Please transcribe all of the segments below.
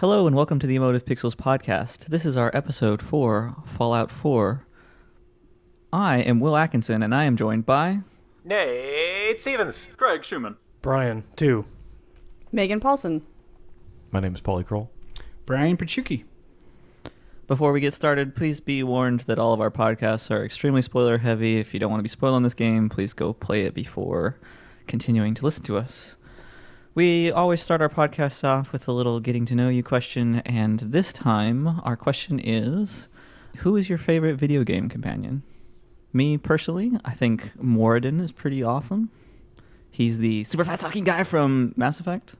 Hello and welcome to the Emotive Pixels podcast. This is our episode for Fallout 4. I am Will Atkinson and I am joined by Nate Stevens. Greg Schumann. Brian, two. Megan Paulson. My name is Paulie Kroll. Brian Pachuki. Before we get started, please be warned that all of our podcasts are extremely spoiler heavy. If you don't want to be spoiled spoiling this game, please go play it before continuing to listen to us. We always start our podcasts off with a little getting to know you question, and this time our question is Who is your favorite video game companion? Me personally, I think Mordin is pretty awesome. He's the super fat talking guy from Mass Effect.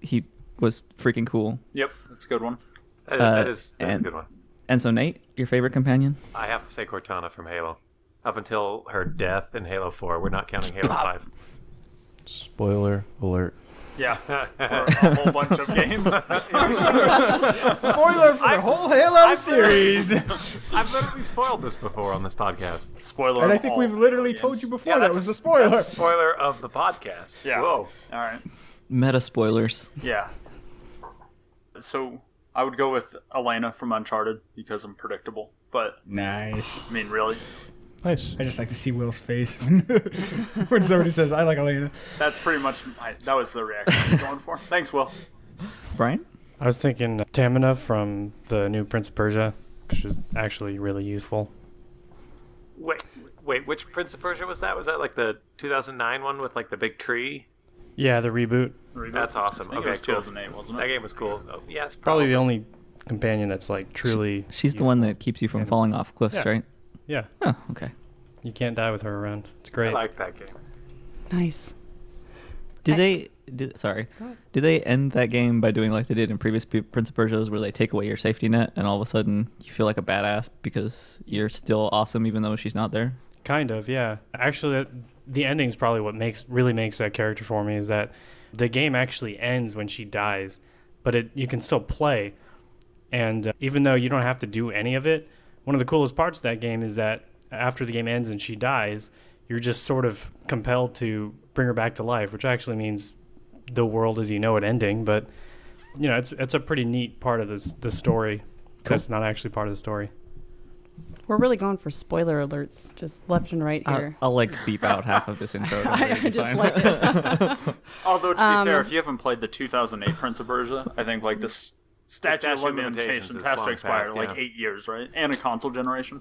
He was freaking cool. Yep, that's a good one. That, Uh, that is that's and- a good one. And so, Nate, your favorite companion? I have to say Cortana from Halo. Up until her death in Halo 4, we're not counting Halo 5. Spoiler alert. Yeah, for a whole bunch of games. Spoiler for the I've- whole Halo I've series. I've literally spoiled this before on this podcast. Spoiler. and I of think all we've literally games. told you before Yeah, that that's was a- the spoiler. That's a spoiler of the podcast. Yeah. Whoa. All right. Meta spoilers. Yeah. So I would go with Elena from Uncharted because I'm predictable. But Nice. I mean, really, Nice. I just like to see Will's face when, when somebody says, I like Elena. that's pretty much my, that was the reaction I was going for. Thanks, Will. Brian? I was thinking Tamina from the new Prince of Persia, which is actually really useful. Wait, wait, which Prince of Persia was that? Was that like the 2009 one with like the big tree? Yeah, the reboot. That's awesome. I think Okay, it was cool. 2008, wasn't That game was cool. Oh, yes, Probably the only companion that's like truly. She's the one that keeps you from Yeah. falling off cliffs, Yeah. right? Yeah, Oh, okay. you can't die with her around. It's great. I like that game. Nice. Do I- they? Do, sorry. Do they end that game by doing like they did in previous P- Prince of Persia's, where they take away your safety net, and all of a sudden you feel like a badass because you're still awesome even though she's not there? Kind of, yeah. Actually, that- the ending's probably what makes really makes that character for me is that the game actually ends when she dies, but it you can still play, and uh, even though you don't have to do any of it, one of the coolest parts of that game is that after the game ends and she dies, you're just sort of compelled to bring her back to life, which actually means the world as you know it ending. But you know, it's it's a pretty neat part of this the story. That's not actually part of the story. We're really going for spoiler alerts, just left and right I'll, here. I'll like beep out half of this intro. Don't I just like it. Although to be Um, fair, if you haven't played the 2008 Prince of Persia, I think like this statute statute of of limitations limitations has to expire past, like yeah. eight years, right? And a console generation.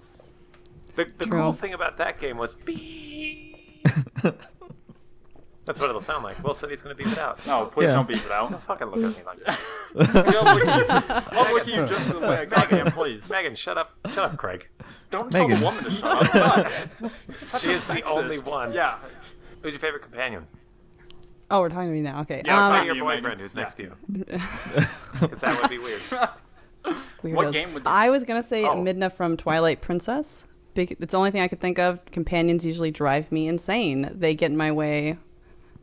The, the cool thing about that game was beep. That's what it'll sound like. Will said he's going to beep it out. No, please Yeah. don't beep it out. Don't fucking look at me like that. I'll look at you, I'll look at you just the way I goddamn please. Megan, shut up. Shut up, Craig. Don't tell Megan. the woman to shut up. God. Such She a is the only one. Yeah. Who's your favorite companion? Oh, we're talking to me now. Okay. Yeah, It's I'm um, not your boyfriend Megan. who's Yeah. next to you. Because that would be weird. weirdos. What game would- I was gonna say Oh. Midna from Twilight Princess. Bec- It's the only thing I could think of. Companions usually drive me insane. They get in my way.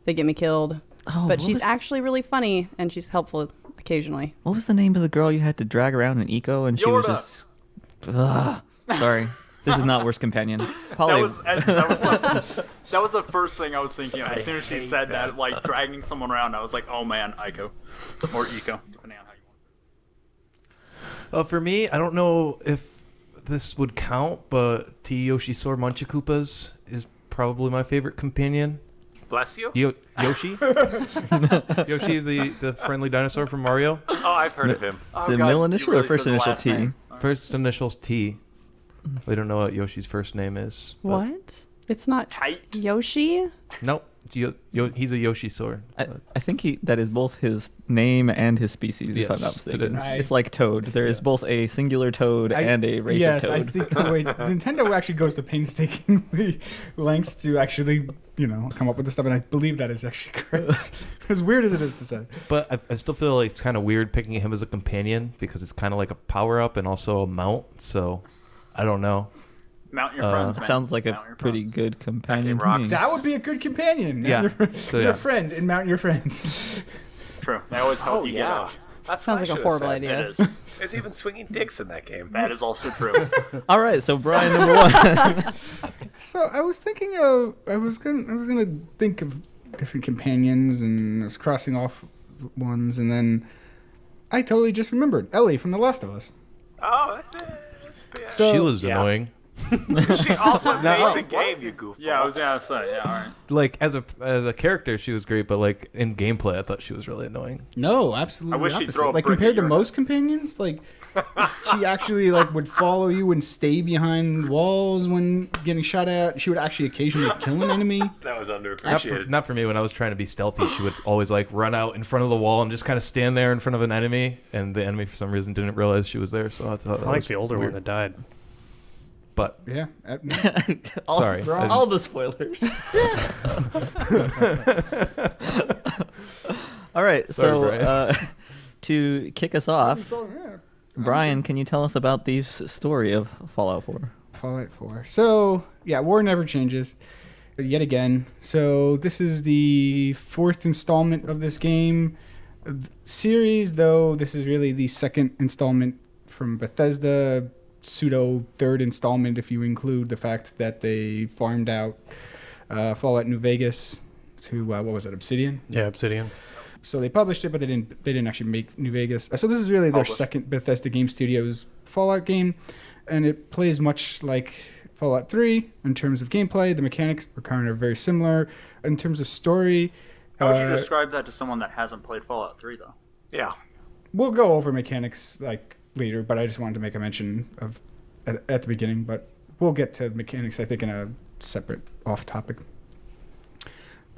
They get me killed. Oh, but what she's was, actually really funny and she's helpful occasionally. What was the name of the girl you had to drag around in Eco and she was Yorda. just. Ugh. Sorry, this is not worst companion. That was, that, was that was the first thing I was thinking of. I As soon as she said that. that. like dragging someone around, I was like, oh man, Ico. Or Eco, depending on how you want Uh, for me, I don't know if this would count, but T. Yoshisaur Munchakoopas is probably my favorite companion. Bless you. Yo- Yoshi? Yoshi, the, the friendly dinosaur from Mario. Oh, I've heard of him. Oh, is it God, middle initial really or first initial T? name. First initials T. We don't know what Yoshi's first name is. but- What? It's not Tight. Yoshi? Nope. Yo- Yo- he's a Yoshisaur. I, I think he that is both his name and his species, if I'm Yes, not it mistaken. is. It's like Toad. There is both a singular Toad I- and a race yes, of I Toad. think the way Nintendo actually goes to painstakingly lengths to actually, you know, come up with this stuff, and I believe that is actually correct. as weird as it is to say. But I, I still feel like it's kind of weird picking him as a companion because it's kind of like a power up and also a mount. So I don't know. Mount your Uh, friends, It man. sounds like a Mount your pretty friends. good companion to rocks. That would be a good companion. Yeah, Your, so your friend and mount your friends. True. They always help Oh, you yeah. get out. That's Sounds like a horrible said. idea. It is. There's even swinging dicks in that game. That is also true. All right, so Brian number one. So I was thinking of I was gonna I was gonna think of different companions and I was crossing off ones and then I totally just remembered Ellie from The Last of Us. Oh, yeah. So she was yeah. annoying. she also No. made the game. You goofball. Yeah, I was gonna say. Yeah, all right. Like as a as a character, she was great, but like in gameplay, I thought she was really annoying. No, absolutely. I wish she'd opposite. throw a like compared to your most companions, like she actually like would follow you and stay behind walls when getting shot at. She would actually occasionally kill an enemy. That was Not for, underappreciated. not for me. When I was trying to be stealthy, she would always like run out in front of the wall and just kind of stand there in front of an enemy, and the enemy for some reason didn't realize she was there. So I thought that I like was the older weird. one that died. But Yeah. uh, all, Sorry. all the spoilers. all right, Sorry, so Brian. uh, to kick us off, so, yeah. Brian, can you tell us about the s- story of Fallout 4? Fallout 4. So, yeah, war never changes. Yet again. So, this is the fourth installment of this game series, though this is really the second installment from Bethesda, pseudo third installment if you include the fact that they farmed out uh, Fallout New Vegas to, uh, what was it, Obsidian? Yeah, Obsidian. So they published it, but they didn't. They didn't actually make New Vegas. So this is really their Published. second Bethesda Game Studios Fallout game, and it plays much like Fallout 3 in terms of gameplay. The mechanics are kind of very similar in terms of story. How would you uh, describe that to someone that hasn't played Fallout 3 though? Yeah. We'll go over mechanics like later, but I just wanted to make a mention of at, at the beginning. But we'll get to mechanics, I think, in a separate off-topic.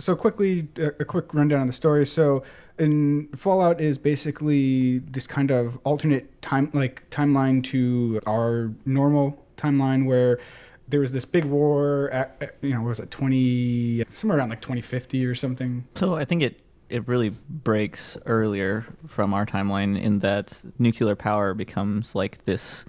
So quickly, a, quick rundown of the story. So, in Fallout is basically this kind of alternate time, like timeline to our normal timeline, where there was this big war. At, you know, what was it twenty somewhere around like twenty fifty or something? So I think it it really breaks earlier from our timeline in that nuclear power becomes like this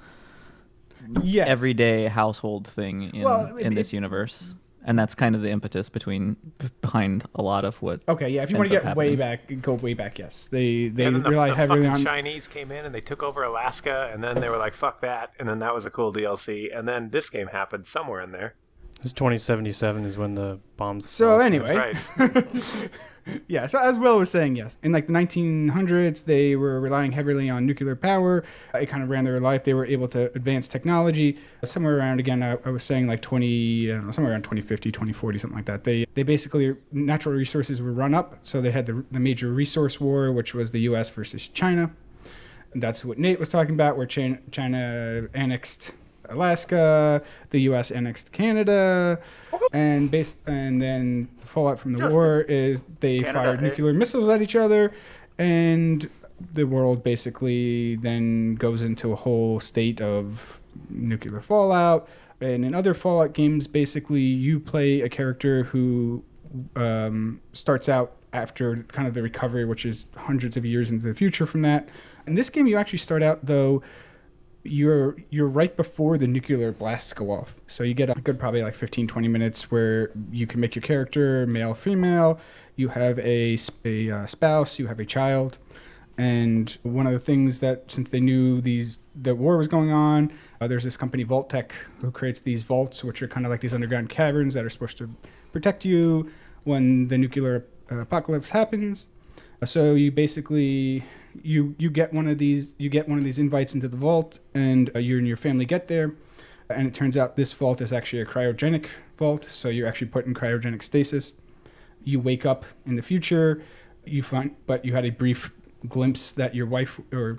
Yes. everyday household thing in Well, it- in this it- universe. And that's kind of the impetus between behind a lot of what Okay, yeah. If you want to up get way back, go way back. Yes, they they and then the, rely the heavily fucking on. Chinese came in and they took over Alaska, and then they were like, "Fuck that!" And then that was a cool DLC. And then this game happened somewhere in there. This 2077 is when the bombs. So fell. anyway, Right? yeah. So as Will was saying, yes, in like the 1900s, they were relying heavily on nuclear power. It kind of ran their life. They were able to advance technology. Somewhere around again, I, I was saying like 20, I don't know, somewhere around 2050, 2040, something like that. They they basically natural resources were run up. So they had the the major resource war, which was the U.S. versus China. And that's what Nate was talking about, where China, China annexed Alaska, the U.S. annexed Canada, and base, and then the fallout from the Justin. war is they Canada, fired eh? nuclear missiles at each other, and the world basically then goes into a whole state of nuclear fallout. And in other Fallout games, basically you play a character who um, starts out after kind of the recovery, which is hundreds of years into the future from that. In this game, you actually start out though you're you're right before the nuclear blasts go off. So you get a good probably like 15 20 minutes where you can make your character male female, you have a, a uh, spouse, you have a child. And one of the things that since they knew these the war was going on, uh, there's this company Vault-Tec who creates these vaults which are kind of like these underground caverns that are supposed to protect you when the nuclear uh, apocalypse happens. So you basically you you get one of these you get one of these invites into the vault, and uh, you and your family get there, and it turns out this vault is actually a cryogenic vault. So you're actually put in cryogenic stasis. You wake up in the future, you find, but you had a brief glimpse that your wife or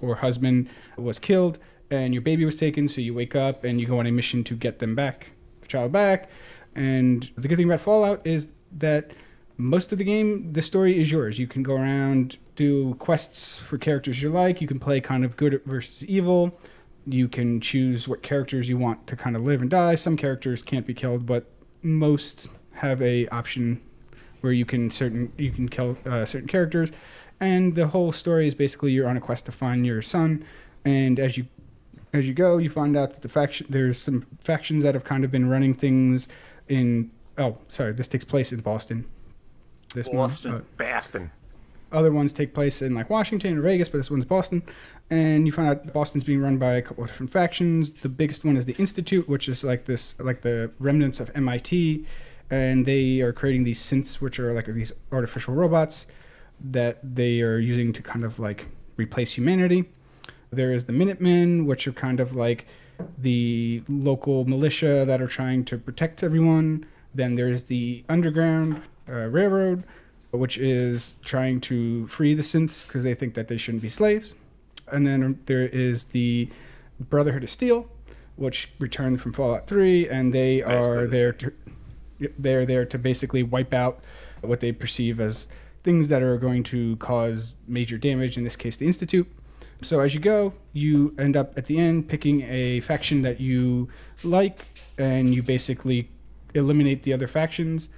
or husband was killed, and your baby was taken. So you wake up and you go on a mission to get them back, the child back. And the good thing about Fallout is that most of the game, the story is yours. You can go around, do quests for characters you like. You can play kind of good versus evil. You can choose what characters you want to kind of live and die. Some characters can't be killed, but most have a option where you can certain you can kill uh, certain characters. And the whole story is basically you're on a quest to find your son, and as you as you go, you find out that the faction there's some factions that have kind of been running things in. Oh, sorry, this takes place in Boston. This one, Boston. uh, Bastin. other ones take place in like Washington or Vegas, but this one's Boston. And you find out Boston's being run by a couple of different factions. The biggest one is the Institute, which is like this, like the remnants of MIT, and they are creating these synths, which are like these artificial robots that they are using to kind of like replace humanity. There is the Minutemen, which are kind of like the local militia that are trying to protect everyone. Then there's the Underground uh, Railroad, which is trying to free the synths because they think that they shouldn't be slaves. And then there is the Brotherhood of Steel, which returned from Fallout 3, and they are there to they're there to basically wipe out what they perceive as things that are going to cause major damage. In this case, the Institute. So as you go, you end up at the end picking a faction that you like, and you basically eliminate the other factions,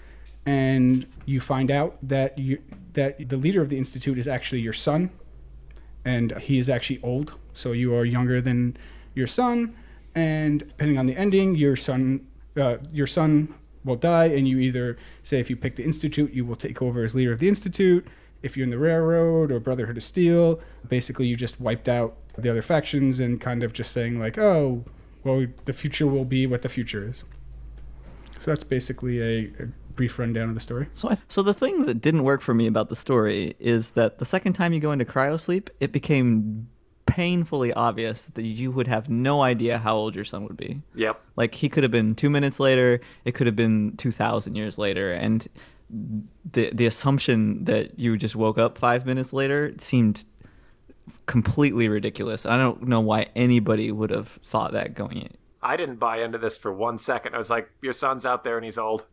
and you find out that you that the leader of the institute is actually your son, and he is actually old. So you are younger than your son, and depending on the ending, your son uh, your son will die, and you either say if you pick the institute, you will take over as leader of the institute. If you're in the railroad or Brotherhood of Steel, basically you just wiped out the other factions and kind of just saying like, oh, well, the future will be what the future is. So that's basically a, a brief rundown of the story. So, I th- so the thing that didn't work for me about the story is that the second time you go into cryosleep, it became painfully obvious that you would have no idea how old your son would be. Yep. Like he could have been two minutes later, it could have been two thousand years later, and the the assumption that you just woke up five minutes later seemed completely ridiculous. I don't know why anybody would have thought that going in. I didn't buy into this for one second. I was like, your son's out there and he's old.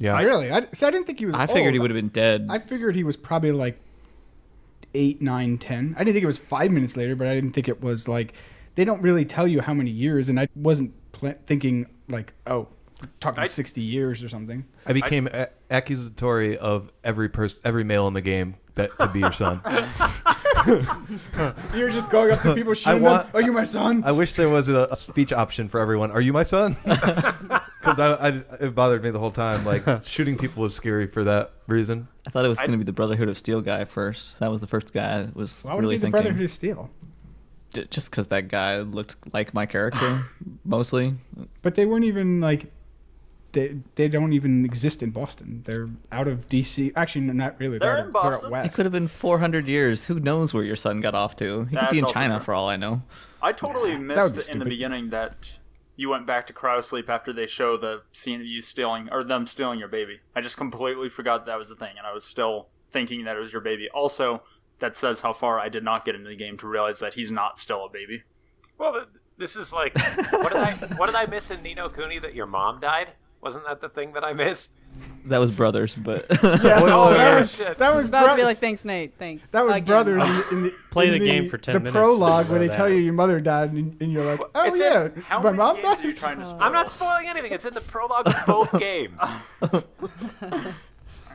Yeah. really? I, see, I didn't think he was. I figured old. he would have been dead. I figured he was probably like eight, nine, ten. I didn't think it was five minutes later, but I didn't think it was like they don't really tell you how many years, and I wasn't pl- thinking like, oh, talking I- sixty years or something. I became a- accusatory of every person, every male in the game that could be your son. You're just going up to people, shooting want- them. Are you my son? I wish there was a, a speech option for everyone. Are you my son? Because I, I, it bothered me the whole time. Like shooting people was scary for that reason. I thought it was going to be the Brotherhood of Steel guy first. That was the first guy I was Why would really it be the thinking. Brotherhood of Steel? J- Just because that guy looked like my character, mostly. But they weren't even like. They, they don't even exist in Boston. They're out of DC. Actually, not really. They're out- in They're Boston. out It could have been 400 years. Who knows where your son got off to? He could be in China true. for all I know. I totally would missed be in the beginning that you went back to cryosleep after they show the scene of you stealing or them stealing your baby. I just completely forgot that was a thing, and I was still thinking that it was your baby. Also, that says how far I did not get into the game to realize that he's not still a baby. Well, th- this is like, what did I what did I miss in Ni no Kuni that your mom died? Wasn't that the thing that I missed? That was brothers, but Yeah, Oh, that was shit. that was was about to be like, thanks, Nate. Thanks. That was Again. brothers in, in the Play in the game for 10 the minutes prologue where they know tell you your mother died and, and you're like, oh It's yeah, in, how my many mom games died. are you trying to spoil? I'm not spoiling anything. It's in the prologue of both games. oh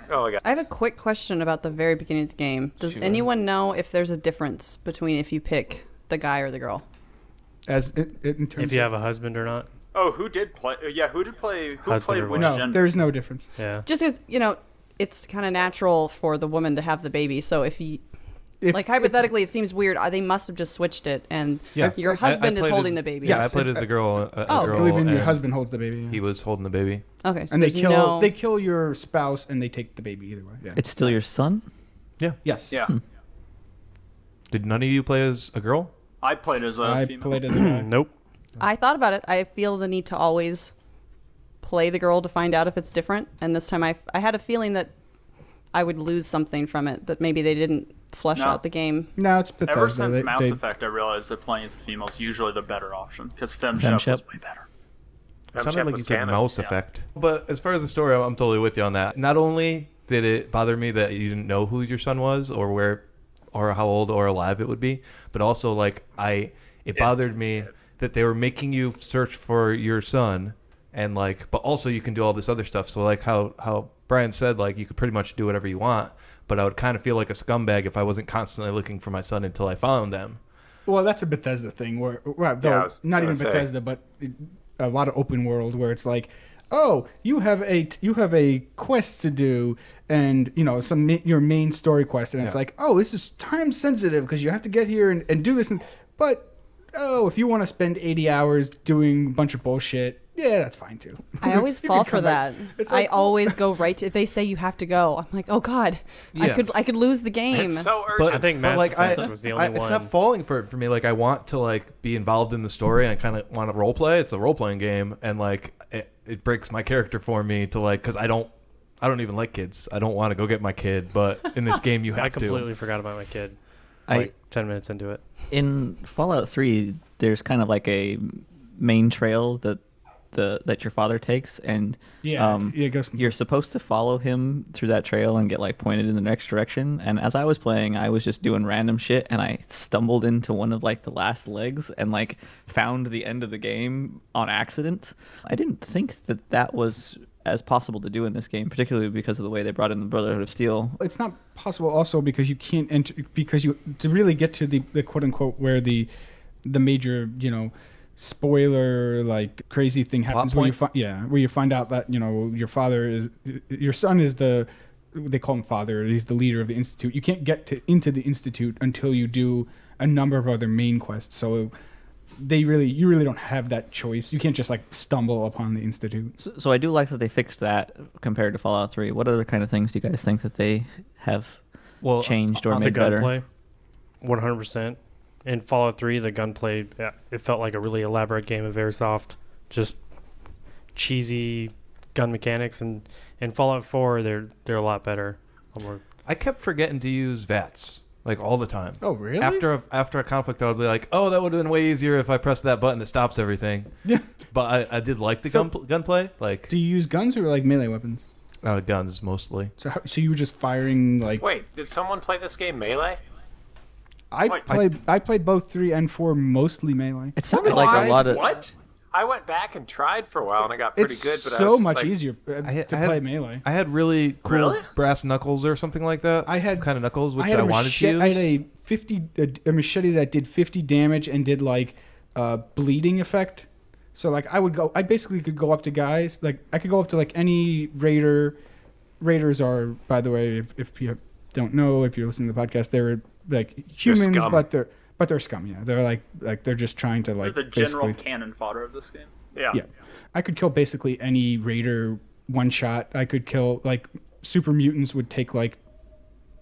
my god. I have a quick question about the very beginning of the game. Does Sure. anyone know if there's a difference between if you pick the guy or the girl? As in, in terms If you of, have a husband or not. Oh, who did play? uh, Yeah, who did play? Who Husband played or which wife. no, gender? there's no difference. Yeah. Just because you know, it's kind of natural for the woman to have the baby. So if you If, like hypothetically, it seems weird. uh, They must have just switched it, and Yeah. your I- I husband is played holding as- the baby. Yeah, I Yes, played as the girl. A, a Oh, I girl believe in your and husband holds the baby. yeah. He was holding the baby. Okay, so and they there's kill no. they kill your spouse and they take the baby either way. Yeah. it's still your son. Yeah. Yes. yeah, Did none of you play as a girl? I played as a I female. played as a guy. Nope. I thought about it. I feel the need to always play the girl to find out if it's different. And this time, I I had a feeling that I would lose something from it. That maybe they didn't flesh No. out the game. No, it's Bethesda. Ever since they, Mass they- Effect, I realized that playing as the female is usually the better option because Femshep Femshep. was way better. It sounded like you said canon. mouse Yeah. effect. But as far as the story, I'm, I'm totally with you on that. Not only did it bother me that you didn't know who your son was or where or how old or alive it would be, but also like I it bothered me that they were making you search for your son and like but also you can do all this other stuff. So like how how Brian said like you could pretty much do whatever you want, but I would kind of feel like a scumbag if I wasn't constantly looking for my son until I found them. Well, that's a Bethesda thing where, well, Yeah, was not gonna even say. Bethesda, but a lot of open world where it's like, oh, you have a you have a quest to do, and you know some your main story quest, and it's like, oh, this is time sensitive because you have to get here and, and do this, and but oh, if you want to spend eighty hours doing a bunch of bullshit, yeah, that's fine too. I always fall for that. It's I always go right to if they say you have to go. I'm like, oh god, I could I could lose the game. It's so urgent. I think Mass like I, Effect was the only I- it's not falling for it for me. Like I want to like be involved in the story and I kind of want to role play. It's a role playing game, and like it, it breaks my character for me to like because I don't I don't even like kids. I don't want to go get my kid, but in this game you have to. I completely to. forgot about my kid. I Like ten minutes into it. in Fallout 3, there's kind of like a main trail that the that your father takes, and Yeah, um, yeah, it goes. you're supposed to follow him through that trail and get like pointed in the next direction. And as I was playing, I was just doing random shit, and I stumbled into one of like the last legs and like found the end of the game on accident. I didn't think that that was as possible to do in this game, particularly because of the way they brought in the Brotherhood of Steel. it's not possible also because you can't enter because you to really get to the, the quote unquote where the the major you know spoiler like crazy thing happens where you find yeah where you find out that you know your father is your son is the they call him father he's the leader of the institute. You can't get to into the institute until you do a number of other main quests. So they really you really don't have that choice you can't just like stumble upon the institute So, so I do like that they fixed that compared to Fallout 3. What other kind of things do you guys think that they have Well, changed or on the made better? gunplay, one hundred percent. In Fallout Three, the gunplay yeah, it felt like a really elaborate game of airsoft, just cheesy gun mechanics. And in Fallout Four, they're they're a lot better. A lot more- I kept forgetting to use VATS like all the time. oh really After a, after a conflict, I would be like, "Oh, that would have been way easier if I pressed that button that stops everything." Yeah. But I, I did like the So- gun gunplay, like do you use guns or like melee weapons uh, guns mostly. so how, so you were just firing like Wait, did someone play this game melee? I What? played I played both three and four mostly melee. It sounded like a lot of. What? I went back and tried for a while and I got pretty It's good, but I so was much like, easier uh, I had- to I had- play melee. I had really cool Really? brass knuckles or something like that. I had- kind of knuckles which I had I, a wanted machete. to use. I had a fifty a, a machete that did fifty damage and did like uh, bleeding effect. So like I would go. I basically could go up to guys. Like I could go up to like any raider. Raiders are, by the way, if, if you don't know, if you're listening to the podcast, they're like humans, scum. but they're but they're scum. Yeah, they're like like they're just trying to like They're like the general cannon fodder of this game. Yeah. Yeah. I could kill basically any raider one shot. I could kill like super mutants would take like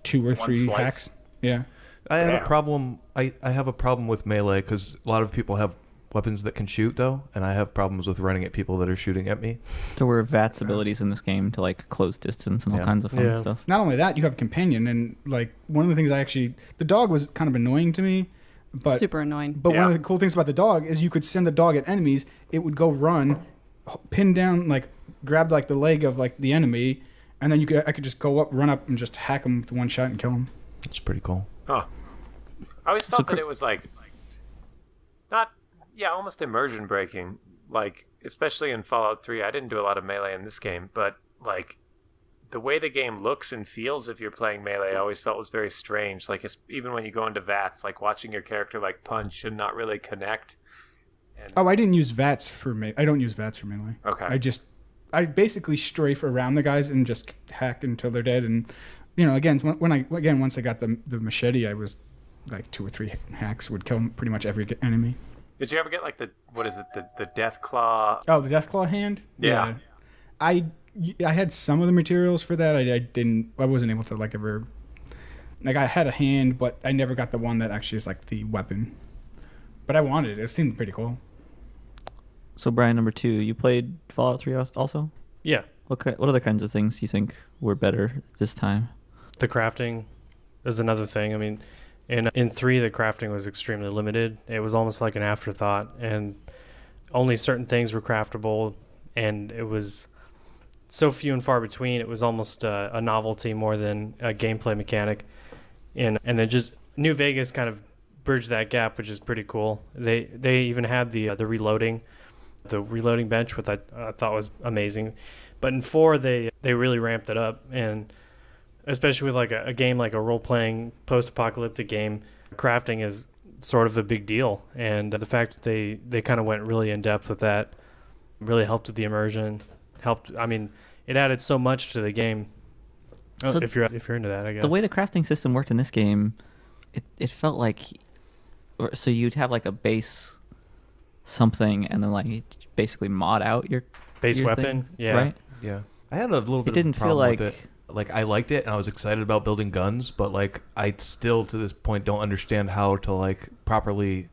two or One three slice. hacks. Yeah. I have Damn. a problem. I, I have a problem with melee because a lot of people have weapons that can shoot though, and I have problems with running at people that are shooting at me. There were VATS abilities in this game to like close distance and all Yeah. kinds of fun Yeah. stuff. Not only that, you have a companion and like one of the things I actually the dog was kind of annoying to me, but Super annoying. but one of the cool things about the dog is you could send the dog at enemies, it would go run, pin down like grab like the leg of like the enemy, and then you could I could just go up, run up and just hack him with one shot and kill him. It's pretty cool. Huh. I always felt cr- that it was like, like not yeah, almost immersion breaking. Like especially in Fallout 3, I didn't do a lot of melee in this game, but like the way the game looks and feels if you're playing melee, I always felt was very strange. Like it's, even when you go into VATS, like watching your character like punch and not really connect. Oh, I didn't use VATS for me. I don't use VATS for melee. Okay. I just I basically strafe around the guys and just hack until they're dead. And you know, again, when when I again once I got the the machete, I was like two or three hacks would kill pretty much every enemy. Did you ever get like the what is it the the death claw? Oh, the death claw hand. Yeah. I I had some of the materials for that. I, I didn't. I wasn't able to like ever. Like I had a hand, but I never got the one that actually is like the weapon. But I wanted it. It seemed pretty cool. So Brian, number two, you played Fallout 3 also. Yeah, What ki- what other kinds of things do you think were better this time? the crafting is another thing. I mean, in in three, the crafting was extremely limited. It was almost like an afterthought, and only certain things were craftable, and it was so few and far between. It was almost uh, a novelty more than a gameplay mechanic. And and then just New Vegas kind of bridged that gap, which is pretty cool. They they even had the uh, the reloading, the reloading bench, which I, I thought was amazing. But in four, they they really ramped it up, and especially with like a, a game like a role playing post apocalyptic game, crafting is sort of a big deal. And the fact that they they kind of went really in depth with that really helped with the immersion. Helped. I mean, it added so much to the game. Oh, So if you're if you're into that, I guess The way the crafting system worked in this game, it, it felt like, or, so you'd have like a base something, and then like basically mod out your Base your weapon, thing, yeah. right? Yeah, I had a little bit. It didn't of feel like it. like I liked it and I was excited about building guns, but like I still to this point don't understand how to like properly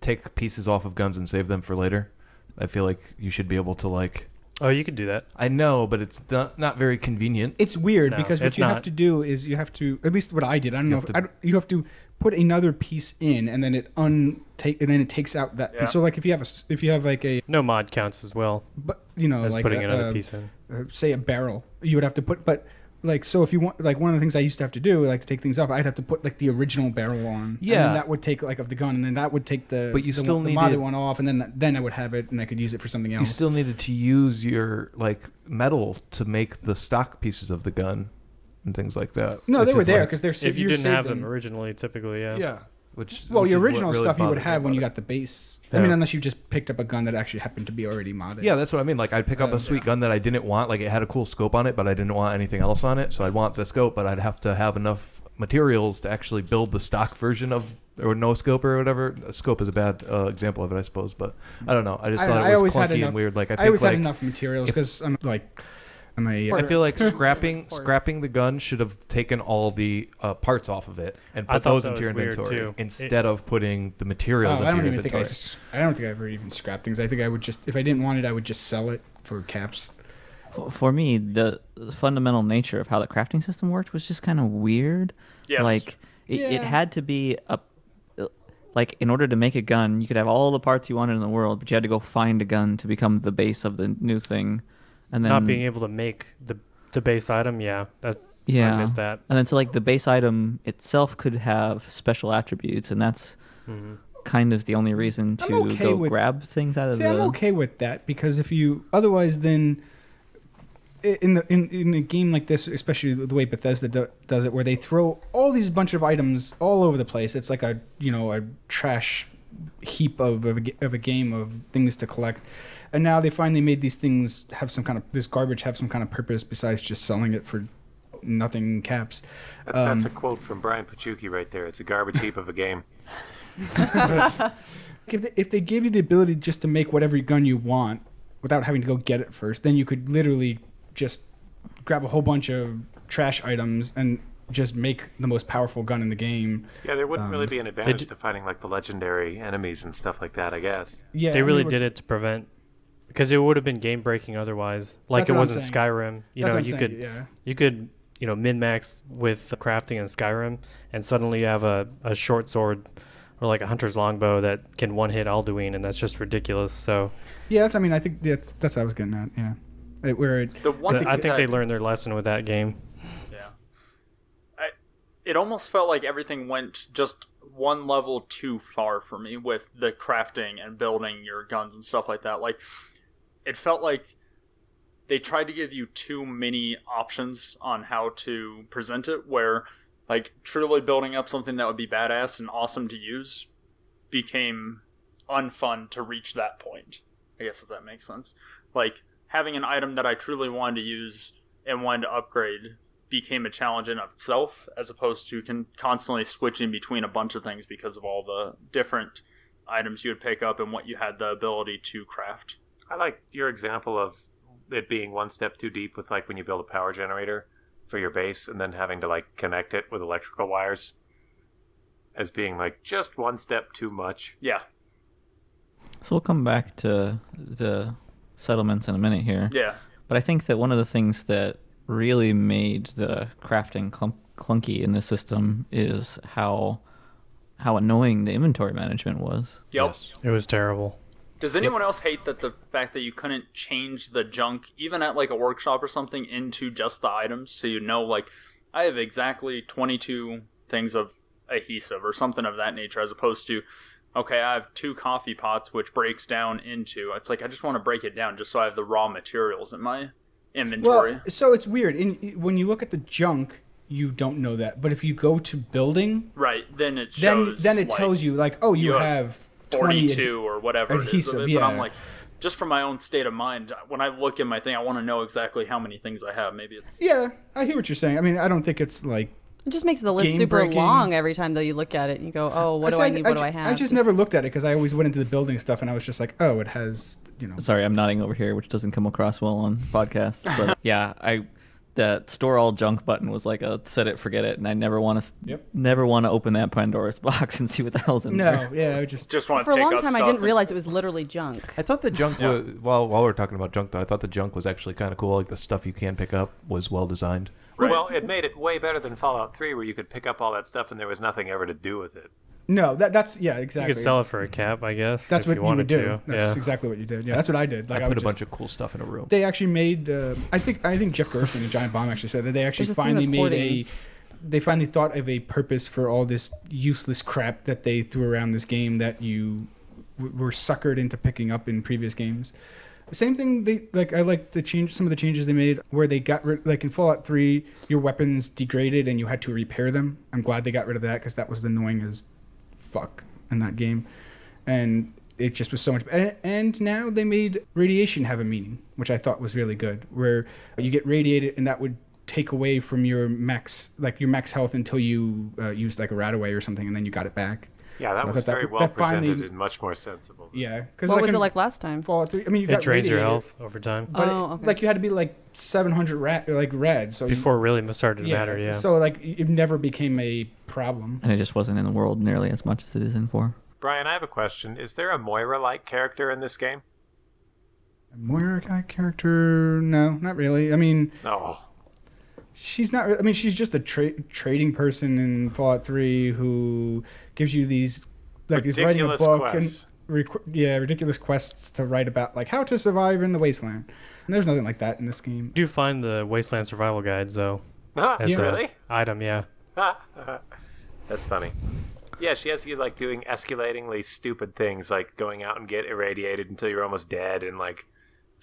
take pieces off of guns and save them for later. I feel like you should be able to like. Oh, you could do that. I know, but it's not not very convenient. It's weird No, because what it's you have not. to do is you have to at least what I did. I don't You know. have If, to- I don't- you have to put another piece in, and then it untake, and then it takes out that. Yeah. piece. So like if you have a s- if you have like a No mod counts as well but you know as like putting a, another a- piece in. uh, say a barrel, you would have to put but. Like so, if you want, like one of the things I used to have to do, like to take things off, I'd have to put like the original barrel on. and Yeah. then that would take like of the gun, and then that would take the But you the, still one, the modded needed- one off, and then then I would have it, and I could use it for something else. You still needed to use your like metal to make the stock pieces of the gun and things like that. no, they were just there like- because they're If you didn't have saved them originally, typically, yeah. yeah. Which Well, which your original really stuff you would have when you got the base. I mean, unless you just picked up a gun that actually happened to be already modded. Yeah, that's what I mean. Like I'd pick up Um, a sweet gun that I didn't want. Like it had a cool scope on it, but I didn't want anything else on it. So I'd want the scope, but I'd have to have enough materials to actually build the stock version of or no scope or whatever. A scope is a bad uh, example of it, I suppose. But I don't know. I just I- thought it was clunky enough- and weird. Like I I, always like had enough materials because I'm like, I'm a. I feel like scrapping Or- scrapping the gun should have taken all the uh, parts off of it and I put thought those that into your was weird, inventory too. instead of putting the materials Oh, materials I into don't your even think I. inventory. s- I don't think I ever even scrapped things. I think I would just, if I didn't want it, I would just sell it for caps. For, for me, the, the fundamental nature of how the crafting system worked was just kind of weird. Yes. Like it, it Yeah. had to be a like in order to make a gun, you could have all the parts you wanted in the world, but you had to go find a gun to become the base of the new thing. And then Not being able to make the the base item, yeah, that yeah, I missed that. and then so like the base item itself could have special attributes, and that's Mhm. kind of the only reason to okay go with- grab things out of See, the. I'm okay with that because if you otherwise then in the in, in a game like this, especially the way Bethesda do, does it, where they throw all these bunch of items all over the place, it's like a you know a trash heap of of a, of a game of things to collect. And now they finally made these things have some kind of this garbage have some kind of purpose besides just selling it for nothing caps. That, that's a Um, quote from Brian Pachuki right there. It's a garbage heap of a game. If they, if they gave you the ability just to make whatever gun you want without having to go get it first, then you could literally just grab a whole bunch of trash items and just make the most powerful gun in the game. Yeah, there wouldn't really Um, be an advantage d- to fighting like the legendary enemies and stuff like that. I guess. Yeah, they I really mean, did it to prevent because it would have been game breaking otherwise. Like That's it what I'm wasn't saying. Skyrim. You that's know, what I'm you saying, could yeah. you could you know min max with the crafting in Skyrim, and suddenly you have a, a short sword or like a hunter's longbow that can one hit Alduin, and that's just ridiculous. So Yeah, that's I mean I think that's that's what I was getting at. Yeah, It- where it, The one thing I think that they learned their lesson with that game. Yeah. I, it almost felt like everything went just one level too far for me with the crafting and building your guns and stuff like that. Like, it felt like they tried to give you too many options on how to present it, where, like, truly building up something that would be badass and awesome to use became unfun to reach that point. I guess if that makes sense. Like, having an item that I truly wanted to use and wanted to upgrade became a challenge in of itself as opposed to con- constantly switching between a bunch of things because of all the different items you would pick up and what you had the ability to craft. I like your example of it being one step too deep with like when you build a power generator for your base and then having to like connect it with electrical wires as being like just one step too much. Yeah. So we'll come back to the settlements in a minute here. Yeah. But I think that one of the things that really made the crafting clump- clunky in this system is how how annoying the inventory management was. Yep. Yes. It was terrible. Does anyone else hate that the fact that you couldn't change the junk even at like a workshop or something into just the items so you know like I have exactly 22 things of adhesive or something of that nature as opposed to okay, I have two coffee pots which breaks down into it's like I just want to break it down just so I have the raw materials in my inventory. well, so it's weird. In when you look at the junk, you don't know that, but if you go to building, right, then it shows then it like, tells you like, oh, you, you have have 20 42 or whatever it is adhesive, of it, but I'm like just from my own state of mind when I look at my thing I want to know exactly how many things I have. Maybe it's Yeah, I hear what you're saying. I mean, I don't think it's like It just makes the list super breaking. long every time that you look at it. And you go, oh, what do said- I need? What ju- do I have? I just never looked at it because I always went into the building stuff and I was just like, oh, it has you know. Sorry, I'm nodding over here, which doesn't come across well on podcasts. But yeah, I that store all junk button was like a set it forget it, and I never want to Yep. never want to open that Pandora's box and see what the hell's in there. No, yeah, I just Just want to For a long time, I didn't and- realize it was literally junk. I thought the junk Yeah. was while while we're talking about junk though, I thought the junk was actually kind of cool. Like the stuff you can pick up was well designed. Right. Well, it made it way better than Fallout 3, where you could pick up all that stuff and there was nothing ever to do with it. no. That that's yeah, exactly. You could sell it for a cap, I guess. That's if what you you, wanted would do. to. That's yeah. exactly what you did. Yeah, that's what I did. Like I I, put would a bunch of cool stuff in a room. They actually made. Uh, I think I think Jeff Gerstmann and Giant Bomb actually said that they actually There's finally of made hoarding. a. They finally thought of a purpose for all this useless crap that they threw around this game that you w- were suckered into picking up in previous games. Same thing. They like. I like the change. Some of the changes they made where they got rid. Like in Fallout Three, your weapons degraded and you had to repair them. I'm glad they got rid of that because that was annoying as fuck in that game, and it just was so much. And, and now they made radiation have a meaning, which I thought was really good. Where you get radiated, and that would take away from your max, like your max health until you uh, used like a RadAway or something, and then you got it back. Yeah, that was that- very well that finally- presented and much more sensible. Yeah, because What like was in it like last time? Fallout Three? I mean, you It got drains your health over time. But it- Oh, okay. like you had to be like 700 rad, like red. So Before it really started to matter, yeah. So like it never became a problem. And it just wasn't in the world nearly as much as it is in four. Brian, I have a question. Is there a Moira-like character in this game? Moira guy character? No, not really. I mean, No. She's not. I mean, she's just a tra- trading person in Fallout Three who gives you these like is writing a book quests. and requ- yeah, ridiculous quests to write about like how to survive in the wasteland. And there's nothing like that in this game. do find the Wasteland Survival Guides, though. Huh, As a really? item, yeah. That's funny. Yeah, she has you like doing escalatingly stupid things, like going out and get irradiated until you're almost dead, and like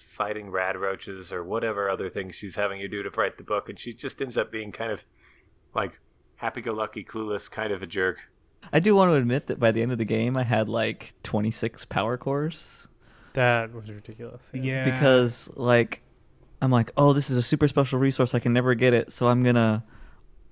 fighting rad roaches or whatever other things she's having you do to write the book, and she just ends up being kind of like happy-go-lucky, clueless, kind of a jerk. I do want to admit that by the end of the game, I had like 26 power cores That was ridiculous. Yeah, because like I'm like, oh, this is a super special resource. I can never get it, so I'm gonna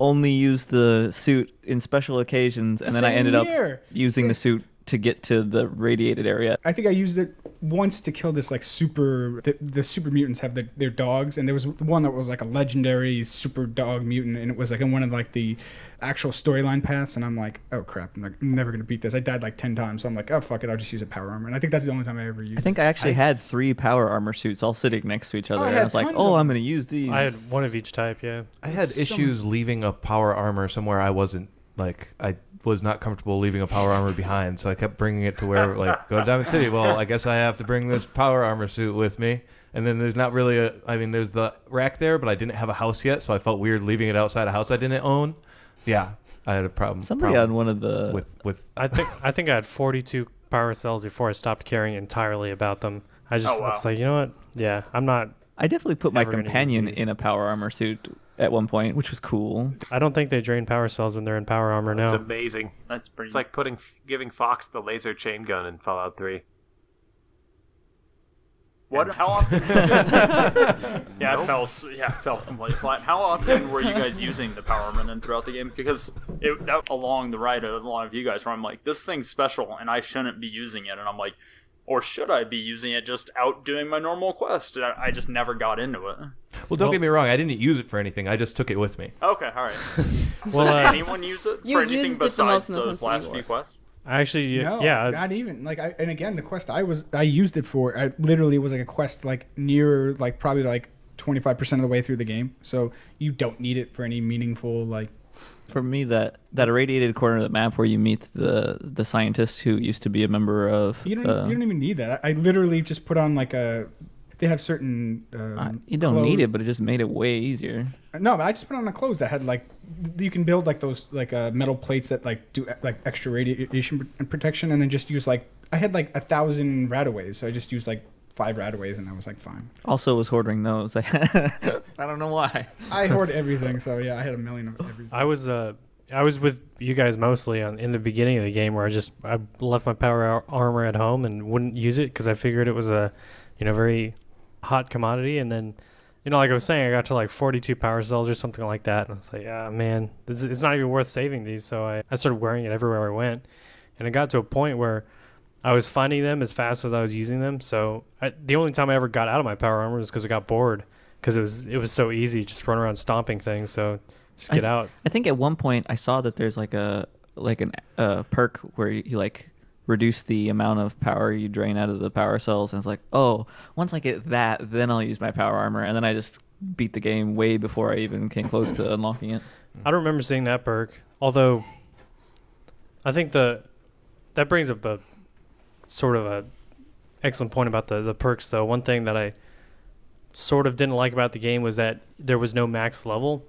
only use the suit in special occasions, and then I Same ended up here. using the suit to get to the radiated area. I think I used it once to kill this like super. The, the super mutants have the, their dogs, and there was one that was like a legendary super dog mutant, and it was like in one of like the actual storyline paths. And I'm like, oh crap, I'm, like, I'm never gonna beat this. I died like ten times, so I'm like, oh fuck it, I'll just use a power armor. And I think that's the only time I ever used. I think I actually had three power armor suits all sitting next to each oh, other. I and had I was like, oh, of I'm gonna use these. I had one of each type, yeah. I had So- issues leaving a power armor somewhere I wasn't like I was not comfortable leaving a power armor behind, so I kept bringing it to where like go to Diamond City. Well, I guess I have to bring this power armor suit with me. And then there's not really a. I mean, there's the rack there, but I didn't have a house yet, so I felt weird leaving it outside a house I didn't own. Yeah, I had a problem. Somebody problem on one of the with with I think I think I had 42 power cells before I stopped caring entirely about them. I just Oh, wow. it's like, you know what? Yeah, I'm not I definitely put my Never gonna use companion in a power armor suit at one point, which was cool. I don't think they drain power cells when they're in power armor now. It's amazing. That's pretty. It's like putting giving Fawkes the laser chain gun in Fallout 3. What? How often? yeah, it fell. Yeah, it fell completely flat. How often were you guys using the power armor then throughout the game? Because it, that along the ride a lot of you guys, where I'm like, this thing's special, and I shouldn't be using it, and I'm like, or should I be using it just out doing my normal quest? And I, I just never got into it. well, don't Well- get me wrong, I didn't use it for anything. I just took it with me. Okay, all right. so Well, did uh, anyone use it for anything used it the besides most those Twisted last War. few quests? I actually No, yeah, not even like I. And again, the quest I was I used it for. I literally was like a quest like near like probably like twenty five percent of the way through the game. So you don't need it for any meaningful like. For me, that that irradiated corner of the map where you meet the the scientist who used to be a member of. You don't uh, you don't even need that. I, literally just put on like a. They have certain. Um, uh, you don't clothes- need it, but it just made it way easier. No, but I just put on the clothes that had like you can build like those like uh, metal plates that like do like extra radiation protection, and then just use like I had like a thousand RadAways, so I just used like five RadAways, and I was like fine. Also, was hoarding those. I don't know why. I hoard everything, so yeah, I had a million of everything. I was uh I was with you guys mostly on, in the beginning of the game where I just I left my power armor at home and wouldn't use it because I figured it was a you know very hot commodity and then you know like I was saying I got to like 42 power cells or something like that and I was like ah man this, it's not even worth saving these so I, I started wearing it everywhere I went and it got to a point where I was finding them as fast as I was using them. So I, the only time I ever got out of my power armor was because I got bored because it was it was so easy just run around stomping things. So just I get th- out. I think at one point I saw that there's like a like an uh, perk where you, you like reduce the amount of power you drain out of the power cells, and it's like, oh, once I get that, then I'll use my power armor, and then I just beat the game way before I even came close to unlocking it. I don't remember seeing that perk. Although I think the that brings up a sort of a excellent point about the the perks though. One thing that I sort of didn't like about the game was that there was no max level,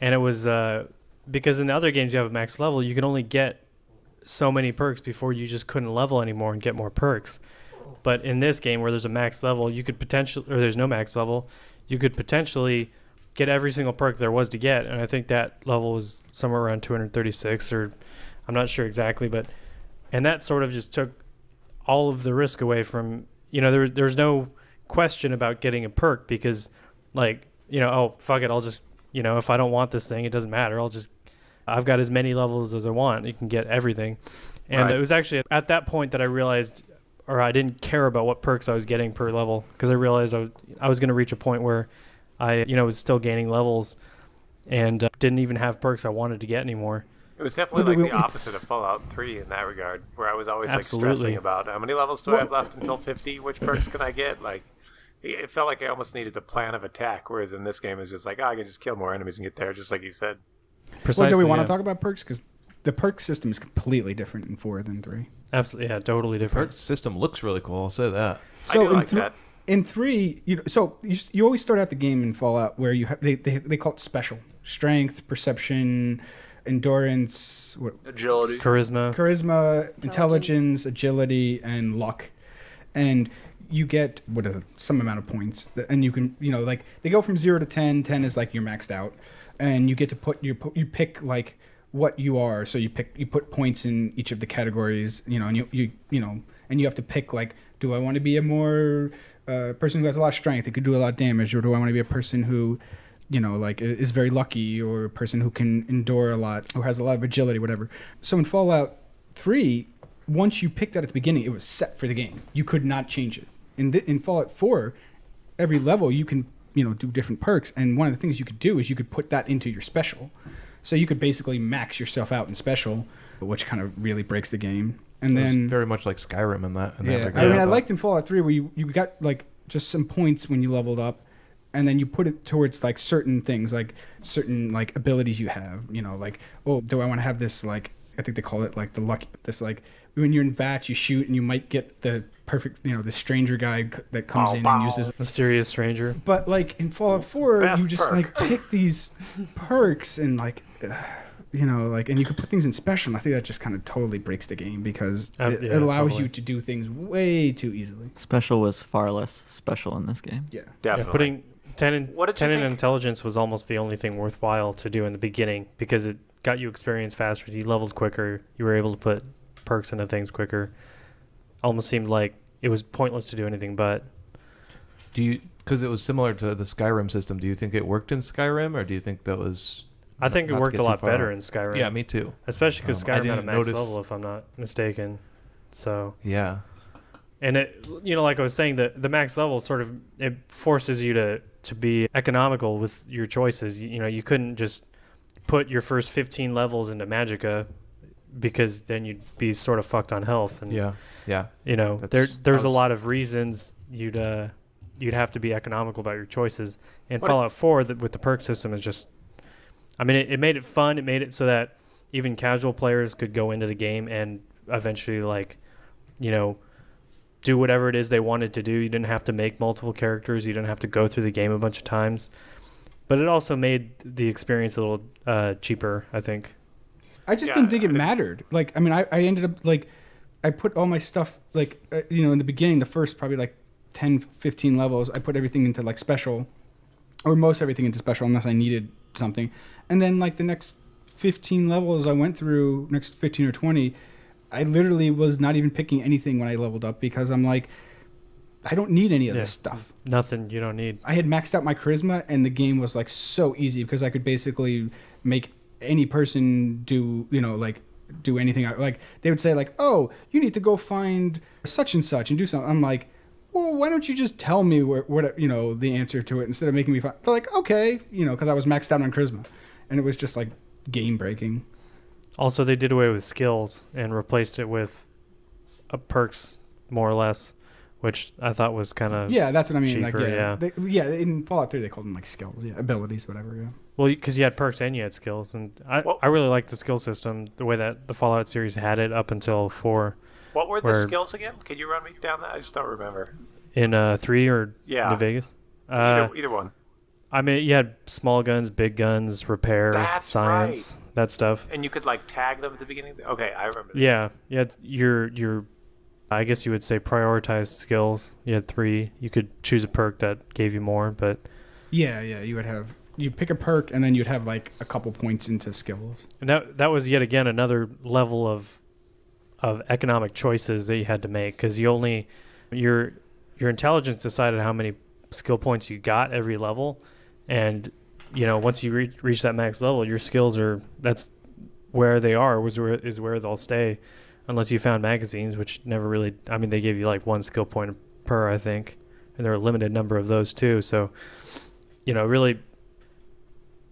and it was uh, because in the other games you have a max level, you can only get so many perks before you just couldn't level anymore and get more perks. But in this game where there's a max level, you could potentially or there's no max level, you could potentially get every single perk there was to get, and I think that level was somewhere around 236 or I'm not sure exactly, but and that sort of just took all of the risk away from you know there there's no question about getting a perk because like you know oh fuck it I'll just you know if I don't want this thing it doesn't matter I'll just I've got as many levels as I want you can get everything and Right. it was actually at that point that I realized or I didn't care about what perks I was getting per level because I realized I was I was going to reach a point where I you know was still gaining levels and uh, didn't even have perks I wanted to get anymore. It was definitely But like we- the opposite it's- of Fallout 3 in that regard, where I was always like stressing about how many levels do I have left until 50? Which perks can I get? Like, it it felt like I almost needed the plan of attack, whereas in this game it's just like, oh, I can just kill more enemies and get there, just like you said. Precisely. well, do we want yeah. to talk about perks? Because the perk system is completely different in four than three. Absolutely, yeah, totally different. Perk system looks really cool. I'll say that. I do in like thr- that. In three, you know, so you, you always start out the game in Fallout where you have they, they they call it special strength, perception, endurance, what, Agility. Charisma. charisma, intelligence, agility, and luck. And you get what is it, some amount of points, that- and you can you know like they go from zero to 10. 10 is like you're maxed out, and you get to put your you pick like what you are. So you pick you put points in each of the categories, you know, and you you you know, and you have to pick like, do I want to be a more uh, person who has a lot of strength, who could do a lot of damage, or do I want to be a person who you know, like is very lucky or a person who can endure a lot or has a lot of agility, whatever. So in Fallout 3, once you picked that at the beginning, it was set for the game. You could not change it. In, the, in Fallout 4, every level you can, you know, do different perks. And one of the things you could do is you could put that into your special. So you could basically max yourself out in special, which kind of really breaks the game. And It was then very much like Skyrim in that. In yeah, that I mean, I liked in Fallout 3 where you, you got like just some points when you leveled up, and then you put it towards like certain things, like certain like abilities you have. You know, like oh, do I want to have this like I think they call it like the lucky this like when you're in VAT you shoot and you might get the perfect you know the stranger guy that comes Bow, in bow. and uses. Mysterious stranger. But like in Fallout 4, Best you just perk. like pick these perks and like. Uh, you know, like, and you could put things in special. And I think that just kind of totally breaks the game because Uh, it, yeah, it allows totally. you to do things way too easily. Special was far less special in this game. Yeah. Definitely. Yeah, putting ten in, What did you ten in think? intelligence was almost the only thing worthwhile to do in the beginning because it got you experience faster. You leveled quicker. You were able to put perks into things quicker. Almost seemed like it was pointless to do anything but. Do you? Because it was similar to the Skyrim system. Do you think it worked in Skyrim, or do you think that was? I think it worked a lot better in Skyrim. Yeah, me too. especially because Um, Skyrim had a max notice- level, if I'm not mistaken. So Yeah. and it you know like i was saying the the max level sort of it forces you to to be economical with your choices you, you know you couldn't just put your first 15 levels into magicka because then you'd be sort of fucked on health and Yeah. Yeah. you know That's- there there's I a was- lot of reasons you'd uh you'd have to be economical about your choices and fallout 4 the, with the perk system is just i mean it, it made it fun it made it so that even casual players could go into the game and eventually like you know do whatever it is they wanted to do. You didn't have to make multiple characters. You didn't have to go through the game a bunch of times. But it also made the experience a little uh, cheaper i think. I just Yeah, didn't think it mattered. Like, I mean, I, I ended up like, I put all my stuff like, uh, you know, in the beginning, the first probably like 10, 15 levels, I put everything into like special, or most everything into special unless I needed something, and then like the next 15 levels I went through, next 15 or 20, I literally was not even picking anything when I leveled up because I'm like, I don't need any of Yeah. this stuff. nothing you don't need I had maxed out my charisma, and the game was like so easy because I could basically make any person do, you know, like do anything. Like they would say like, "Oh, you need to go find such and such and do something." I'm like, "Well, why don't you just tell me where, what you know the answer to it instead of making me find?" They're like, "Okay," you know, because I was maxed out on charisma, and it was just like game breaking. Also, they did away with skills and replaced it with uh, perks, more or less, which I thought was kind of Yeah, that's what I mean. like, cheaper, yeah, yeah. They, yeah. In Fallout 3, they called them like skills, yeah, abilities, whatever. Yeah. Well, because you had perks and you had skills, and I, Well- I really liked the skill system, the way that the Fallout series had it up until four. What were the skills again? Can you run me down that? I just don't remember. In uh, three or Yeah. New Vegas, uh, Either, either one. I mean, you had small guns, big guns, repair, That's science, that stuff. And you could like tag them at the beginning. Okay, I remember. that. Yeah, you had your your, I guess you would say prioritized skills. You had three. You could choose a perk that gave you more, but Yeah, yeah. You would have you pick a perk, and then you'd have like a couple points into skills. And that that was yet again another level of of economic choices that you had to make because you only your your intelligence decided how many skill points you got every level, and you know once you reach reach that max level, your skills are that's where they are was where is where they'll stay, unless you found magazines, which never really. I mean, they gave you like one skill point per, I think, and there were a limited number of those too. So, you know, really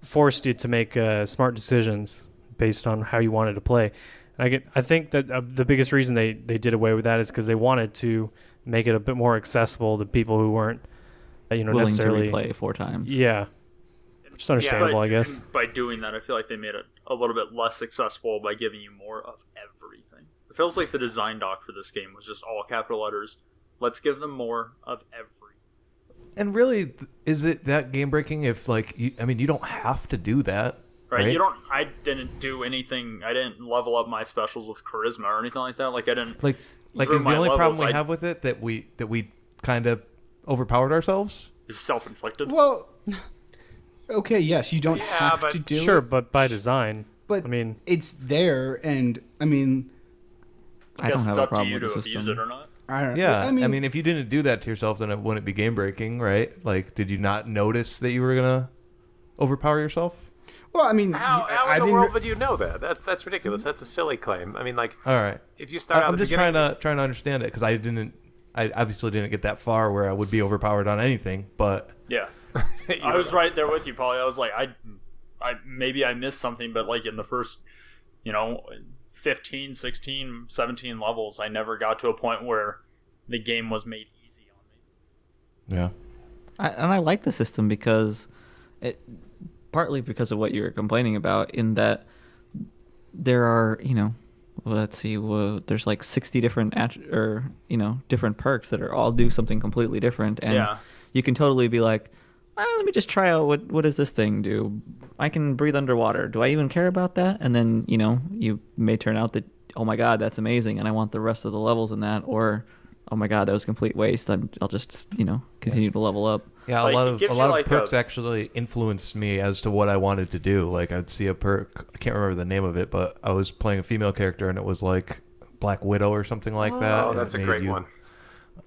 forced you to make uh, smart decisions based on how you wanted to play. And I get, I think that uh, the biggest reason they, they did away with that is because they wanted to make it a bit more accessible to people who weren't, you know, willing to necessarily. replay four times. Yeah, which is understandable, I guess. by doing that, I feel like they made it a little bit less successful by giving you more of everything. It feels like the design doc for this game was just all capital letters. Let's give them more of every. And really, is it that game breaking? If like, you, I mean, you don't have to do that, Right? right? You don't. I didn't do anything. I didn't level up my specials with charisma or anything like that. Like I didn't. like, like is the my only problem we I- have with it that we that we kind of overpowered ourselves? Is self inflicted. Well, okay, yes, you don't Yeah, have but- to do it. Sure, it, but by design. but I mean, it's there, and I mean, I guess don't it's have a up to problem you with to the abuse system. it or not. I don't. Yeah, I mean, if you didn't do that to yourself, then it wouldn't be game breaking, right? Like, did you not notice that you were gonna overpower yourself? well, I mean, How, you- how I in the didn't. world would you know that? That's that's ridiculous. That's a silly claim. I mean, like All right, if you start I, out I'm the just beginning, trying to trying to understand it because I didn't, I obviously didn't get that far where I would be overpowered on anything, but Yeah. I was right there with you, Polly. I was like, I, I maybe I missed something, but like in the first, you know, 15, 16, 17 levels, I never got to a point where the game was made easy on me. yeah, I, and I like the system because it partly because of what you were complaining about in that there are you know well, let's see well, there's like 60 different attr or you know different perks that are all do something completely different. And Yeah. you can totally be like "Ah, let me just try out what what does this thing do? I can breathe underwater. Do i even care about that? And then you know you may turn out that oh my god that's amazing and i want the rest of the levels in that. Or oh my god that was a complete waste I'm, i'll just you know continue to level up yeah. Like, a lot of a you, lot like, of perks a- actually influenced me as to what I wanted to do. Like, I'd see a perk, I can't remember the name of it, but I was playing a female character and it was like Black Widow or something like that. Oh, that's a made great you- one.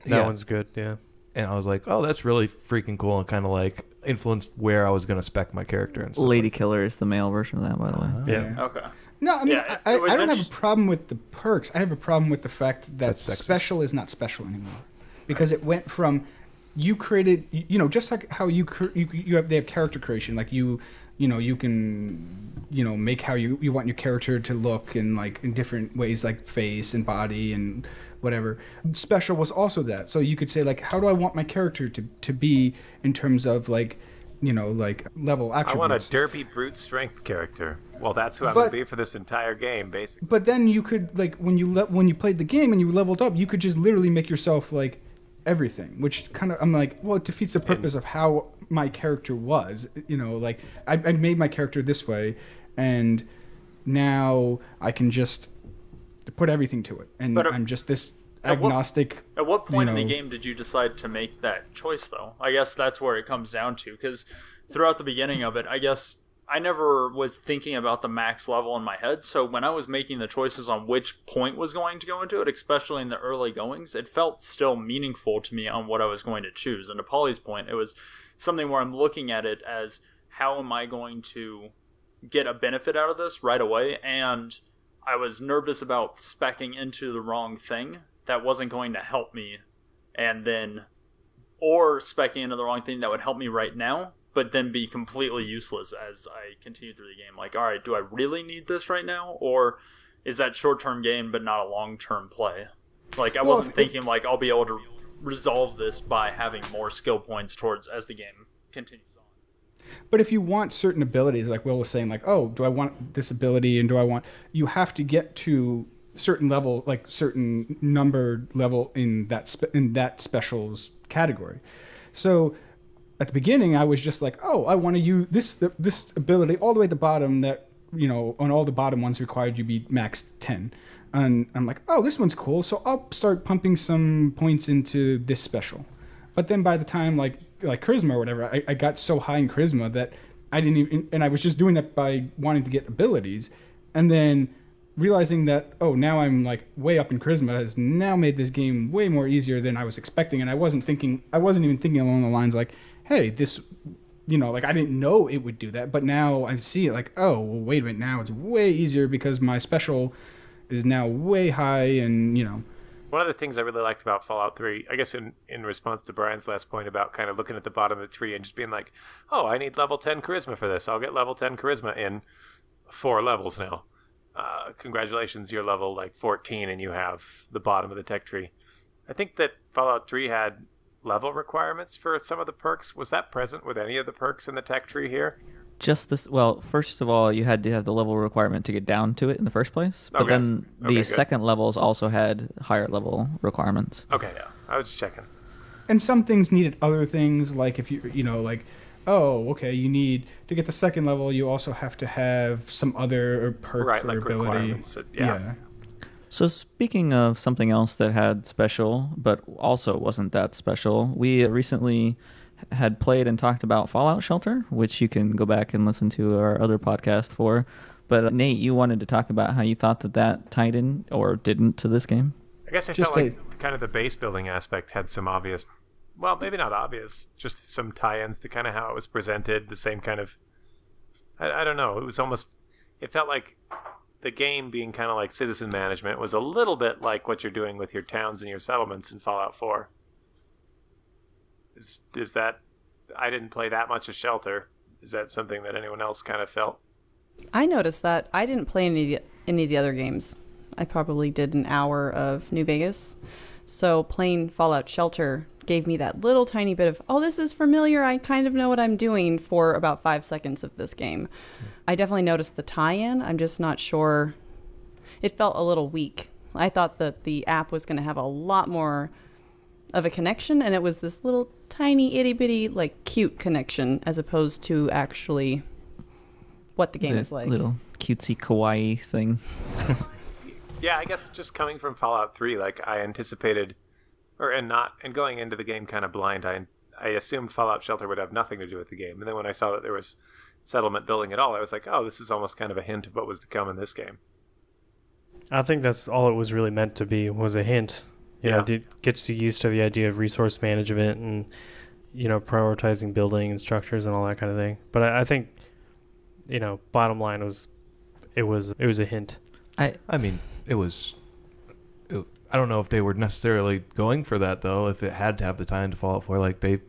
that Yeah. one's good. Yeah. and I was like, oh, that's really freaking cool, and kind of like influenced where I was gonna spec my character and stuff. Lady Killer is the male version of that, by the way. Uh-huh. Yeah. Okay. No, I mean, Yeah, I, it was I don't have a problem with the perks. I have a problem with the fact that special is not special anymore, because it went from you created, you you know, just like how you cr- you, you have they have character creation, like you, you know, you can, you know, make how you you want your character to look in like in different ways, like face and body and whatever. Special was also that, so you could say like, how do I want my character to to be in terms of like, you know, like level I want a derpy brute strength character. Well, that's who I'm gonna be for this entire game, basically. But then you could like when you le- when you played the game and you leveled up, you could just literally make yourself like everything, which kind of I'm like, well, it defeats the purpose of how my character was. You know, like I, I made my character this way, and now I can just put everything to it, and But, uh, I'm just this at what- At what point in know- the game did you decide to make that choice, though? I guess that's where it comes down to. Because throughout the beginning of it, I guess I never was thinking about the max level in my head. So when I was making the choices on which point was going to go into it, especially in the early goings, it felt still meaningful to me on what I was going to choose. And to Polly's point, it was something where I'm looking at it as how am I going to get a benefit out of this right away and I was nervous about specking into the wrong thing that wasn't going to help me, and then, or specking into the wrong thing that would help me right now, but then be completely useless as I continue through the game. Like, all right, do I really need this right now, or is that short term gain but not a long term play? Like, I Well, wasn't thinking like I'll be able to resolve this by having more skill points towards as the game continues on. But if you want certain abilities, like Will was saying, like, oh, do I want this ability and do I want, you have to get to certain level, like certain numbered level in that spe- in that specials category. So at the beginning, I was just like, oh, I want to use this this ability all the way at the bottom that you know on all the bottom ones required you be max ten. And I'm like, oh, this one's cool. So I'll start pumping some points into this special. But then by the time like like charisma or whatever, I, I got so high in charisma that I didn't even and I was just doing that by wanting to get abilities. And then realizing that oh now I'm like way up in charisma has now made this game way more easier than I was expecting and I wasn't thinking I wasn't even thinking along the lines like hey this you know like I didn't know it would do that but now I see it like oh well, wait a minute now it's way easier because my special is now way high and you know One of the things I really liked about Fallout 3, I guess in, in response to Brian's last point about kind of looking at the bottom of the tree and just being like, oh, I need level 10 charisma for this. I'll get level 10 charisma in four levels now. Uh, congratulations, you're level like 14 and you have the bottom of the tech tree. I think that Fallout 3 had level requirements for some of the perks. Was that present with any of the perks in the tech tree here? Just this. Well, first of all, you had to have the level requirement to get down to it in the first place. But Okay. then the Okay, second levels also had higher level requirements. Okay, yeah. I was checking. and some things needed other things like if you you know like oh okay you need to get the second level you also have to have some other perk Right, or like ability requirements that- yeah. So speaking of something else that had special, but also wasn't that special, we recently had played and talked about Fallout Shelter, which you can go back and listen to our other podcast for. But uh, Nate, you wanted to talk about how you thought that that tied in or didn't to this game. I guess I Just felt like a- kind of the base building aspect had some obvious, well, maybe not obvious, just some tie-ins to kind of how it was presented. The same kind of, I, I don't know. It was almost, it felt like the game being kind of like citizen management was a little bit like what you're doing with your towns and your settlements in Fallout 4. Is is that? I didn't play that much of Shelter. Is that something that anyone else kind of felt? I noticed that I didn't play any of the, any of the other games. I probably did an hour of New Vegas. So playing Fallout Shelter gave me that little tiny bit of, oh, this is familiar. I kind of know what I'm doing for about five seconds of this game. I definitely noticed the tie in. I'm just not sure. It felt a little weak. I thought that the app was going to have a lot more of a connection, and it was this little tiny itty bitty, like cute connection as opposed to actually what the game The is like. little cutesy kawaii thing. Yeah, I guess just coming from Fallout 3, like I anticipated, or and not, and going into the game kind of blind, I I assumed Fallout Shelter would have nothing to do with the game, and then when I saw that there was settlement building at all, I was like, oh, this is almost kind of a hint of what was to come in this game. I think that's all it was really meant to be was a hint. You know, Yeah. it gets you used to the idea of resource management and you know prioritizing building and structures and all that kind of thing. But I, I think you know, bottom line was it was it was a hint. I I mean, it was. It, I don't know if they were necessarily going for that though. If it had to have the time to Fallout 4, like they,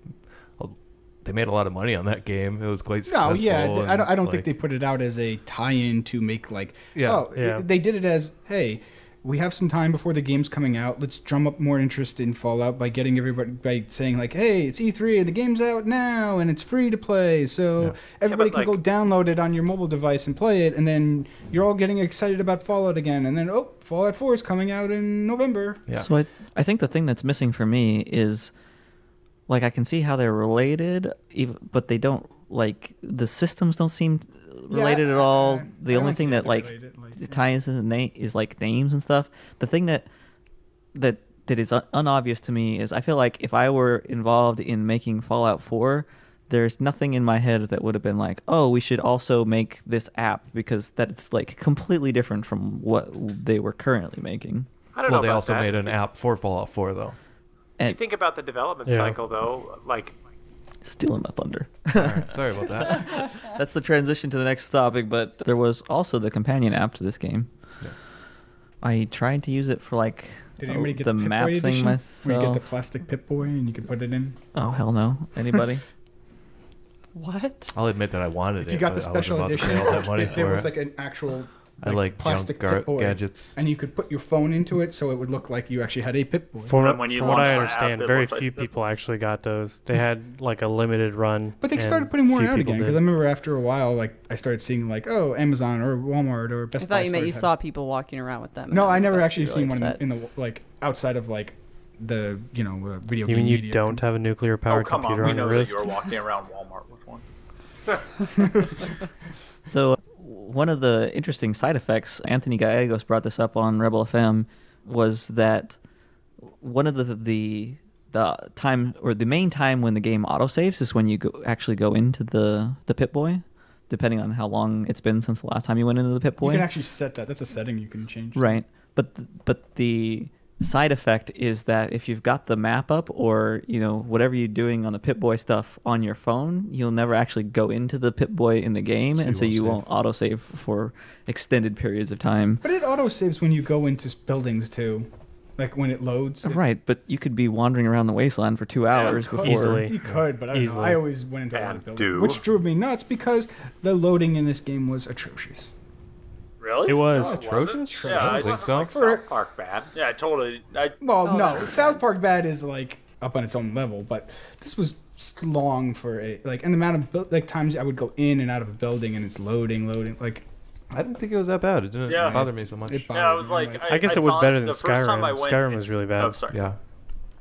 they made a lot of money on that game. It was quite No, successful. yeah, th- I don't. I don't like, think they put it out as a tie-in to make like. Yeah. Oh, Yeah. They did it as, hey, we have some time before the game's coming out. Let's drum up more interest in Fallout by getting everybody by saying like, hey, it's E3 and the game's out now and it's free to play, so everybody but, can like- go download it on your mobile device and play it, and then you're all getting excited about Fallout again, and then oh, Fallout 4 is coming out in November. Yeah. So I, I think the thing that's missing for me is, like, I can see how they're related, even, but they don't like the systems don't seem related Yeah, at all. The I only thing that like related, like, t- ties into the name is like names and stuff. The thing that that that is un- unobvious to me is I feel like if I were involved in making Fallout 4, there's nothing in my head that would have been like, oh, we should also make this app because that's like completely different from what they were currently making. I don't Well, know. Well, they about also that. made an app for Fallout 4 though. If you think about the development Yeah. cycle, though, like stealing my thunder. All right, sorry about that. That's the transition to the next topic, but there was also the companion app to this game. I tried to use it for like Did anybody get the the, Pip-Boy map thing edition? Where you myself. get the plastic Pip Boy and you can put it in. Oh hell no! Anybody? What? I'll admit that I wanted If it. you got the but I wasn't special edition, pay all that money if there was it. like an actual I like plastic junk gar- gadgets. and you could put your phone into it, so it would look like you actually had a Pip Boy. From, And when you from what I launch app, understand, very looks like few people actually got those. They had like a limited run. But they started putting more out again because I remember after a while, like I started seeing like oh Amazon or Walmart or Best Buy. I Buy. thought you meant you started saw people walking around with them. No, I never actually seen really one in, upset. in the like outside of like the you know uh, video You game. mean you media. don't have a nuclear Oh powered come on, computer we on know your that wrist? you were walking around Walmart with one. So one of the interesting side effects, Anthony Gallegos brought this up on Rebel FM, was that one of the the the time or the main time when the game autosaves is when you go, actually go into the the Pip Boy, depending on how long it's been since the last time you went into the Pip You can actually set that. That's a setting you can change. Right. But but the side effect is that if you've got the map up or you know whatever you're doing on the Pip Boy stuff on your phone, you'll never actually go into the Pip Boy in the game, So and you so won't you save. won't autosave for extended periods of time. But it auto saves when you go into buildings too, like when it loads. it- Right, but you could be wandering around the wasteland for two hours could- before. Easily. You could, but I don't know. I always went into a lot of buildings, do. which drove me nuts because the loading in this game was atrocious. Really? It was. Oh, Atrocious? Yeah, I I don't think so. Like South Park bad. Yeah, I totally. I Well, Oh, no, South Park Bad is like up on its own level, but this was long for a like, and the amount of bu- like times I would go in and out of a building and it's loading, loading, like I didn't think it was that bad. It didn't Yeah. bother me so much. it yeah, I was me. I'm like, I guess it was better than the first time I Skyrim. went, Skyrim was really bad. Oh, sorry. yeah.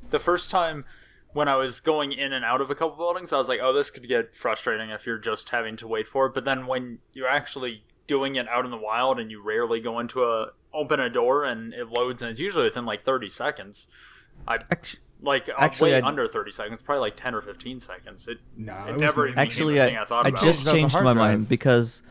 The first time when I was going in and out of a couple buildings, I was like, oh, this could get frustrating if you're just having to wait for it. But then when you're actually doing it out in the wild and you rarely go into a open a door and it loads and it's usually within like 30 seconds. I Actu- like Actually, way I'd- under 30 seconds, probably like 10 or 15 seconds. It no, it it never even Actually, became a I, thing I thought I about. just It's on the changed my drive. mind because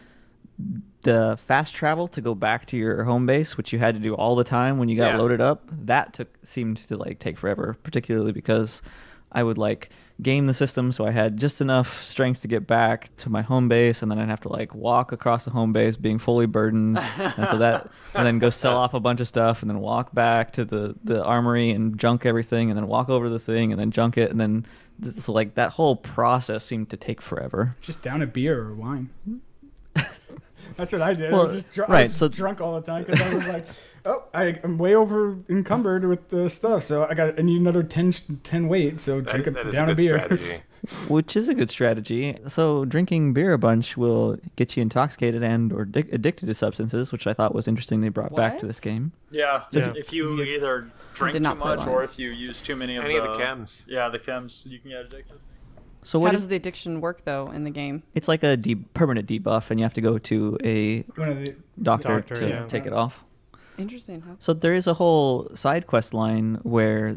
the fast travel to go back to your home base, which you had to do all the time when you got Yeah. loaded up, that took seemed to like take forever, particularly because I would like game the system so I had just enough strength to get back to my home base and then I'd have to like walk across the home base being fully burdened and so that and then go sell off a bunch of stuff and then walk back to the the armory and junk everything and then walk over to the thing and then junk it and then so like that whole process seemed to take forever. just down a beer or wine. That's what I did. I was just dr- I right, was so- drunk all the time because I was like, oh, I, I'm way over encumbered with the stuff, so I got I need another 10, 10 weight. So That, drink a, that is down a a, beer. strategy. which is a good strategy. So drinking beer a bunch will get you intoxicated and or addic- addicted to substances, which I thought was interesting. They brought back to this game. Yeah, Yeah. if you either drink too much or if you use too many of Any the, of the chems. Yeah, the chems, you can get addicted. So How does is? the addiction work though in the game? It's like a de- permanent debuff, and you have to go to a One of the- doctor, Doctor, to yeah. take it off. Interesting. Huh? So there is a whole side quest line where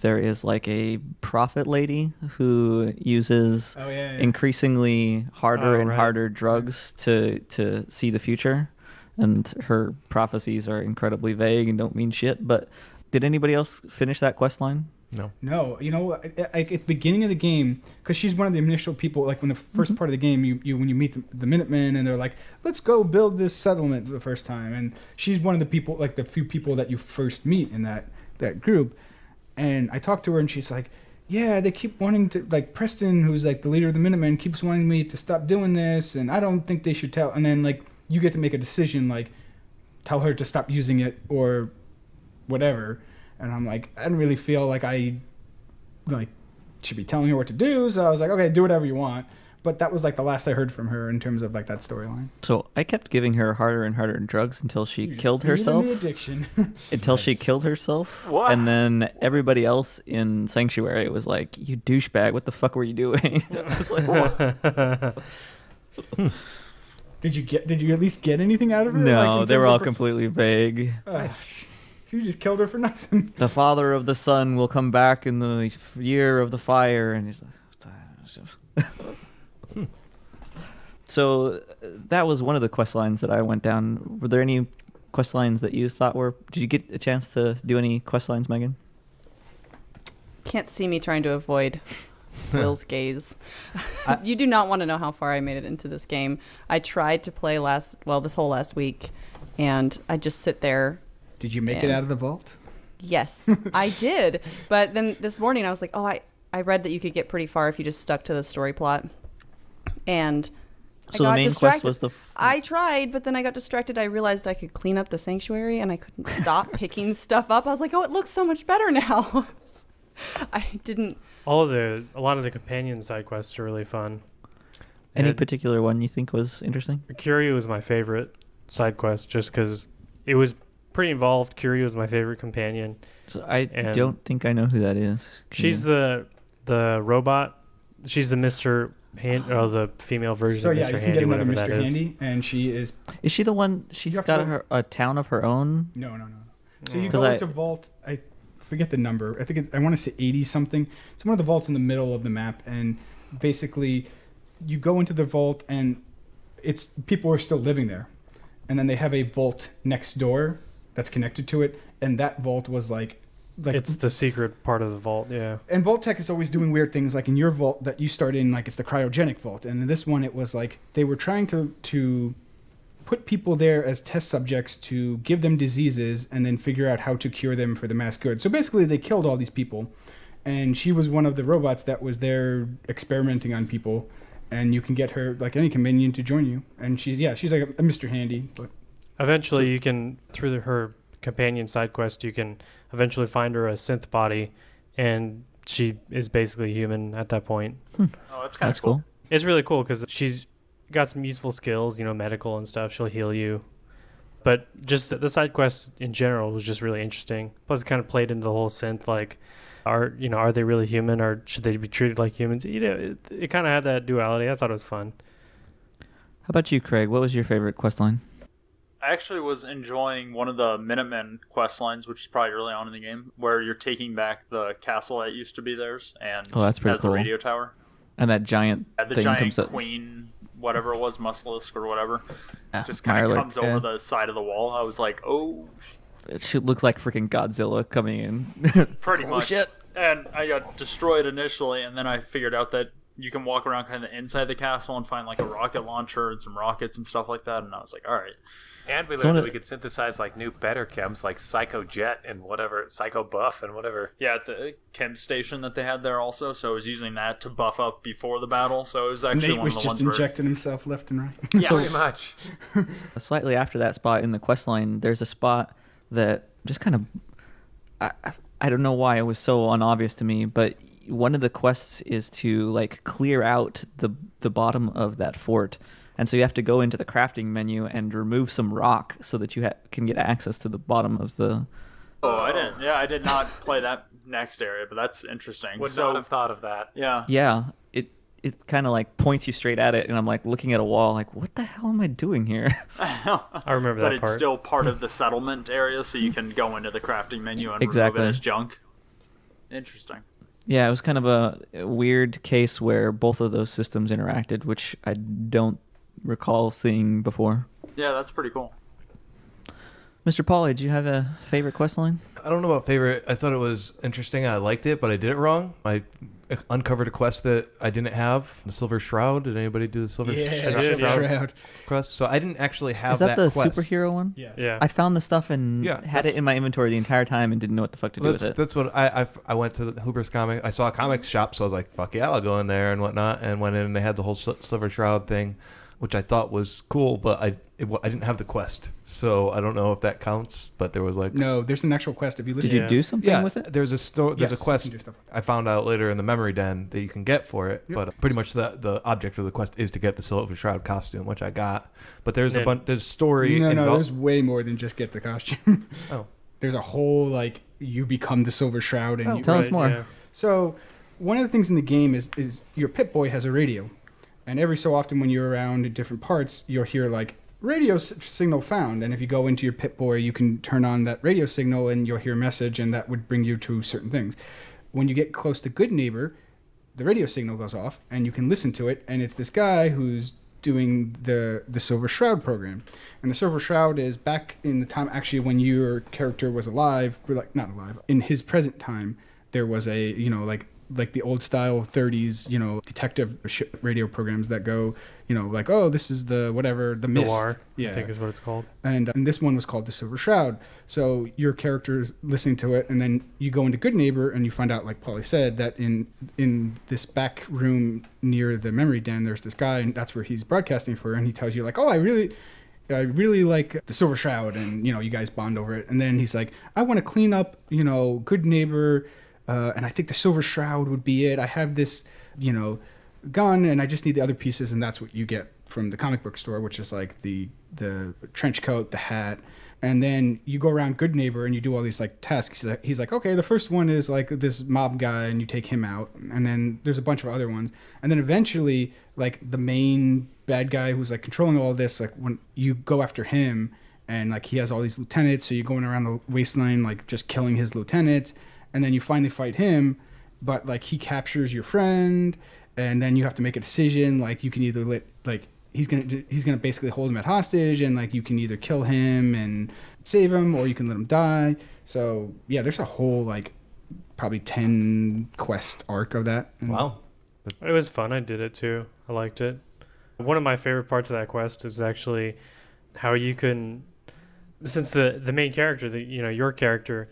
there is like a prophet lady who uses Oh yeah, yeah. increasingly harder Oh, and right. harder drugs to to see the future, and her prophecies are incredibly vague and don't mean shit. But did anybody else finish that quest line? No. No, you know, like at the beginning of the game, because she's one of the initial people. Like when the 1st mm-hmm. part of the game, you, you when you meet the, the Minutemen, and they're like, "Let's go build this settlement" the first time, and she's one of the people, like the few people that you first meet in that that group. And I talked to her, and she's like, "Yeah, they keep wanting to like Preston, who's like the leader of the Minutemen, keeps wanting me to stop doing this, and I don't think they should tell." And then like you get to make a decision, like tell her to stop using it or whatever. And I'm like, I didn't really feel like I like should be telling her what to do. So I was like, okay, do whatever you want. But that was like the last I heard from her in terms of like that storyline. So I kept giving her harder and harder drugs until she You just killed herself. The addiction. Until she killed herself. What? And then everybody else in Sanctuary was like, You douchebag, what the fuck were you doing? It's like, "What?" did you get? Did you at least get anything out of her? no, Like, they were all of completely vague. Uh, so you just killed her for nothing. The father of the sun will come back in the year of the fire. And he's like, So that was one of the quest lines that I went down. Were there any quest lines that you thought were. Did you get a chance to do any quest lines, Megan? Can't see me trying to avoid Will's gaze. I- you do not want to know how far I made it into this game. I tried to play last, well, this whole last week, and I just sit there Did you make it out of the vault? Yes, I did. But then this morning I was like, oh, I, I read that you could get pretty far if you just stuck to the story plot. And I So the got main distracted. quest was the. f- I tried, but then I got distracted. I realized I could clean up the sanctuary and I couldn't stop picking stuff up. I was like, oh, it looks so much better now. I didn't. All of the a lot of the companion side quests are really fun. Any And particular one you think was interesting? Curie was my favorite side quest just because it was pretty involved. Curie was my favorite companion. So I And- don't think I know who that is. Can She's you- the the robot. She's the Mister Hand, or uh, the female version So of yeah, Mister you can Handy, get another whatever Mr. that is. Handy, and she is Is she the one? She's got to- her a town of her own. no, no, no. So mm. you go I- into vault. I forget the number. I think it, I want to say eighty something. It's one of the vaults in the middle of the map, and basically, you go into the vault, and it's people are still living there, and then they have a vault next door that's connected to it, and that vault was like, like It's the secret part of the vault. Yeah. and Vault-Tec is always doing weird things. Like in your vault that you start in, like it's the cryogenic vault, and in this one, it was like they were trying to to put people there as test subjects to give them diseases and then figure out how to cure them for the mass good. So basically, they killed all these people, and she was one of the robots that was there experimenting on people. And you can get her like any companion to join you, and she's yeah, she's like a, a Mr. Handy, but Eventually, you can through the, her companion side quest, you can eventually find her a synth body, and she is basically human at that point. Hmm. Oh, that's kind of cool. cool. It's really cool because she's got some useful skills, you know, medical and stuff. She'll heal you. But just the, the side quest in general was just really interesting. Plus, it kind of played into the whole synth, like, are you know, are they really human or should they be treated like humans? You know, it, it kind of had that duality. I thought it was fun. How about you, Craig? What was your favorite quest line? I actually was enjoying one of the Minutemen quest lines, which is probably early on in the game, where you're taking back the castle that used to be theirs and Oh, that's pretty as cool. the radio tower. And that giant Yeah, the thing giant comes up. queen, whatever it was, Muscelisk or whatever, Ah, just kind of comes over yeah. the side of the wall. I was like, oh, It should look like freaking Godzilla coming in. pretty Oh, much. shit. And I got destroyed initially, and then I figured out that you can walk around kind of inside the castle and find like a rocket launcher and some rockets and stuff like that. And I was like, all right, And we Some learned that we could synthesize like new better chems like Psycho Jet and whatever, Psycho Buff and whatever. yeah, at the chem station that they had there also. So I was using that to buff up before the battle. So it was actually Nate one was of the just ones where injecting himself left and right. yeah, Pretty much. Slightly after that spot in the quest line, there's a spot that just kind of I, I- I don't know why it was so unobvious to me, but one of the quests is to like clear out the the bottom of that fort. And so you have to go into the crafting menu and remove some rock so that you ha- can get access to the bottom of the Oh, I didn't. Yeah, I did not play that next area, but that's interesting. Would so not have thought of that. yeah, Yeah, it it kind of like points you straight at it and I'm like looking at a wall like what the hell am I doing here? I remember that. but that it's part. still part of the settlement area, so you can go into the crafting menu and Exactly. remove it as junk. Interesting. Yeah, it was kind of a weird case where both of those systems interacted, which I don't recall seeing before. Yeah, that's pretty cool. Mr. Pauly, do you have a favorite quest line? I don't know about favorite. I thought it was interesting. I liked it, but I did it wrong. I uncovered a quest that I didn't have. The Silver Shroud. Did anybody do the Silver yeah, Shroud did, yeah. Shroud. quest? So I didn't actually have Is that, the quest. superhero one? Yes. yeah. I found the stuff and Yeah, had that's- it in my inventory the entire time and didn't know what the fuck to do That's, with it. that's what I, I I went to the Hubris comic. I saw a comic shop, so I was like, "Fuck yeah, I'll go in there and whatnot." And went in, and they had the whole Sil- Silver Shroud thing, which I thought was cool, but I it, I didn't have the quest, so I don't know if that counts. But there was like, No, there's an actual quest if you listen. Did you Yeah. do something yeah, with it? there's a sto- there's Yes, a quest you can do stuff like I found out later in the memory den that you can get for it, Yep. but pretty much the the object of the quest is to get the Silver Shroud costume, which I got. But there's a bunch there's story. No, no, involved- there's way more than just get the costume. Oh. There's a whole like you become the Silver Shroud, and Oh, you, Tell us more. yeah. so one of the things in the game is is your Pit Boy has a radio, and every so often when you're around different parts, you'll hear like radio s- signal found, and if you go into your Pip Boy, you can turn on that radio signal, and you'll hear a message, and that would bring you to certain things. When you get close to Goodneighbor, the radio signal goes off and you can listen to it. And it's this guy who's doing the the silver shroud program. And the silver shroud is back in the time actually when your character was alive like not alive in his present time there was a you know like like the old style 30s, you know, detective sh- radio programs that go, you know, like oh, this is the whatever the mist. Noir, yeah, I think is what it's called. and, and this one was called the silver shroud so your character's listening to it and then you go into Goodneighbor and you find out like polly said that in in this back room near the memory den there's this guy and that's where he's broadcasting for and he tells you like oh i really I really like the Silver Shroud, and you know, you guys bond over it. And then he's like, I want to clean up, you know, Goodneighbor, uh, and I think the Silver Shroud would be it. I have this, you know, gun, and I just need the other pieces, and that's what you get from the comic book store, which is like the the trench coat, the hat, and then you go around Goodneighbor and you do all these like tasks. He's like, okay, the first one is like this mob guy, and you take him out, and then there's a bunch of other ones, and then eventually, like the main bad guy who's like controlling all this, like when you go after him, and like he has all these lieutenants, so you're going around the wasteland like just killing his lieutenants, and then you finally fight him, but like he captures your friend, and then you have to make a decision, like you can either let like he's gonna he's gonna basically hold him at hostage and like you can either kill him and save him or you can let him die so yeah there's a whole like probably 10 quest arc of that Wow. It was fun. I did it too. I liked it. One of my favorite parts of that quest is actually how you can, since the the main character, the you know your character,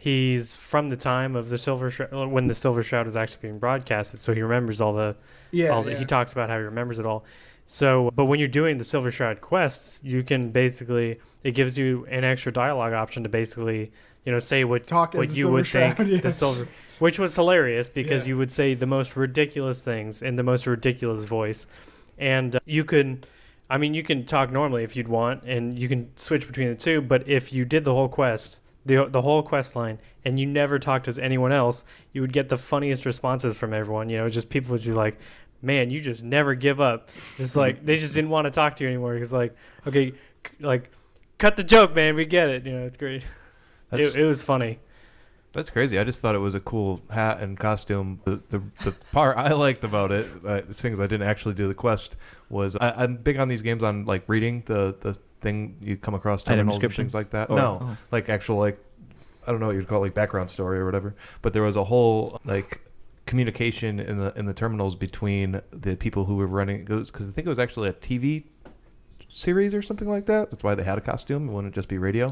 he's from the time of the silver Shroud when the silver shroud was actually being broadcasted, so he remembers all the yeah, all the, yeah. he talks about how he remembers it all. So, but when you're doing the Silver Shroud quests, you can basically it gives you an extra dialogue option to basically you know say what Talk what you would think yeah. the silver, which was hilarious because you would say the most ridiculous things in the most ridiculous voice, and uh, you can. I mean, you can talk normally if you'd want, and you can switch between the two. But if you did the whole quest, the the whole quest line, and you never talked to anyone else, you would get the funniest responses from everyone. You know, just people would be like, "Man, you just never give up." It's like they just didn't want to talk to you anymore. It's like, okay, c- like, cut the joke, man. We get it. You know, it's great. It, it was funny. that's crazy. I just thought it was a cool hat and costume. The the, the part I liked about it, uh, the things I didn't actually do the quest, was I, I'm big on these games on like reading the the thing you come across Item terminals and things like that. Or- no, oh. like actual like I don't know what you'd call it, like background story or whatever. But there was a whole like communication in the in the terminals between the people who were running it. because I think it was actually a TV series or something like that. That's why they had a costume. It wouldn't just be radio.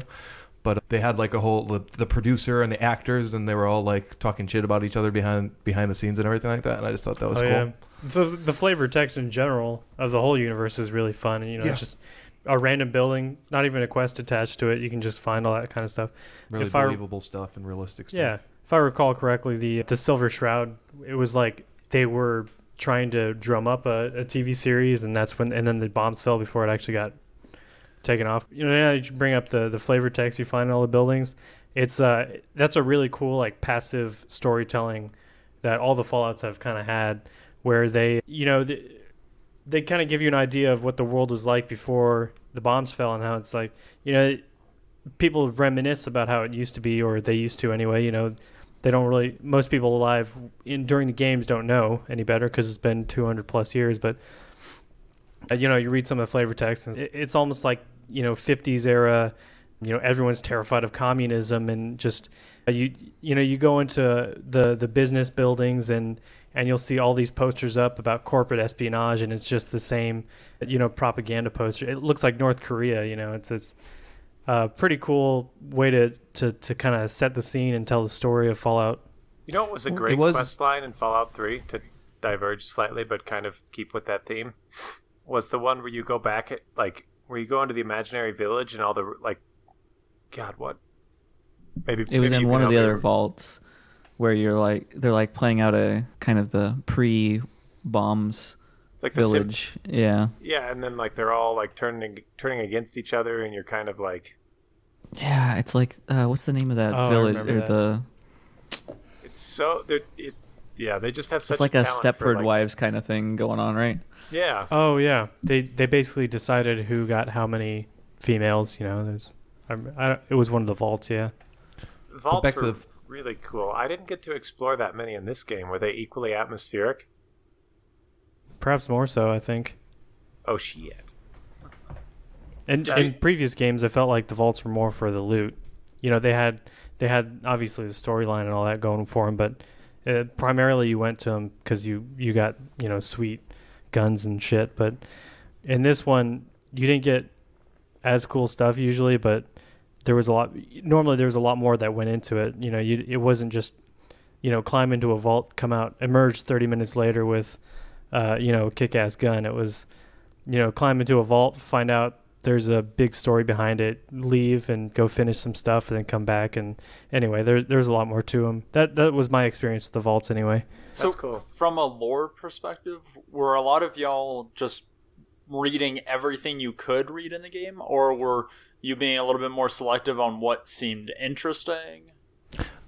But they had like a whole the, the producer and the actors, and they were all like talking shit about each other behind behind the scenes and everything like that. And I just thought that was oh cool. yeah. So the flavor text in general of the whole universe is really fun. And, you know, Yeah. it's just a random building, not even a quest attached to it. You can just find all that kind of stuff. Really If I- believable stuff and realistic stuff. Yeah, if I recall correctly, the the Silver Shroud, it was like they were trying to drum up a, a TV series, and that's when, and then the bombs fell before it actually got taken off. You know, now you bring up the the flavor text you find in all the buildings, it's uh that's a really cool like passive storytelling that all the Fallout's have kind of had, where they you know. The, they kind of give you an idea of what the world was like before the bombs fell and how it's like you know people reminisce about how it used to be or they used to anyway you know. They don't really most people alive in during the games don't know any better because it's been 200 plus years but uh, you know you read some of the flavor text and it, it's almost like you know 50s era you know everyone's terrified of communism and just uh, you you know you go into the the business buildings and and you'll see all these posters up about corporate espionage and it's just the same you know propaganda poster it looks like north korea you know it's it's uh, pretty cool way to to, to kind of set the scene and tell the story of fallout You know it was a great was- quest line in Fallout 3 to diverge slightly but kind of keep with that theme? Was the one where you go back at like where you go into the imaginary village and all the like God, what? Maybe It was maybe in one of the help other vaults where you're like they're like playing out a kind of the pre bombs like the sim- village. Yeah. yeah, and then like they're all like turning turning against each other, and you're kind of like Yeah, it's like uh, what's the name of that Oh, village remember or the it's so they're it's yeah they just have such it's like a talent for, Stepford like- Wives kind of thing going on, right? Yeah, oh yeah they they basically decided who got how many females you know there's I, I, it was one of the vaults yeah the vaults back to the f- really cool. I didn't get to explore that many in this game. Were they equally atmospheric? perhaps more so i think Oh shit! And Yeah. in previous games, I felt like the vaults were more for the loot. You know, they had they had obviously the storyline and all that going for them, but Uh, primarily, you went to them because you you got you know sweet guns and shit. But in this one, you didn't get as cool stuff usually, but there was a lot. Normally, there was a lot more that went into it. You know, you it wasn't just you know climb into a vault, come out, emerge 30 minutes later with uh, you know kick ass gun. It was you know climb into a vault, find out there's a big story behind it, leave and go finish some stuff, and then come back. And anyway, there's there's a lot more to them. That that was my experience with the vaults anyway. That's so cool. from a lore perspective, were a lot of y'all just reading everything you could read in the game, or were you being a little bit more selective on what seemed interesting?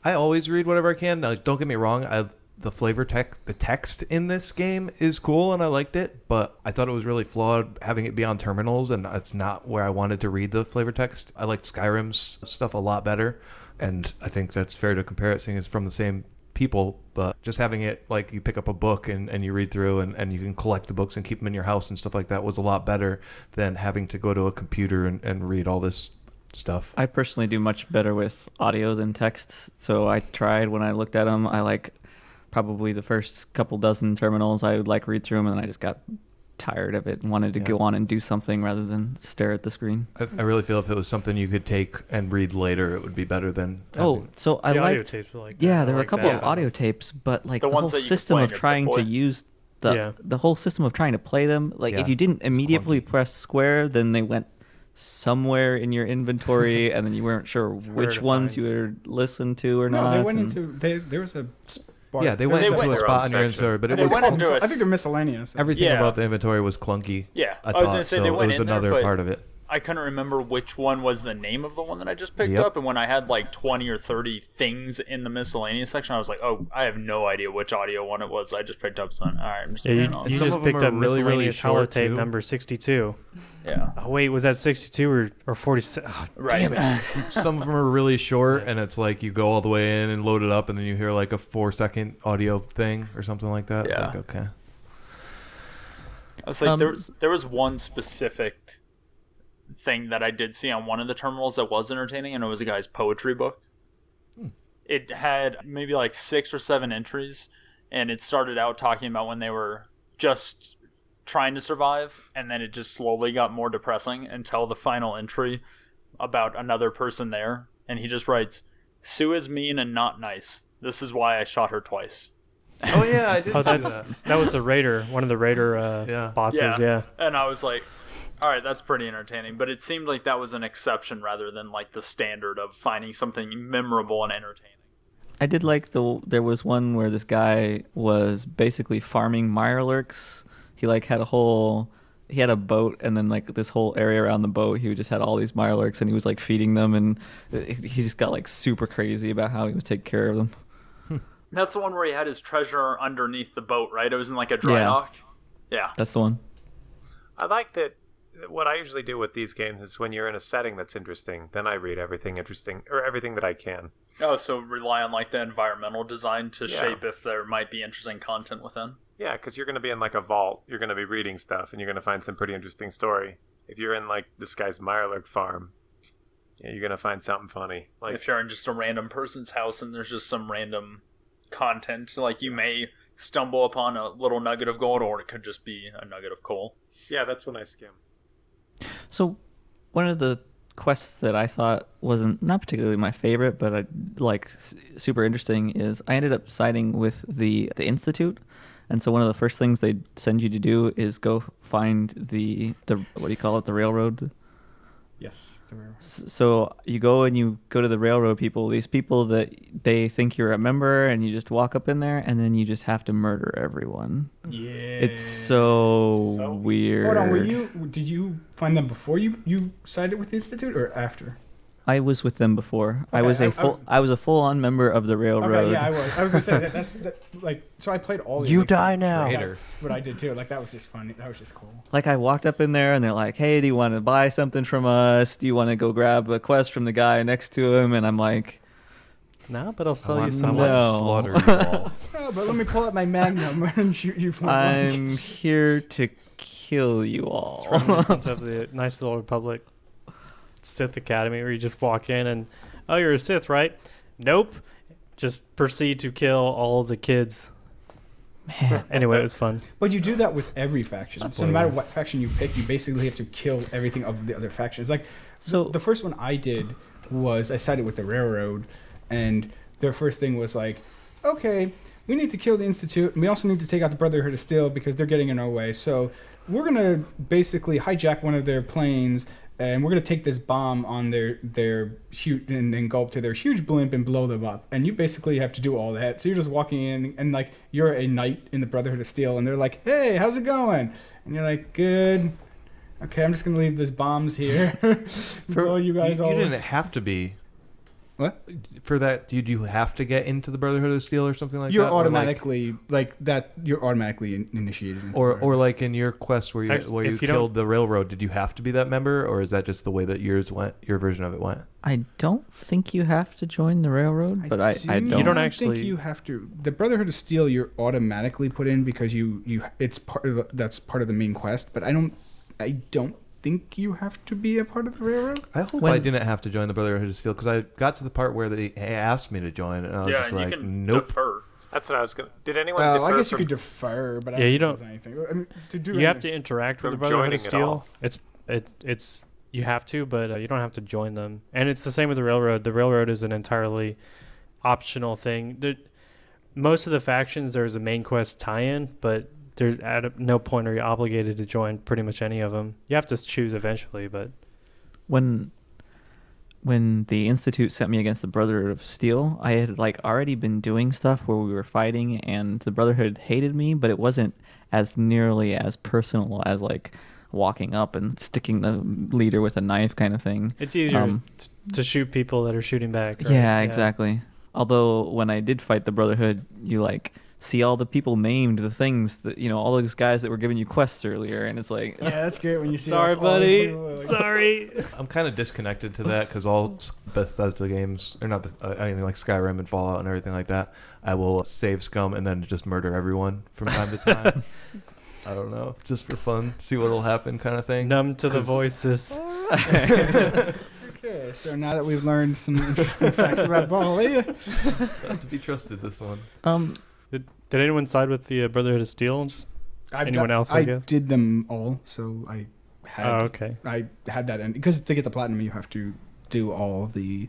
I always read whatever I can. Now, don't get me wrong. I the flavor text, the text in this game is cool, and I liked it. But I thought it was really flawed having it be on terminals, and it's not where I wanted to read the flavor text. I liked Skyrim's stuff a lot better, and I think that's fair to compare it, seeing it's from the same people. But just having it like you pick up a book and, and you read through, and, and you can collect the books and keep them in your house and stuff like that was a lot better than having to go to a computer and, and read all this stuff. I personally do much better with audio than text. So I tried when I looked at them. I like probably the first couple dozen terminals. I would like read through them, and I just got tired of it and wanted to Yeah. go on and do something rather than stare at the screen. I, I really feel if it was something you could take and read later, it would be better than. Oh, having- so I the audio liked. tapes were like Yeah, that. I there were a couple that. of audio tapes, but like The the, whole that you could system of on your trying to use the Yeah. the whole system of trying to play them, like Yeah. if you didn't immediately press square, then they went somewhere in your inventory, and then you weren't sure harder which ones find. you would listen to or No, not. they went and- into they there was a spot, yeah, they went was They into went a spot own on your section. inventory, but it They was went into mis- a I think they're miscellaneous. everything Yeah. about the inventory was clunky. Yeah, I, I, thought was gonna say so. they went it was in another there, but part of it. I couldn't remember which one was the name of the one that I just picked Yep. up, and when I had like twenty or thirty things in the miscellaneous section, I was like, "Oh, I have no idea which audio one it was." I just picked up some. All right, I'm just Yeah, you, putting on. you some just of them picked are up really, really miscellaneous short, holotape too. number 62. Yeah, Oh, wait, was that 62 or, or 47? Oh, right. Some of them are really short, and it's like you go all the way in and load it up, and then you hear like a four second audio thing or something like that. It's Yeah. like, okay. I was like, Um, there was there was one specific thing that I did see on one of the terminals that was entertaining, and it was a guy's poetry book. It had maybe like six or seven entries, and it started out talking about when they were just trying to survive, and then it just slowly got more depressing until the final entry about another person there, and he just writes, "Sue is mean and not nice. This is why I shot her twice." Oh yeah, I did. Oh, that's that. that was the raider, one of the raider uh, Yeah. bosses. Yeah. And I was like, all right, that's pretty entertaining. But it seemed like that was an exception rather than like the standard of finding something memorable and entertaining. I did like the there was one where this guy was basically farming mirelurks. He like had a whole he had a boat and then like this whole area around the boat he just had all these mirelurks and he was like feeding them and he just got like super crazy about how he would take care of them. That's the one where he had his treasure underneath the boat, right? It was in like a dry Yeah. dock. Yeah. That's the one. I like that. What I usually do with these games is when you're in a setting that's interesting, then I read everything interesting or everything that I can. Oh, so rely on like the environmental design to Yeah. shape if there might be interesting content within. Yeah, because you're going to be in like a vault. You're going to be reading stuff, and you're going to find some pretty interesting story. If you're in like this guy's Mirelurk farm, yeah, you're going to find something funny. Like if you're in just a random person's house and there's just some random content, like you may stumble upon a little nugget of gold, or it could just be a nugget of coal. yeah, that's when I skim. So, one of the quests that I thought wasn't not particularly my favorite, but I like s- super interesting is I ended up siding with the the institute, and so one of the first things they send you to do is go find the the what do you call it the railroad. Yes. the railroad. So you go and you go to the railroad people, these people that they think you're a member, and you just walk up in there, and then you just have to murder everyone. Yeah. It's so, So- weird. Hold on. Were you? Did you find them before you you sided with the institute or after? I was with them before. I was I- a I full. was- I was a full-on member of the railroad. Okay, yeah, I was. I was gonna say that, that, that. Like, so I played all. the You like, die now. That's what I did too. Like that was just funny. That was just cool. like I walked up in there and they're like, "Hey, do you want to buy something from us? Do you want to go grab a quest from the guy next to him?" And I'm like, No, but I'll I sell you want, some. I want No. to slaughter you all. Oh, but let me pull out my magnum and shoot you. From "I'm here to kill you all." It's reminiscent of the nice little Republic Sith Academy where you just walk in and, oh, you're a Sith, right? Nope. just proceed to kill all the kids. anyway, it was fun. But you do that with every faction. So no matter what faction you pick, you basically have to kill everything of the other factions. Like So- the first one I did was I sided with the railroad, and their first thing was like, okay, we need to kill the institute, and we also need to take out the Brotherhood of Steel because they're getting in our way. So we're gonna basically hijack one of their planes. And we're gonna take this bomb on their their huge and then go up to their huge blimp and blow them up. And you basically have to do all that. So you're just walking in and like you're a knight in the Brotherhood of Steel, and they're like, "Hey, how's it going?" And you're like, "Good." Okay, I'm just gonna leave these bombs here. blow you guys you, all. you didn't have to be. What? For that, did you have to get into the Brotherhood of Steel or something like you're that? Or, like- automatically like, that. You're automatically in- initiated. into Or, or like in your quest where you Actually, where you, you killed the railroad, did you have to be that member, or is that just the way that yours went? Your version of it went. I don't think you have to join the railroad, but I, I do don't. You don't not actually- think you have to. The Brotherhood of Steel, you're automatically put in because you you it's part of the, that's part of the main quest. But I don't I don't think you have to be a part of the railroad. I hope When- I didn't have to join the Brotherhood of Steel because I got to the part where they asked me to join, and I was yeah, just like, you can nope. defer. That's what I was gonna. Did anyone Well, defer I guess you could defer, but I Yeah, don't you don't- anything. I mean, to do You have to interact with the From Brotherhood of Steel. all. It's it's it's you have to, but uh, you don't have to join them. And it's the same with the railroad. The railroad is an entirely optional thing. There, most of the factions there's a main quest tie-in, but there's at no point are you obligated to join pretty much any of them. You have to choose eventually, but when when the institute sent me against the brotherhood of steel i had like already been doing stuff where we were fighting and the brotherhood hated me but it wasn't as nearly as personal as like walking up and sticking the leader with a knife kind of thing it's easier Um, t- to shoot people that are shooting back. right? yeah exactly although when i did fight the brotherhood you like see all the people named the things that you know all those guys that were giving you quests earlier and it's like Yeah, that's great when you see. Sorry, like, buddy. people, like- Sorry. I'm kind of disconnected to that because all Bethesda games, or not, Beth- uh, I mean like Skyrim and Fallout and everything like that, I will save scum and then just murder everyone from time to time. I don't know, just for fun, see what'll happen, kind of thing. Numb to the voices. Okay, so now that we've learned some interesting facts about Bali, Not to be trusted. This one. um Did, did anyone side with the uh, Brotherhood of Steel? Just, I've Anyone done- else, I I guess? did them all, so I had oh, okay. I had that end because to get the platinum, you have to do all the,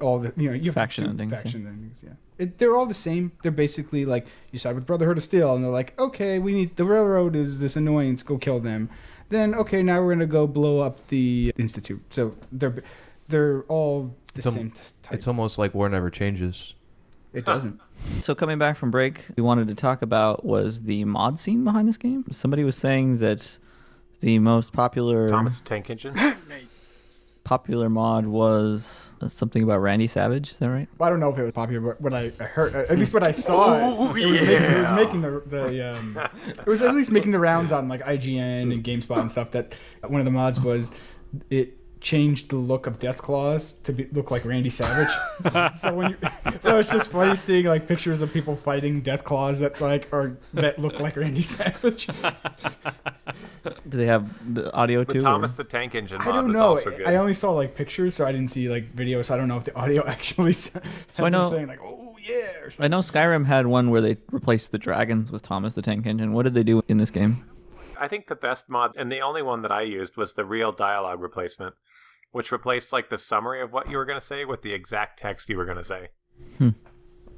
all the you know you have Faction to do endings, yeah. Faction endings, yeah. It, they're all the same. They're basically like you side with Brotherhood of Steel, and they're like, okay, we need the railroad is this annoyance, go kill them. Then okay, now we're gonna go blow up the institute. So they're they're all the It's al- same type. It's almost like war never changes. It doesn't. So coming back from break, we wanted to talk about was the mod scene behind this game. Somebody was saying that the most popular Thomas the Tank Engine. popular mod was something about Randy Savage. Is that right? Well, I don't know if it was popular, but when I, I heard, at least when I saw, it, it, was making, it was making the the um, it was at least making the rounds on like IGN and GameSpot and stuff. That one of the mods was it changed the look of Death Claws to be, look like Randy Savage. so when you, so it's just funny seeing like pictures of people fighting Death Claws that like are that look like Randy Savage. Do they have the audio The too? or- Thomas the Tank Engine I don't was know. also good. I only saw like pictures, so I didn't see like video. So I don't know if the audio actually. So I know- saying like, "Oh yeah," I know Skyrim had one where they replaced the dragons with Thomas the Tank Engine. What did they do in this game? I think the best mod, and the only one that I used, was the real dialogue replacement, which replaced like the summary of what you were going to say with the exact text you were going to say. Hmm.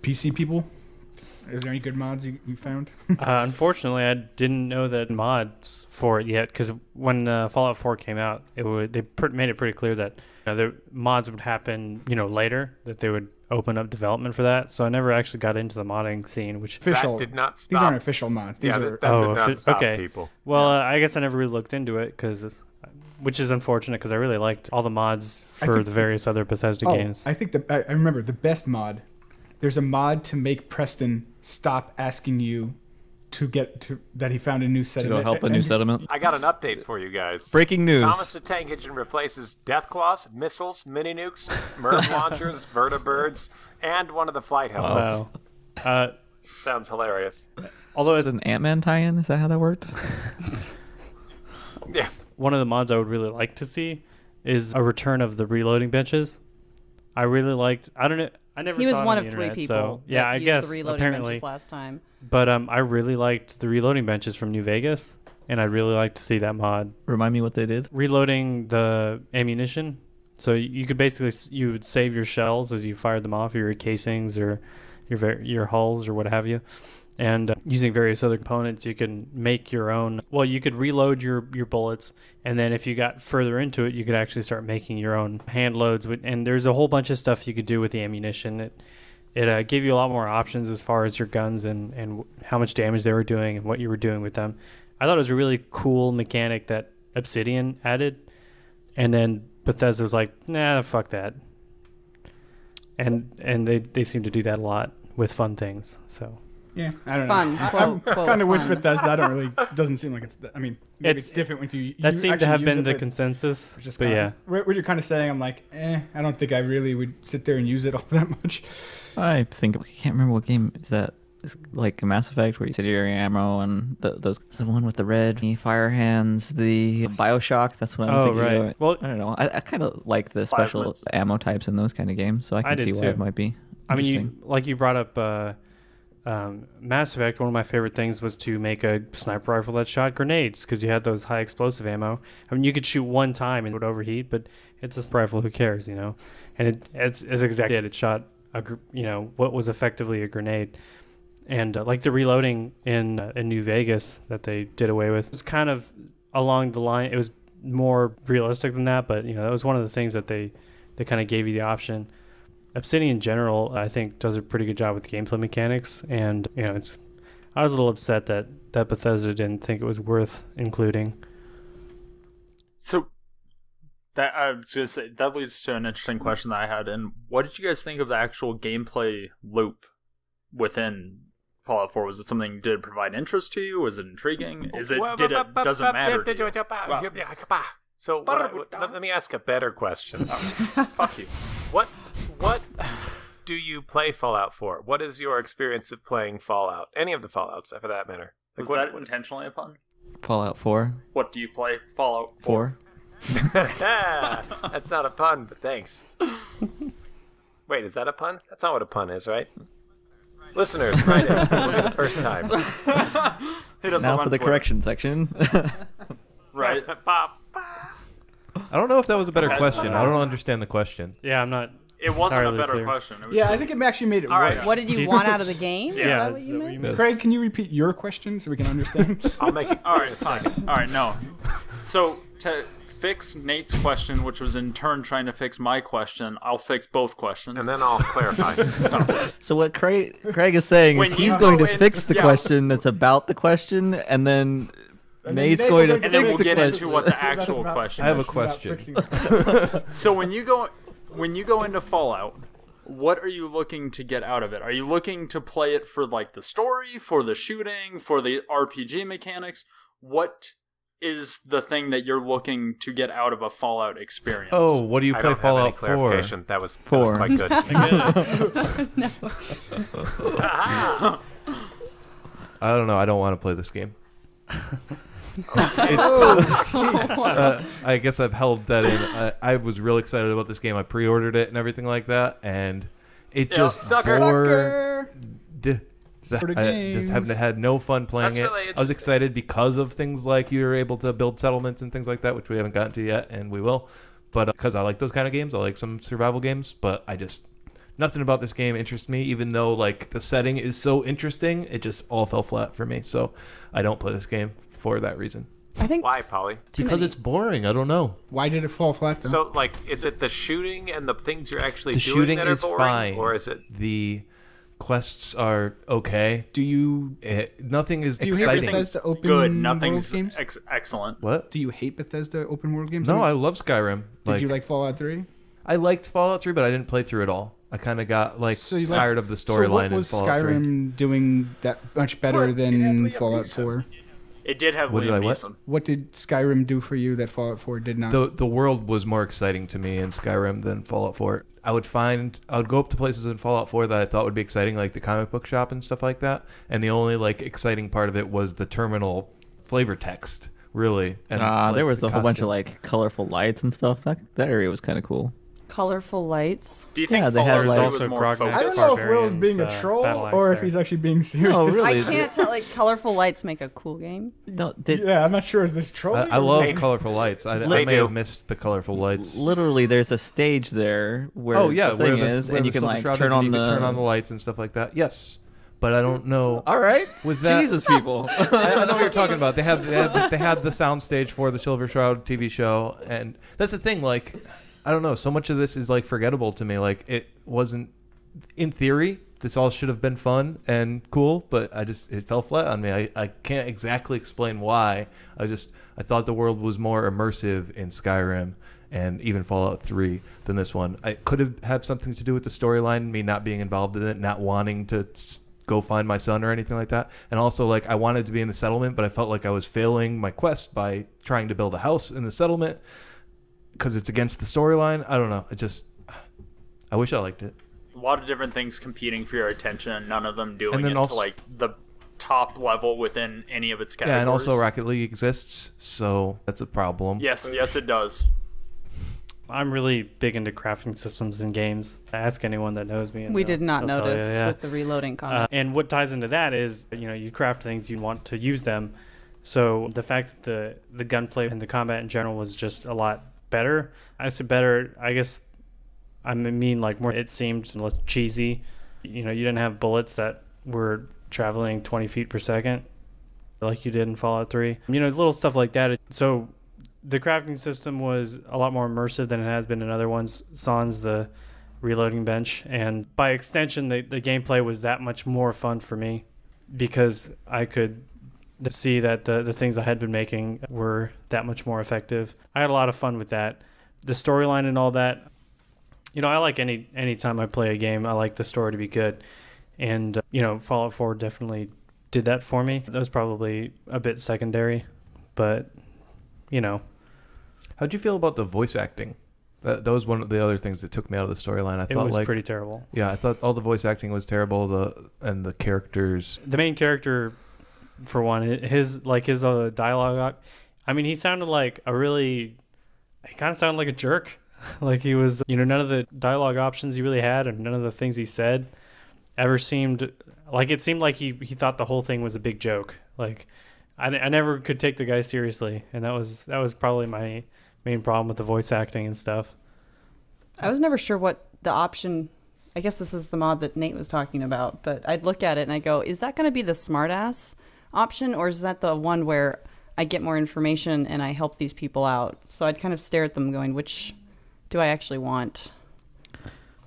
PC people. Is there any good mods you, you found? uh, unfortunately, I didn't know that mods for it yet because when uh, Fallout 4 came out, it would they pr- made it pretty clear that you know, the mods would happen, you know, later that they would open up development for that. So I never actually got into the modding scene, which official. That did not These aren't official mods. These yeah, are that, that Oh, did not if stop okay. people. well, uh, I guess I never really looked into it because, which is unfortunate because I really liked all the mods for the various other Bethesda oh, games. I think the I, I remember the best mod. There's a mod to make Preston stop asking you to get to that he found a new To settlement. go help a new you- settlement. I got an update for you guys. Breaking news. Thomas the Tank Engine replaces Death Claws, missiles, mini nukes, MIRV launchers, vertibirds, and one of the flight helmets. wow. Uh, Sounds hilarious. although Is as an Ant Man tie-in? Is that how that worked? Yeah. one of the mods I would really like to see is a return of the reloading benches. I really liked. I don't know. I never He was it one on of the three people. So, yeah, I used guess the reloading apparently. benches last time. But um, I really liked the reloading benches from New Vegas, and I'd really like to see that mod Remind me what they did. reloading the ammunition. So you you could basically you would save your shells as you fired them off, your casings or your your hulls or what have you, and uh, using various other components, you can make your own. Well, you could reload your your bullets, and then if you got further into it, you could actually start making your own hand loads. And there's a whole bunch of stuff you could do with the ammunition. It it uh, gave you a lot more options as far as your guns and and how much damage they were doing and what you were doing with them. I thought it was a really cool mechanic that Obsidian added, and then Bethesda was like, "Nah, fuck that," and and they they seem to do that a lot with fun things. So Yeah, I don't Fun, know. I, quote, I'm quote, kind of with fun. Bethesda. I don't really. Doesn't seem like it's. th- I mean, maybe It's- it's, different when you. that you seemed to have been it, the but consensus. just But kinda- yeah, what, what you're kind of saying, I'm like, eh, I don't think I really would sit there and use it all that much. I think I can't remember what game is that. It's like Mass Effect, where you incendiary ammo and the, those. The one with the red fire hands, the Bioshock. That's what I'm Oh, thinking. right. Of. Well- I don't know. I, I kind of like the special ammo types in those kind of games, so I can I see why too. it might be. I mean, you like you brought up uh, um, Mass Effect. One of my favorite things was to make a sniper rifle that shot grenades because you had those high explosive ammo. I mean, you could shoot one time and it would overheat, but it's a rifle. Who cares, you know? And it, it's, it's exactly it. It shot a you know what was effectively a grenade. And uh, like the reloading in uh, in New Vegas that they did away with was kind of along the line. It was more realistic than that, but you know that was one of the things that they they kind of gave you the option. Obsidian in general, I think, does a pretty good job with gameplay mechanics, and you know, it's. I was a little upset that that Bethesda didn't think it was worth including. So that I was gonna say that leads to an interesting question that I had. And what did you guys think of the actual gameplay loop within Fallout 4? Was it something did it provide interest to you? Was it intriguing? Is it did it doesn't matter? to you? Wow. So what- what- let let me ask a better question. Fuck you. What what do you play Fallout for? What is your experience of playing Fallout? Any of the Fallouts, for that matter. Was what, that intentionally a pun? Fallout 4. What do you play Fallout 4. That's not a pun, but thanks. Wait, is that a pun? That's not what a pun is, right? Listeners, write in for the first time. Hit us Now for the Twitter. correction section. Right. Bop. I don't know if that was a better Okay. question. I don't understand the question. Yeah, I'm not. It wasn't a better clear. question. Yeah, just- I think it actually made it All right. worse. What did you you- want out of the game? Yeah, is that is what you that what meant? you meant? Craig, can you repeat your question so we can understand? I'll make it. All right, fine. All right, no. So to fix Nate's question, which was in turn trying to fix my question, I'll fix both questions. And then I'll clarify. Stop. so what Craig Craig is saying When is you he's going to in- fix the yeah. question that's about the question, and then And then Nate's Nate going to go And then fix we'll the get question. into what the That's actual about- question I have a is. question. So when you go when you go into Fallout, what are you looking to get out of it? Are you looking to play it for like the story, for the shooting, for the RPG mechanics? What is the thing that you're looking to get out of a Fallout experience? Oh, what do you I play don't have any Fallout 4? clarification. That was, that Four. was quite good. I don't know. I don't want to play this game. It's- uh, I guess I've held that in. I, I was really excited about this game. I pre-ordered it and everything like that, and it Yeah, just sucker. bore. D- For the I just haven't had no fun playing That's it. really I was interesting. excited because of things like you were able to build settlements and things like that, which we haven't gotten to yet, and we will. But because I like those kind of games, I like some survival games. But I just nothing about this game interests me, even though like the setting is so interesting. It just all fell flat for me, so I don't play this game for that reason. I think Why, Polly? because many. it's boring. I don't know. Why did it fall flat though? So, like, is it the shooting and the things you're actually The doing shooting that are is boring, fine. or is it? The quests are okay. Do you? Eh, nothing is Do you hate exciting. Bethesda open good. world Nothing's games? ex- excellent. What? Do you hate Bethesda open world games? No, I love Skyrim. did you like Fallout Three? I liked Fallout 3, but I didn't play through it all. I kind of got like So you like- tired of the So what storyline in was Fallout 3. Skyrim doing that much better than Fallout Four? It did have What did I what? Neeson. What did Skyrim do for you that Fallout Four did not? The the world was more exciting to me in Skyrim than Fallout 4. I would find I would go up to places in Fallout 4 that I thought would be exciting, like the comic book shop and stuff like that. And the only like exciting part of it was the terminal flavor text, really. And Ah, like, there was the a whole bunch of like colorful lights and stuff. That that area was kind of cool. Colorful lights. Do you think Yeah, they had, Fallout like- Also more focused? I don't know if Will's Barbarians, being a uh, troll battle or if there. he's actually being serious. Oh, really? I can't tell. Like colorful lights make a cool game. No, did, Yeah, I'm not sure. Is this I, trolling? I love is colorful lights. I, I may have missed the colorful lights. literally there's a stage there where oh yeah, the where thing the, is, and you can like turn on the turn on the lights and stuff like that. Yes, but I don't know. All right, Was that Jesus, people. I, I know what you're talking about. They had, they had they had the soundstage for the Silver Shroud TV show, and that's the thing. Like, I don't know. So much of this is like forgettable to me. Like, it wasn't. In theory, this all should have been fun and cool, but I just it fell flat on me. I, I can't exactly explain why. I just I thought the world was more immersive in Skyrim and even Fallout 3 than this one. I could have had something to do with the storyline, me not being involved in it, not wanting to go find my son or anything like that. And also like I wanted to be in the settlement, but I felt like I was failing my quest by trying to build a house in the settlement because it's against the storyline. I don't know. It just I wish I liked it. a lot of different things competing for your attention, none of them doing And then it also- to like the top level within any of its categories. Yeah, and also Rocket League exists, so that's a problem. Yes, yes, it does. I'm really big into crafting systems in games. Ask anyone that knows me. and We did not they'll you, notice yeah. with the reloading Uh, and what ties into that is, you know, you craft things, you want to use them. So the fact that the the gunplay and the combat in general was just a lot better. I say better. I guess I mean like more. It seemed less cheesy. You know, you didn't have bullets that were traveling 20 feet per second like you did in Fallout 3. You know, little stuff like that. So the crafting system was a lot more immersive than it has been in other ones. Sans the reloading bench, and by extension, the, the gameplay was that much more fun for me because I could see that the, the things I had been making were that much more effective. I had a lot of fun with that. The storyline and all that. You know, I like any any time I play a game, I like the story to be good. And uh, you know, Fallout 4 definitely did that for me. That was probably a bit secondary, but you know, How'd you feel about the voice acting? That, that was one of the other things that took me out of the storyline. I thought it was like pretty terrible. yeah, I thought all the voice acting was terrible. The and the characters. The main character, for one, his like his uh, dialogue. I mean, he sounded like a really. He kind of sounded like a jerk. like he was, you know, none of the dialogue options he really had, and none of the things he said, ever seemed like it seemed like he he thought the whole thing was a big joke. Like, I, I never could take the guy seriously, and that was that was probably my main problem with the voice acting and stuff. I was never sure what the option. I guess this is the mod that Nate was talking about, but I'd look at it and I go, "Is that going to be the smartass option, or is that the one where I get more information and I help these people out?" So I'd kind of stare at them, going, "Which do I actually want?"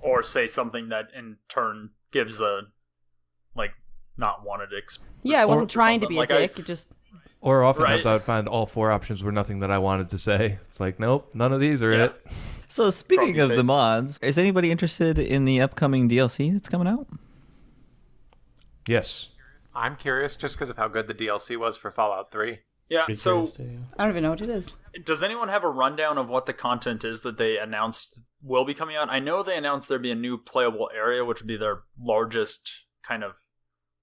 Or say something that in turn gives a like not wanted ex- Yeah, I wasn't trying to something. be Like, a I- dick. It just Or oftentimes Right. I would find all four options were nothing that I wanted to say. It's like, nope, none of these are Yeah. it. So speaking Froggy of the mods, is anybody interested in the upcoming DLC that's coming out? Yes. I'm curious just because of how good the DLC was for Fallout 3. Yeah. Pretty So, curious yeah. I don't even know what it is. does anyone have a rundown of what the content is that they announced will be coming out? I know they announced there'd be a new playable area, which would be their largest kind of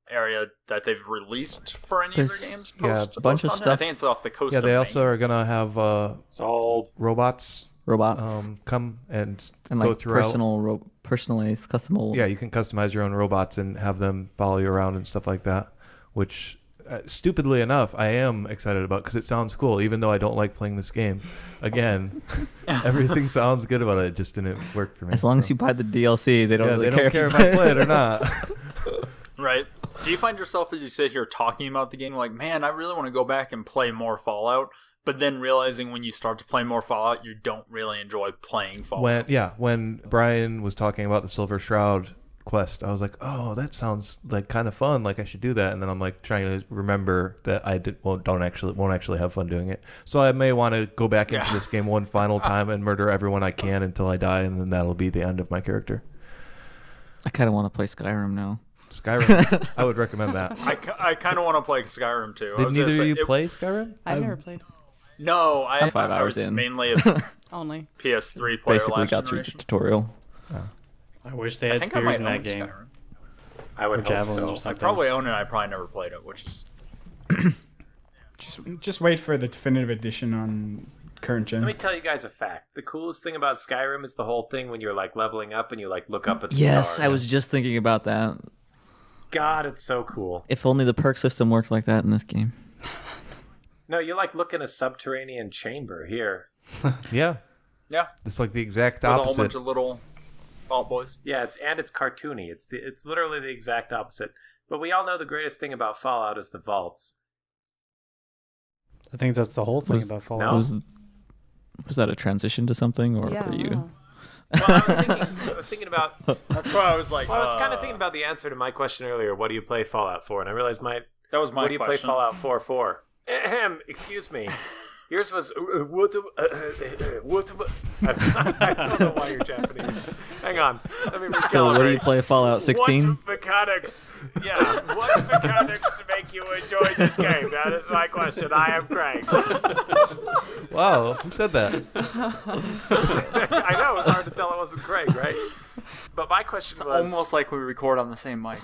area that they've released for any of their games. yeah, a bunch of post-content. I stuff. think it's off the coast. Yeah, of they Maine. also are gonna have uh, Sold. robots Robots um, come and, and go like throughout. personal, ro- personalized, customable. Yeah, you can customize your own robots and have them follow you around and stuff like that. Which, uh, stupidly enough, I am excited about because it sounds cool, even though I don't like playing this game. Again, everything sounds good about it. It just didn't work for me. As long as you buy the DLC, they don't yeah, really they don't care if if I play it or not. Right. Do you find yourself as you sit here talking about the game like, man, I really want to go back and play more Fallout, but then realizing when you start to play more Fallout, you don't really enjoy playing Fallout. when yeah, when Brian was talking about the Silver Shroud quest, I was like, oh, that sounds like kind of fun. Like I should do that. And then I'm like trying to remember that I did well, don't actually won't actually have fun doing it. So I may want to go back into Yeah. this game one final time and murder everyone I can until I die, and then that'll be the end of my character. I kind of want to play Skyrim now. Skyrim, I would recommend that. I, I kind of want to play Skyrim too. I Did neither of you it- play Skyrim? I've I'm- never played. No, I, I'm five I hours was in. mainly Only. PS3 player Basically last got through the generation. tutorial. Oh. I wish they had spears in that game. Skyrim. I would Or hope javelins so. or I probably own it. I probably never played it, which is Just just wait for the definitive edition on current gen. Let me tell you guys a fact. The coolest thing about Skyrim is the whole thing when you're like leveling up and you like look up at the Yes, stars. I was just thinking about that. God, it's so cool. If only the perk system worked like that in this game. No, you like look in a subterranean chamber here. Yeah, Yeah, it's like the exact with a whole bunch opposite. of little Vault Boys. Yeah, it's and it's cartoony. It's the it's literally the exact opposite. But we all know the greatest thing about Fallout is the vaults. I think that's the whole thing Was- about Fallout. No. Was was that a transition to something, or yeah. were you? Well, I was thinking, I was thinking about. That's why I was like, I was kind of uh, thinking about the answer to my question earlier. What do you play Fallout for? And I realized my That was my what do you question. play Fallout 4 for? Excuse me. Yours was uh, uh, what? uh, what? I don't know why you're Japanese. Hang on, let me recalibrate. So what do you play Fallout 16? What mechanics? Yeah, what mechanics make you enjoy this game? That is my question. I am Craig. Wow, who said that? I know it's hard to tell it wasn't Craig, right? But my question It's was almost like we record on the same mic.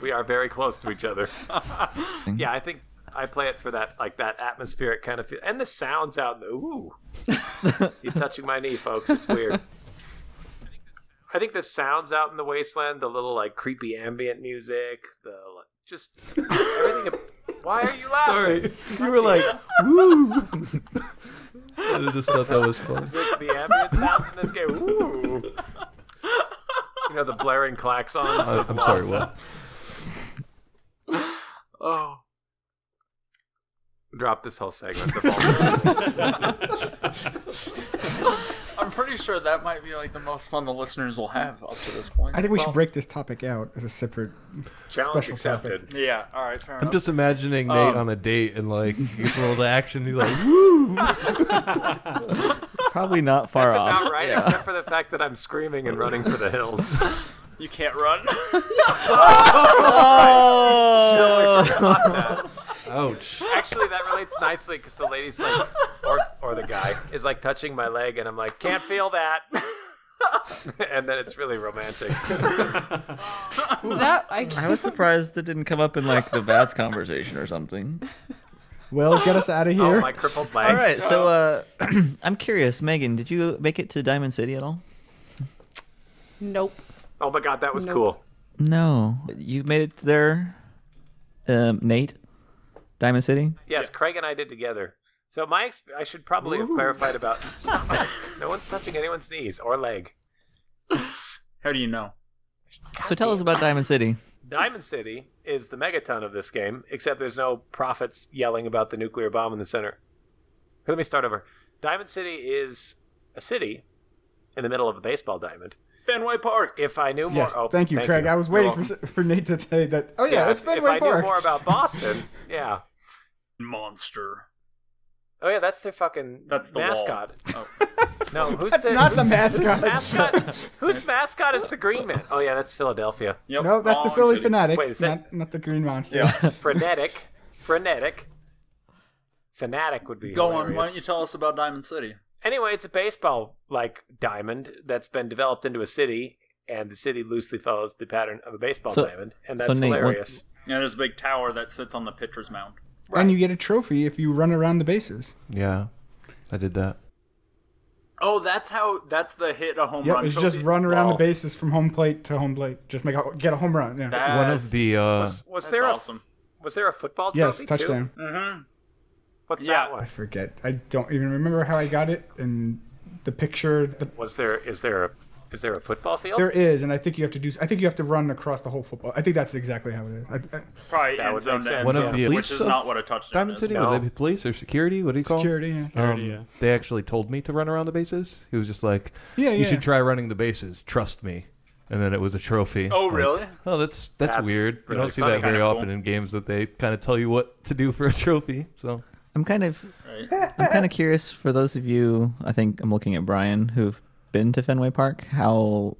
we are very close to each other. yeah, I think I play it for that like that atmospheric kind of feel, and the sounds out. in the Ooh, he's touching my knee, folks. It's weird. I think the sounds out in the wasteland, the little like creepy ambient music, the like, just everything. Why are you laughing? Sorry, you were like, woo. I just thought that was fun. The, the ambient sounds in this game. Ooh. You know the blaring klaxons. Uh, I'm sorry, what? Oh, Drop this whole segment. I'm pretty sure that might be like the most fun the listeners will have up to this point. I think we Well, should break this topic out as a separate. challenge Special accepted. Yeah. All right. Fair I'm enough. just imagining Nate Um, on a date and like he gets a little action. He's like, woo. Probably not far That's off. about right, except for the fact that I'm screaming and running for the hills. you can't run. Oh! Ouch. Actually, that relates nicely because the lady's like, or or the guy is like touching my leg, and I'm like, can't feel that. and then it's really romantic. That I, I was surprised that didn't come up in like the VATS conversation or something. Well, get us out of oh, here. my crippled leg. All right, so uh, I'm curious, Megan, did you make it to Diamond City at all? nope. Oh my god, that was Nope. cool. No, you made it there, um, Nate. Diamond City. Yes, Craig and I did together. So my, exp- I should probably have clarified about. no one's touching anyone's knees or leg. How do you know? So tell us about Diamond City. Diamond City is the megaton of this game, except there's no prophets yelling about the nuclear bomb in the center. Let me start over. Diamond City is a city in the middle of a baseball diamond. Fenway Park. If I knew more, yes, oh, thank you, Craig. I was You're waiting for, for Nate to say that. Oh yeah, it's if, Fenway if I Park. knew more about Boston, yeah. Monster. Oh yeah, that's their fucking That's the mascot. Wall. Oh. No, who's That's the, not the mascot. Whose mascot? whose mascot is the Green Man? Oh yeah, that's Philadelphia. Yep. no, that's the Philly city. Fanatic, Wait, is that- not not the Green Monster. Yeah. Frenetic, frenetic. Fanatic would be Go on. Why don't you tell us about Diamond City? Anyway, it's a baseball like diamond that's been developed into a city, and the city loosely follows the pattern of a baseball So- diamond, and so that's Nate, what- hilarious. Yeah, there's a big tower that sits on the pitcher's mound. And you get a trophy if you run around the bases. Yeah, I did that. Oh, that's how. That's the hit a home Yep, run. it's just run around Wow. the bases from home plate to home plate. Just make a, get a home run. Yeah. That- One of the uh, Was, was That's there a, awesome. was there a football yes, trophy touchdown. too? Mm-hmm. What's Yeah. that one? I forget. I don't even remember how I got it. And the picture, the, Was there is there a is there a football field? there is, and I think you have to do. I think you have to run across the whole football. I think that's exactly how it is. I, I, Probably That end would zone make to sense, end One of zone, the which is of not what a touchdown Diamond is. City. No. Would they be police or security? What do you call security. Yeah. Security, Um, yeah. They actually told me to run around the bases. He was just like, Yeah, "You yeah. should try running the bases. Trust me." And then it was a trophy. Oh, Like, really? oh, that's, that's That's weird. You don't see that very of often cool. in games that they kind of tell you what to do for a trophy. So I'm kind of Right. I'm kind of curious for those of you. I think I'm looking at Brian who've been to Fenway Park. How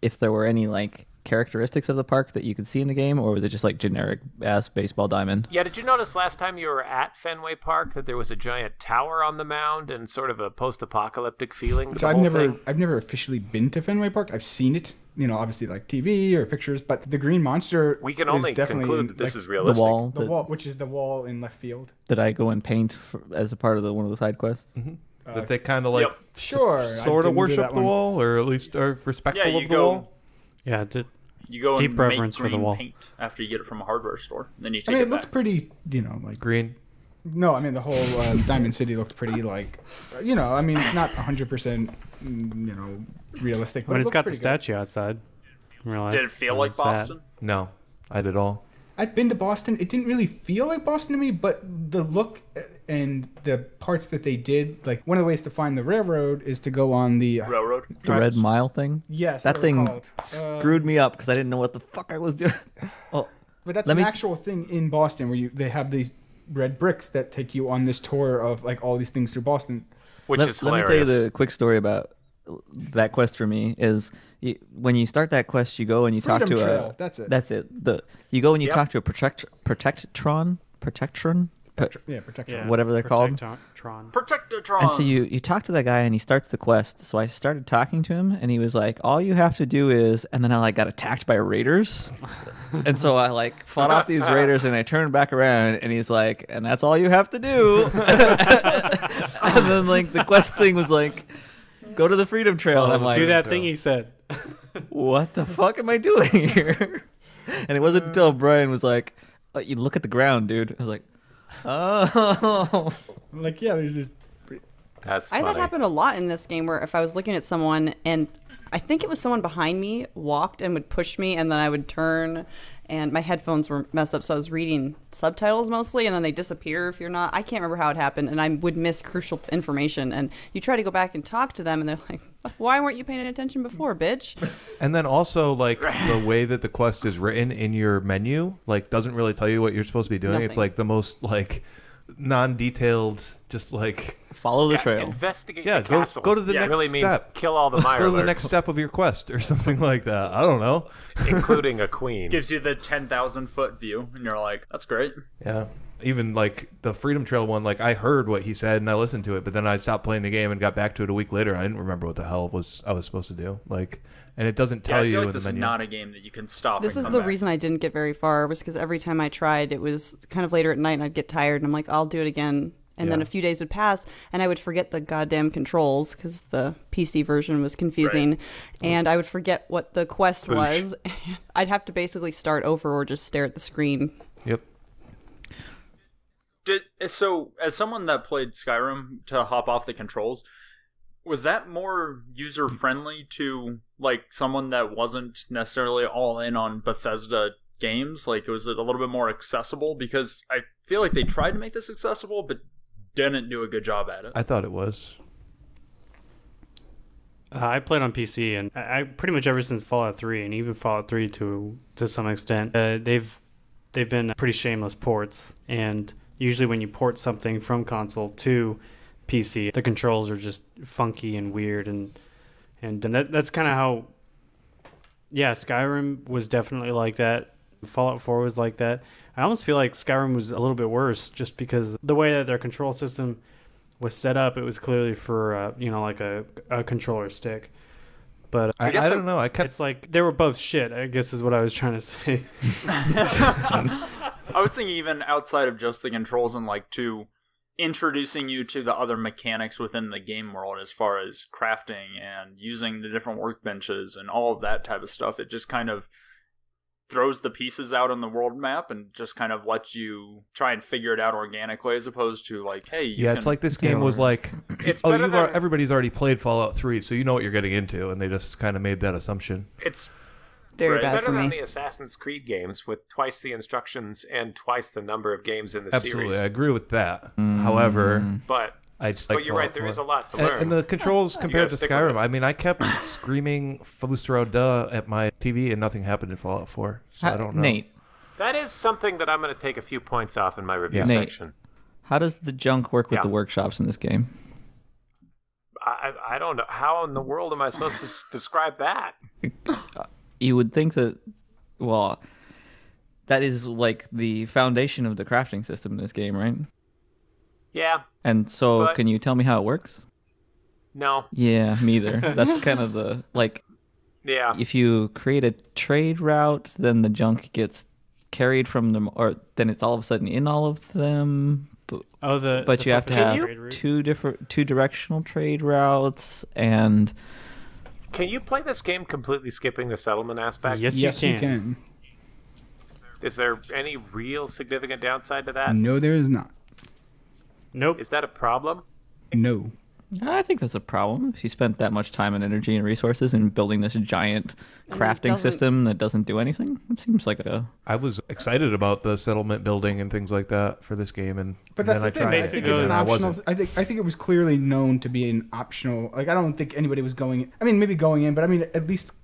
if there were any like characteristics of the park that you could see in the game, or was it just like generic ass baseball diamond? Yeah, did you notice last time you were at Fenway Park that there was a giant tower on the mound and sort of a post-apocalyptic feeling? to So I've never, thing? I've never officially been to Fenway Park. I've seen it you know, obviously like TV or pictures, but the green monster. We can is only definitely conclude that this like, is The realistic. wall the that, wall, which is the wall in left field. that I go and paint for, as a part of the one of the side quests. Mm-hmm. Uh, that they kind of like Yep. Sure, sort of worship the one. wall, or at least are respectful Yeah, you of the go. wall. Yeah, d- You go Deep and make reverence for the wall. paint after you get it from a hardware store. Then you take I take mean, it it looks back. pretty, you know, like Green. no, I mean the whole uh, Diamond City looked pretty like, you know, I mean it's not 100 percent, mm, you know, realistic, but when it it's looked got the pretty good. statue outside. in real life, Did it feel like sad. Boston? No, I did all. I've been to Boston. It didn't really feel like Boston to me, but the look uh, and the parts that they did, like one of the ways to find the railroad is to go on the uh, Railroad. The red mile thing. Yes, That what are they thing called? Uh, screwed me up because I didn't know what the fuck I was doing. Oh, But that's Let an me- actual thing in Boston where you they have these red bricks that take you on this tour of like all these things through Boston. which let, is let me tell you the quick story about that quest for me is you, when you start that quest you go and you talk to Trail, a that's it. that's it the you go and you Yep. talk to a protect protectron protectron Pe- Yeah, protection. Yeah, Whatever they're called. Protectron. Protectotron. and so you you talk to that guy and he starts the quest so i started talking to him and he was like all you have to do is and then i like got attacked by raiders and so i like fought off these raiders and i turned back around and he's like and that's all you have to do and then like the quest thing was like go to the freedom trail and i'm like Do that thing he said. what the fuck am I doing here? And it wasn't until Brian was like, oh, "You look at the ground, dude." I was like, "Oh." Like yeah, there's this. That's I had funny. that happen a lot in this game where if I was looking at someone and I think it was someone behind me walked and would push me and then I would turn and my headphones were messed up so I was reading subtitles mostly and then they disappear if you're not. I can't remember how it happened and I would miss crucial information and you try to go back and talk to them and they're like why weren't you paying attention before bitch? And then also like the way that the quest is written in your menu, like doesn't really tell you what you're supposed to be doing. It's like the most like non-detailed, just like Follow the Yeah, trail. Investigate Yeah, the go- castle. go to the It next really means step. kill all the go to the next step of your quest or something like that. I don't know. including a queen. gives you the 10,000 foot view, and you're like, that's great. Yeah. Even like the Freedom Trail one, like I heard what he said and I listened to it, but then I stopped playing the game and got back to it a week later. I didn't remember what the hell was I was supposed to do. Like, and it doesn't Yeah, tell I you feel in like this is not a game that you can stop. this and is come the back. reason I didn't get very far was because every time I tried it was kind of later at night and I'd get tired and I'm like I'll do it again and then a few days would pass and I would forget the goddamn controls because the PC version was confusing and I would forget what the quest was. I'd have to basically start over or just stare at the screen. Yep. Did so as someone that played Skyrim to hop off the controls, was that more user friendly to like someone that wasn't necessarily all in on Bethesda games? Like was it a little bit more accessible? Because I feel like they tried to make this accessible, but didn't do a good job at it. I thought it was. Uh, I played on PC, and I, I pretty much ever since Fallout 3, and even Fallout 3 to to some extent, uh, they've they've been pretty shameless ports. And usually, when you port something from console to PC, the controls are just funky and weird, and and, and that that's kind of how. Yeah, Skyrim was definitely like that. Fallout 4 was like that. I almost feel like Skyrim was a little bit worse, just because the way that their control system was set up, it was clearly for uh, you know like a, a controller stick. But I, I, guess don't know. I kept it's like they were both shit. I guess is what I was trying to say. I was thinking even outside of just the controls and like to introducing you to the other mechanics within the game world as far as crafting and using the different workbenches and all of that type of stuff. It just kind of throws the pieces out on the world map and just kind of lets you try and figure it out organically as opposed to like, hey, you yeah, it's like this game was like, It's oh, you've than- al- everybody's already played Fallout 3, so you know what you're getting into, and they just kind of made that assumption It's Very Right. bad better for than me. the Assassin's Creed games with twice the instructions and twice the number of games in the series. Absolutely, I agree with that. Mm. However, But I just like but you're right. Fallout There 4. is a lot to And, learn. and the controls compared to Skyrim. I mean, I kept screaming Fus Ro Dah at my TV, and nothing happened in Fallout 4. So I don't know. Nate, that is something that I'm going to take a few points off in my review Yeah. Nate. how does the junk work with Yeah. the workshops in this game? I, I I don't know how in the world am I supposed to s- describe that. You would think that, well, that is like the foundation of the crafting system in this game, right? Yeah, And so, But- can you tell me how it works? no. Yeah, me either. That's kind of the like. Yeah. if you create a trade route, then the junk gets carried from them, or then it's all of a sudden in all of them. But, Oh, the but the you have to have trade two different two directional trade routes, and Can you play this game completely skipping the settlement aspect? Yes, yes, you you can. can. Is there any real significant downside to that? No, there is not. Nope. Is that a problem? No. I think that's a problem. If you spent that much time and energy and resources in building this giant crafting system that doesn't do anything, it seems like a I was excited about the settlement building and things like that for this game, and But that's then the I thing. tried I think it's an and I optional. I think I think it was clearly known to be an optional. Like I don't think anybody was going. I mean, maybe going in, but I mean, at least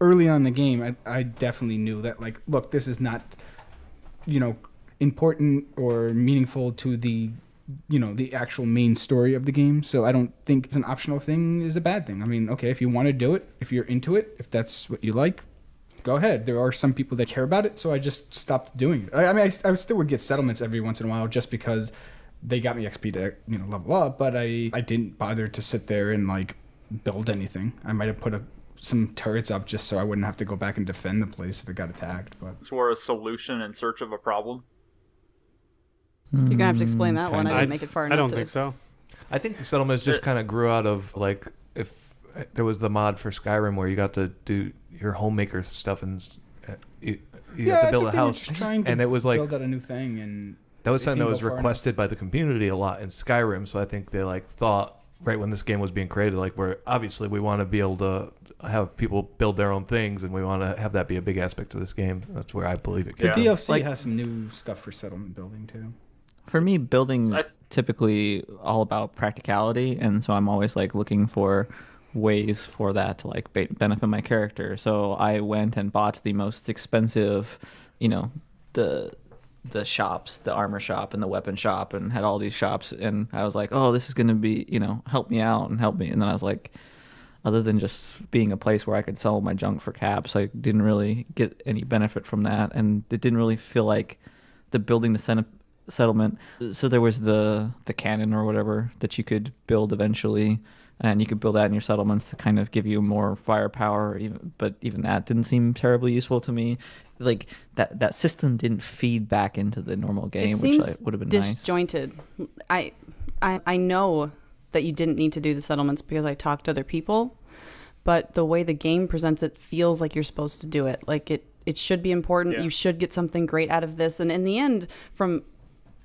early on in the game, I, I definitely knew that. Like, look, this is not, you know, important or meaningful to the, you know, the actual main story of the game. So I don't think it's an optional thing is a bad thing. I mean, okay, if you want to do it, if you're into it, if that's what you like, go ahead. There are some people that care about it, so I just stopped doing it. I, I mean, I, I still would get settlements every once in a while just because they got me XP to you know level up, but I I didn't bother to sit there and like build anything. I might have put a, some turrets up just so I wouldn't have to go back and defend the place if it got attacked. But It's for a solution in search of a problem. You're gonna have to explain that one. I didn't make it far enough. I don't to, think so. I think the settlements just kind of grew out of like if uh, there was the mod for Skyrim where you got to do your homemaker stuff and s- uh, you, you got to I build think a house, just trying to and it was like build out a new thing, and that was it something that didn't was go far enough. requested by the community a lot in Skyrim. So I think they like thought right when this game was being created, like we're obviously we want to be able to have people build their own things, and we want to have that be a big aspect of this game. That's where I believe it. the came Yeah. from. DLC Like- has some new stuff for settlement building too. For me, building I th- typically all about practicality, and so I'm always like looking for ways for that to like be- benefit my character. So I went and bought the most expensive, you know, the the shops, the armor shop and the weapon shop, and had all these shops, and I was like, oh, this is gonna be, you know, help me out and help me, and then I was like. Other than just being a place where I could sell my junk for caps, I didn't really get any benefit from that, and it didn't really feel like the building the sen- settlement. So there was the the cannon or whatever that you could build eventually, and you could build that in your settlements to kind of give you more firepower. Even, but even that didn't seem terribly useful to me. Like that that system didn't feed back into the normal game, which like, would have been nice. disjointed. I, I, I know that you didn't need to do the settlements because I talked to other people, but the way the game presents it feels like you're supposed to do it. Like it, it should be important. Yeah. You should get something great out of this. And in the end, from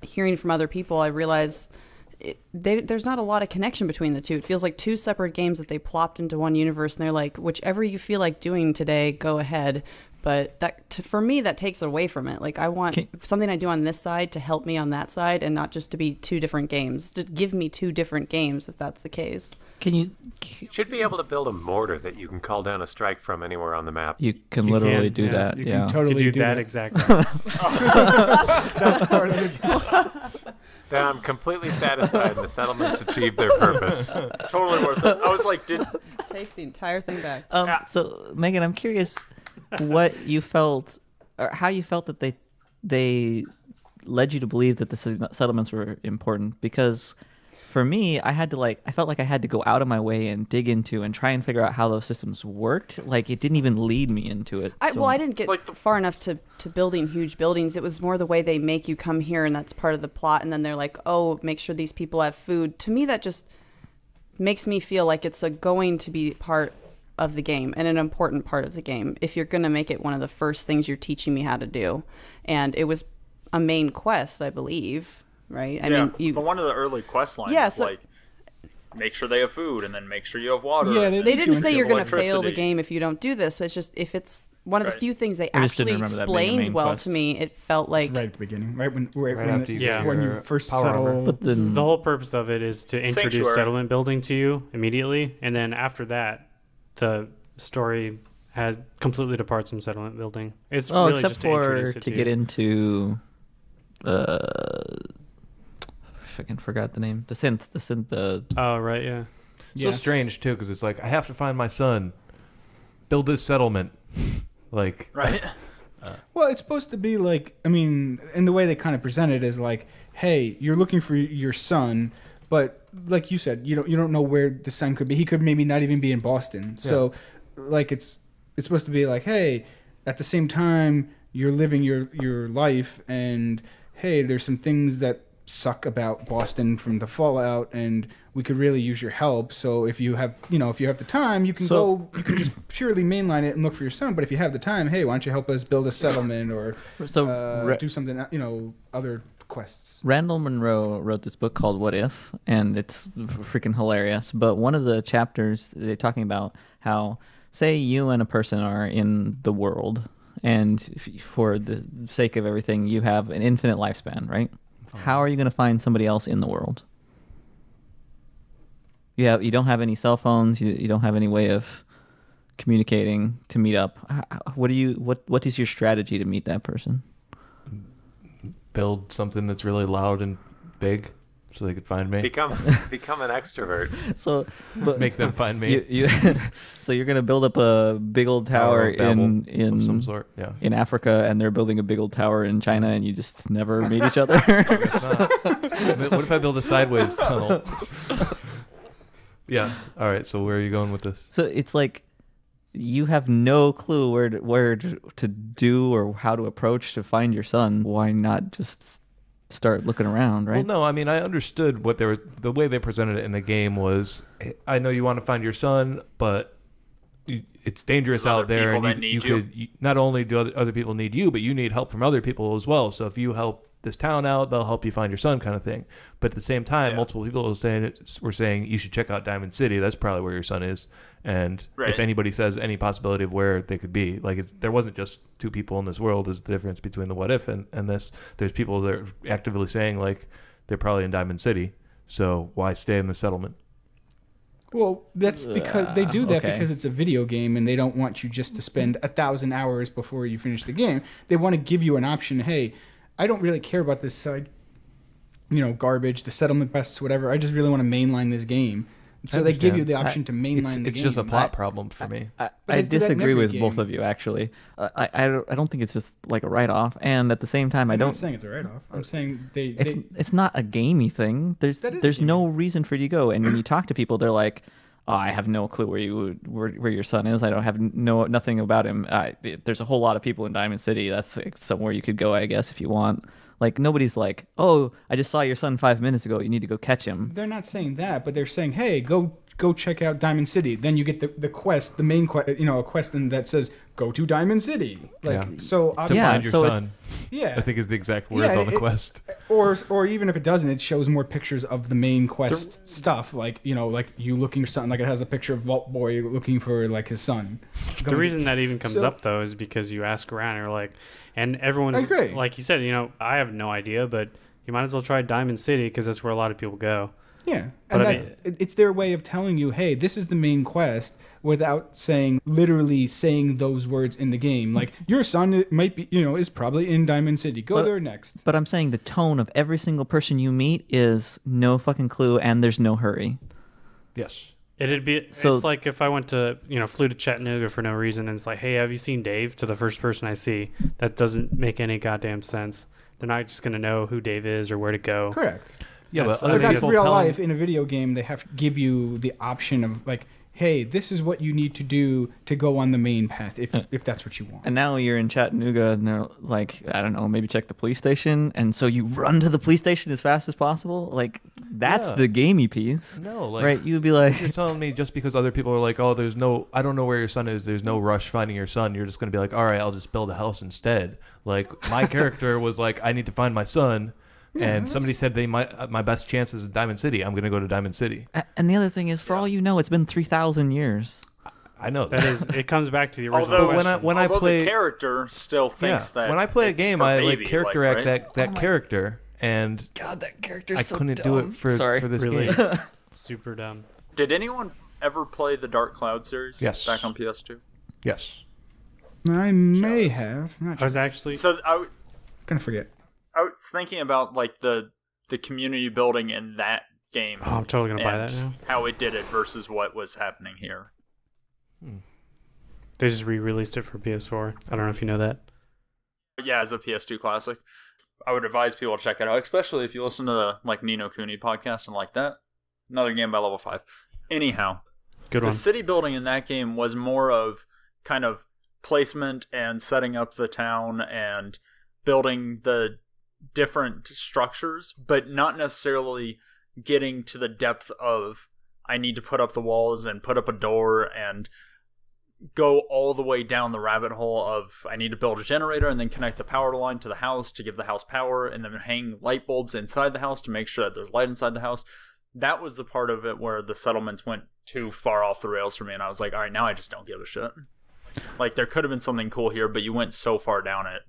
hearing from other people, I realize it, they, there's not a lot of connection between the two. It feels like two separate games that they plopped into one universe, and they're like, whichever you feel like doing today, go ahead. But that, t- for me, that takes away from it. Like I want Can- something I do on this side to help me on that side, and not just to be two different games. Just give me two different games if that's the case. Can you? Should be able to build a mortar that you can call down a strike from anywhere on the map. You can You literally can, do yeah. that. You yeah. can totally to do, do that, that. exactly. That's part of the game. Then I'm completely satisfied and the settlements achieved their purpose. Totally worth it. I was like, did Take the entire thing back. Um, so Megan, I'm curious what you felt or how you felt that they they led you to believe that the settlements were important because for me, I had to like I felt like I had to go out of my way and dig into and try and figure out how those systems worked. Like it didn't even lead me into it. I, So- well, I didn't get Like the- far enough to, to building huge buildings. It was more the way they make you come here, and that's part of the plot. And then they're like, "Oh, make sure these people have food." To me, that just makes me feel like it's a going to be part of the game and an important part of the game. If you're going to make it one of the first things you're teaching me how to do, and it was a main quest, I believe. Right? I yeah, mean, you the one of the early quest lines Yeah, so- like, make sure they have food, and then make sure you have water. Yeah, they- they didn't say you're going to fail the game if you don't do this. It's just if it's one of the Right. few things they I actually remember that being the explained well quest. to me. It felt like right at the beginning, right when right, Right when, after you the- get Yeah. when you first settle. armor. but then the whole purpose of it is to introduce Sanctuary. settlement building to you immediately, and then after that, the story has completely departs from settlement building. It's oh, really except just to for to, it to, get into uh I fucking forgot the name. The synth, the synth, the Oh right, yeah. So Yes. strange too, because it's like I have to find my son, build this settlement, like right? Well, it's supposed to be like, I mean, and the way they kind of present it is like, hey, you're looking for your son, but like you said, you don't you don't know where the son could be. He could maybe not even be in Boston. So, like, it's it's supposed to be like, hey, at the same time you're living your your life, and hey, there's some things that suck about Boston from the fallout, and we could really use your help. So if you have, you know, if you have the time, you can So- go, you can just purely mainline it and look for your son. But if you have the time, hey, why don't you help us build a settlement or So uh, Ra- do something, you know, other quests. Randall Munroe wrote this book called What If, and it's freaking hilarious. But one of the chapters they're talking about how, say, you and a person are in the world, and f- for the sake of everything, you have an infinite lifespan, right? Oh. How are you going to find somebody else in the world? You have you don't have any cell phones. You you don't have any way of communicating to meet up. What do you what what is your strategy to meet that person? Build something that's really loud and big, so they could find me. Become become an extrovert. So, but, Make them find me. You, you, so you're gonna build up a big old tower, of Babel in of in some sort. Yeah. in Africa, and they're building a big old tower in China, and you just never meet each other. What if I build a sideways tunnel? yeah. All right. So where are you going with this? so it's like you have no clue where to, where to, to do or how to approach to find your son. Why not just start looking around, right? Well, no. I mean, I understood what they were. The way they presented it in the game was, I know you want to find your son, but you- it's dangerous There's out there, and you, you you. could you, not only do other, other people need you, but you need help from other people as well. So if you help this town out, they'll help you find your son, kind of thing. But at the same time, Yeah. multiple people were saying it, were saying you should check out Diamond City. That's probably where your son is. And Right. if anybody says any possibility of where they could be, like it's, there wasn't just two people in this world. Is the difference between the what if and, and this? There's people that are actively saying like they're probably in Diamond City. So why stay in the settlement? Well, that's because they do that okay. because it's a video game and they don't want you just to spend a thousand hours before you finish the game. They want to give you an option. Hey, I don't really care about this side, you know, garbage, the settlement quests, whatever. I just really want to mainline this game. So they give you the option to mainline It's, the it's game. just a plot I- problem for me. I, But I they do that in disagree every with both of you actually. Uh, I, I don't I don't think it's just like a write off, and at the same time, I I'm don't. not saying it's a write off. I'm saying they. It's they it's not a gamey thing. There's That is a there's no reason for you to go. And when you talk to people, they're like, oh, "I have no clue where you where, where your son is. I don't have no nothing about him. I, there's a whole lot of people in Diamond City. That's like, somewhere you could go, I guess, if you want." Like nobody's like, "Oh, I just saw your son five minutes ago. You need to go catch him." they're not saying that, but they're saying, hey, go go check out Diamond City. Then you get the, the quest, the main quest, you know, a quest in that says go to Diamond City. Like Yeah. so, obviously, Yeah, find your so it's- son, yeah. I think is the exact words Yeah, on the it- quest. or or even if it doesn't, it shows more pictures of the main quest stuff, like you know, like you looking for something. Like it has a picture of Vault Boy looking for like his son. The reason that even comes So- up though is because you ask around and you're like, and everyone's like you said, you know, I have no idea, but you might as well try Diamond City because that's where a lot of people go. Yeah, But and I that's, it- it's their way of telling you, hey, this is the main quest, without saying literally saying those words in the game. Like your son might be, you know, is probably in Diamond City. Go But- there next. But I'm saying the tone of every single person you meet is no fucking clue, and there's no hurry. Yes. It'd be So- it's like if I went to you know flew to Chattanooga for no reason and it's like, hey, have you seen Dave? To the first person I see, that doesn't make any goddamn sense. They're not just gonna know who Dave is or where to go. Correct. Yeah, That's- but I other that's real telling- life. In a video game, they have to give you the option of like, hey, this is what you need to do to go on the main path if uh, if that's what you want. And now you're in Chattanooga, and they're like, I don't know, maybe check the police station, and so you run to the police station as fast as possible. Like that's Yeah. the gamey piece, No, like right? You'd be like, you're telling me just because other people are like, oh, there's no, I don't know where your son is. There's no rush finding your son. You're just gonna be like, all right, I'll just build a house instead. Like my character was like, I need to find my son, and somebody said they might, uh, my best chance is Diamond City. I'm gonna go to Diamond City. A- and the other thing is, for all you know, it's been three thousand years. I know That is, it comes back to the original Although But when I question. when I Although play, the character still thinks yeah, that when I play a it's game, her I baby, like character like, act right? that that Oh character, and God, that character's I so couldn't do it for Sorry. for this Really? game. super dumb. Did anyone ever play the Dark Cloud series? Yes. Back on PS2. Yes. I may Jealous. have. I'm not I sure. was actually So I, w- gonna forget. I was thinking about like the the community building in that game. oh, I'm totally gonna buy and that now. how it did it versus what was happening here. Hmm. They just re-released it for PS4. I don't know if you know that. Yeah, as a PS2 classic, I would advise people to check it out, especially if you listen to the like Ni no Kuni podcast and like that. Another game by Level Five. Anyhow, Good the one. city building in that game was more of kind of placement and setting up the town and building the different structures, but not necessarily getting to the depth of I need to put up the walls and put up a door and go all the way down the rabbit hole of I need to build a generator and then connect the power line to the house to give the house power and then hang light bulbs inside the house to make sure that there's light inside the house. That was the part of it where the settlements went too far off the rails for me and I was like, all right, now I just don't give a shit. Like there could have been something cool here, but you went so far down it,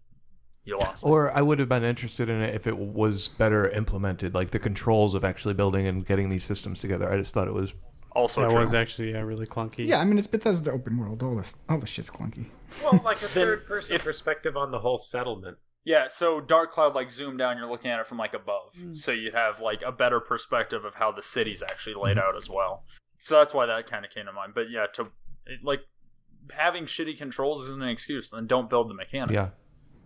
you lost. me. Or I would have been interested in it if it was better implemented, like the controls of actually building and getting these systems together. I just thought it was also that true. was actually yeah, really clunky. Yeah, I mean it's Bethesda open world. All this, all this shit's clunky. Well, like a third person if- perspective on the whole settlement. Yeah, so Dark Cloud like zoom down, you're looking at it from like above, Mm. so you have like a better perspective of how the city's actually laid out as well. So that's why that kind of came to mind. But yeah, to like having shitty controls isn't an excuse. Then don't build the mechanic. Yeah,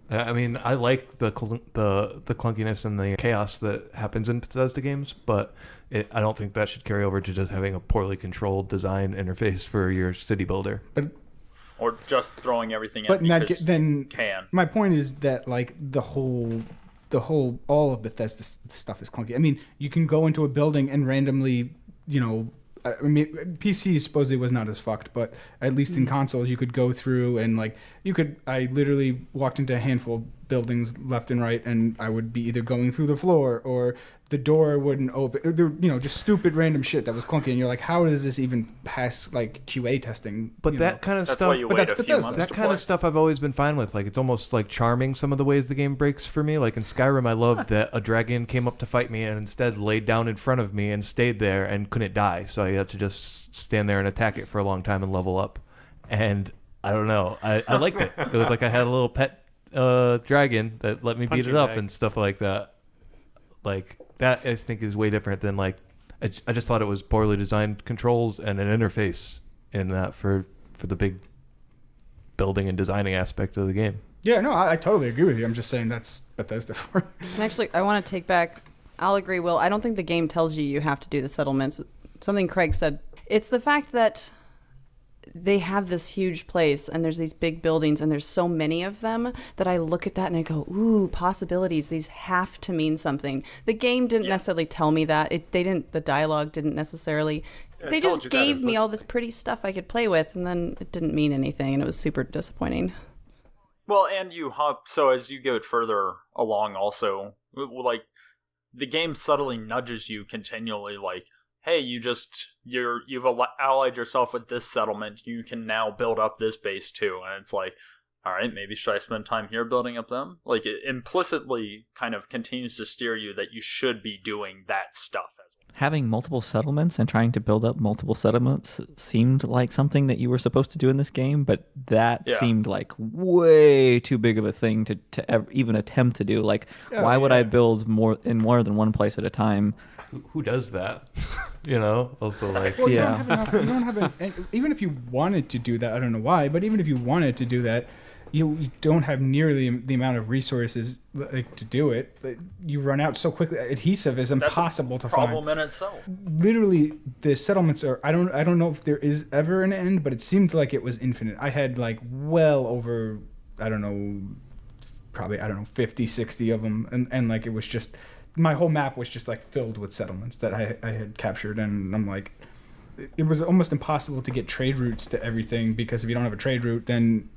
I I mean, I like the cl- the the clunkiness and the chaos that happens in Bethesda games, but it, I don't think that should carry over to just having a poorly controlled design interface for your city builder. But Or just throwing everything but in not because get, then can. my point is that like the whole the whole all of Bethesda stuff is clunky. I mean, you can go into a building and randomly, you know, I mean, PC supposedly was not as fucked, but at least in hmm. consoles, you could go through and like you could. I literally walked into a handful of buildings left and right, and I would be either going through the floor or the door wouldn't open. There, you know, just stupid random shit that was clunky, and you're like, how does this even pass like QA testing? But you that know? kind of That's stuff, why you But wait that's a few Bethesda. months that to kind play. of stuff I've always been fine with. Like it's almost like charming some of the ways the game breaks for me. Like in Skyrim, I loved that a dragon came up to fight me and instead laid down in front of me and stayed there and couldn't die. So I had to just stand there and attack it for a long time and level up. And I don't know, I, I liked it. It was like I had a little pet uh, dragon that let me beat Punching it up bag. and stuff like that. Like that, I think is way different than like. I, j- I just thought it was poorly designed controls and an interface in that for for the big building and designing aspect of the game. Yeah, no, I, I totally agree with you. I'm just saying that's Bethesda for. And actually, I want to take back. I'll agree, Will. I don't think the game tells you you have to do the settlements. Something Craig said. It's the fact that they have this huge place and there's these big buildings and there's so many of them that I look at that and I go, ooh, possibilities. These have to mean something. The game didn't necessarily tell me that. It they didn't. The dialogue didn't necessarily. Yeah, they just gave me all this pretty stuff I could play with, and then it didn't mean anything, and it was super disappointing. Well, and you hop so as you go further along, also like the game subtly nudges you continually, like, hey, you just you're you've allied yourself with this settlement, you can now build up this base too, and it's like, all right, maybe should I spend time here building up them? Like it implicitly kind of continues to steer you that you should be doing that stuff. Having multiple settlements and trying to build up multiple settlements seemed like something that you were supposed to do in this game, but that Yeah. seemed like way too big of a thing to, to ev- even attempt to do. Like, Oh, why would I build more in more than one place at a time? Who, who does that? you know, also like Well, Yeah. you don't have enough. You don't have an, even if you wanted to do that, I don't know why, but even if you wanted to do that, you, you don't have nearly the amount of resources like, to do it. You run out so quickly. Adhesive is impossible to Problem find. in itself. Literally, the settlements are. I don't. I don't know if there is ever an end, but it seemed like it was infinite. I had like well over. I don't know. Probably I don't know 50, 60 of them, and and like it was just. My whole map was just like filled with settlements that I, I had captured, and I'm like, it was almost impossible to get trade routes to everything because if you don't have a trade route, then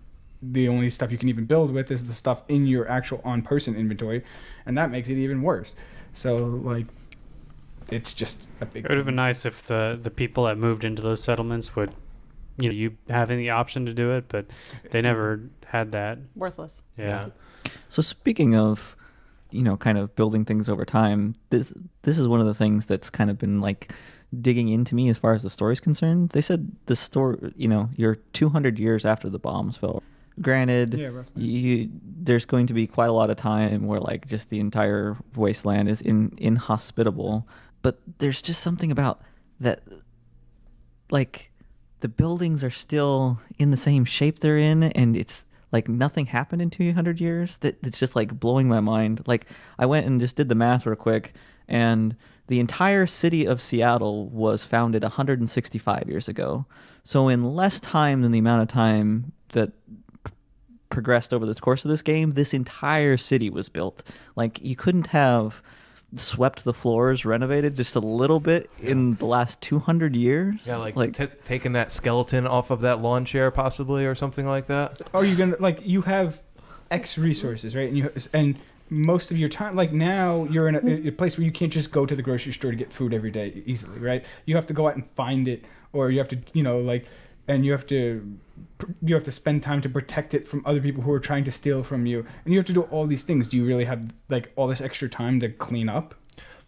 the only stuff you can even build with is the stuff in your actual on person inventory, and that makes it even worse. So like, it's just a big. It would have been nice if the the people that moved into those settlements would, you know, you having the option to do it, but they never had that. Worthless. Yeah. So speaking of, you know, kind of building things over time, this this is one of the things that's kind of been like digging into me as far as the story's concerned. They said the story, you know, you're 200 years after the bombs fell. Granted, Yeah, you there's going to be quite a lot of time where like just the entire wasteland is in inhospitable, but there's just something about that like the buildings are still in the same shape they're in and it's like nothing happened in 200 years that it's just like blowing my mind. Like i went and just did the math real quick and the entire city of seattle was founded 165 years ago. So in less time than the amount of time that progressed over the course of this game, this entire city was built. Like you couldn't have swept the floors, renovated just a little bit in the last 200 years. Yeah, like, like t- taking that skeleton off of that lawn chair, possibly, or something like that. Are you gonna like you have X resources, right? And you and most of your time, like now, you're in a, a place where you can't just go to the grocery store to get food every day easily, right? You have to go out and find it, or you have to, you know, like, and you have to you have to spend time to protect it from other people who are trying to steal from you, and you have to do all these things. Do you really have like all this extra time to clean up?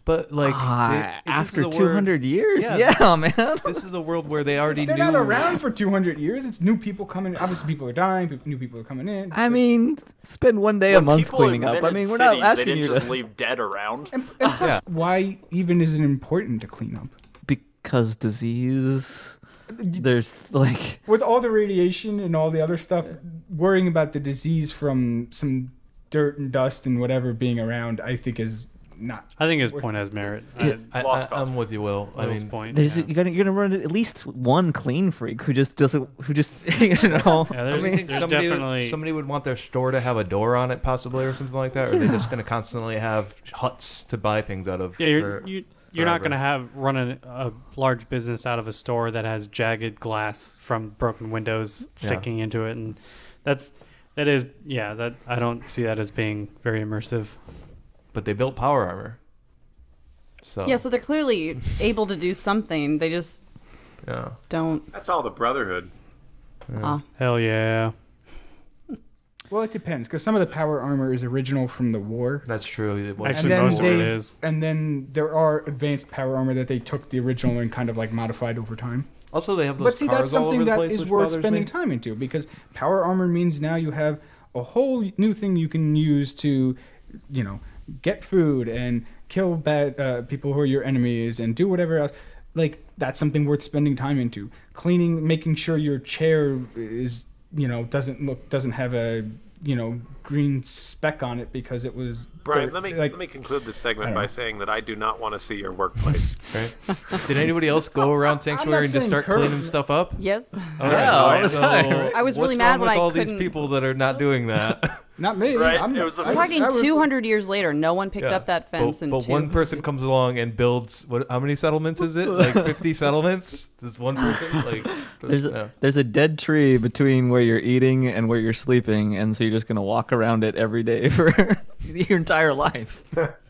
But like ah, it- after a world- 200 years, Yeah. yeah, man. this is a world where they already They're knew. not around for 200 years. It's new people coming. Obviously, people are dying. People, new people are coming in. I mean, spend one day a month cleaning up. I mean, we're not cities, asking they you didn't just to leave dead around. And, and Yeah. why even is it important to clean up? because disease. There's like with all the radiation and all the other stuff, worrying about the disease from some dirt and dust and whatever being around, I think is not. I think his point has merit. It- I, I, lost I, i'm with you, Will. I mean, point. there's yeah. you're gonna you're gonna run at least one clean freak who just doesn't who just you know. Yeah, I there's, mean, there's somebody, definitely. somebody would want their store to have a door on it, possibly, or something like that. Or are they just going to constantly have huts to buy things out of? yeah, you're for- you're not going to have run a, a large business out of a store that has jagged glass from broken windows sticking into it, and that's that is yeah that I don't see that as being very immersive. but they built power armor. So Yeah, so they're clearly able to do something. They just yeah. don't. That's all the Brotherhood. Ah. Hell yeah! Well, it depends because some of the power armor is original from the war. That's true. It was- Actually, and then most of it they've- is. And then there are advanced power armor that they took the original and kind of like modified over time. also, they have those But see, cars that's all over something the that place, is which worth bothers spending me. time into because power armor means now you have a whole new thing you can use to, you know, get food and kill bad uh, people who are your enemies and do whatever else. Like that's something worth spending time into. Cleaning, making sure your chair is, you know, doesn't look doesn't have a, you know, green speck on it because it was. Brian, dirt. let me like, let me conclude this segment by know. saying that I do not want to see your workplace. Right? Did anybody else go around Sanctuary and just start current- cleaning stuff up? Yes. Oh, all Yeah, all the so time, right? I was really what's mad wrong when with I all couldn't- these people that are not doing that. Not me. Right, I'm, it was the I- We're talking was- 200 years later. No one picked Yeah. up that fence but, in but two. one person comes along and builds what? How many settlements is it? Like fifty settlements? Does one person like? There's yeah. a, there's a dead tree between where you're eating and where you're sleeping, and so you're just gonna walk around it every day for your entire life.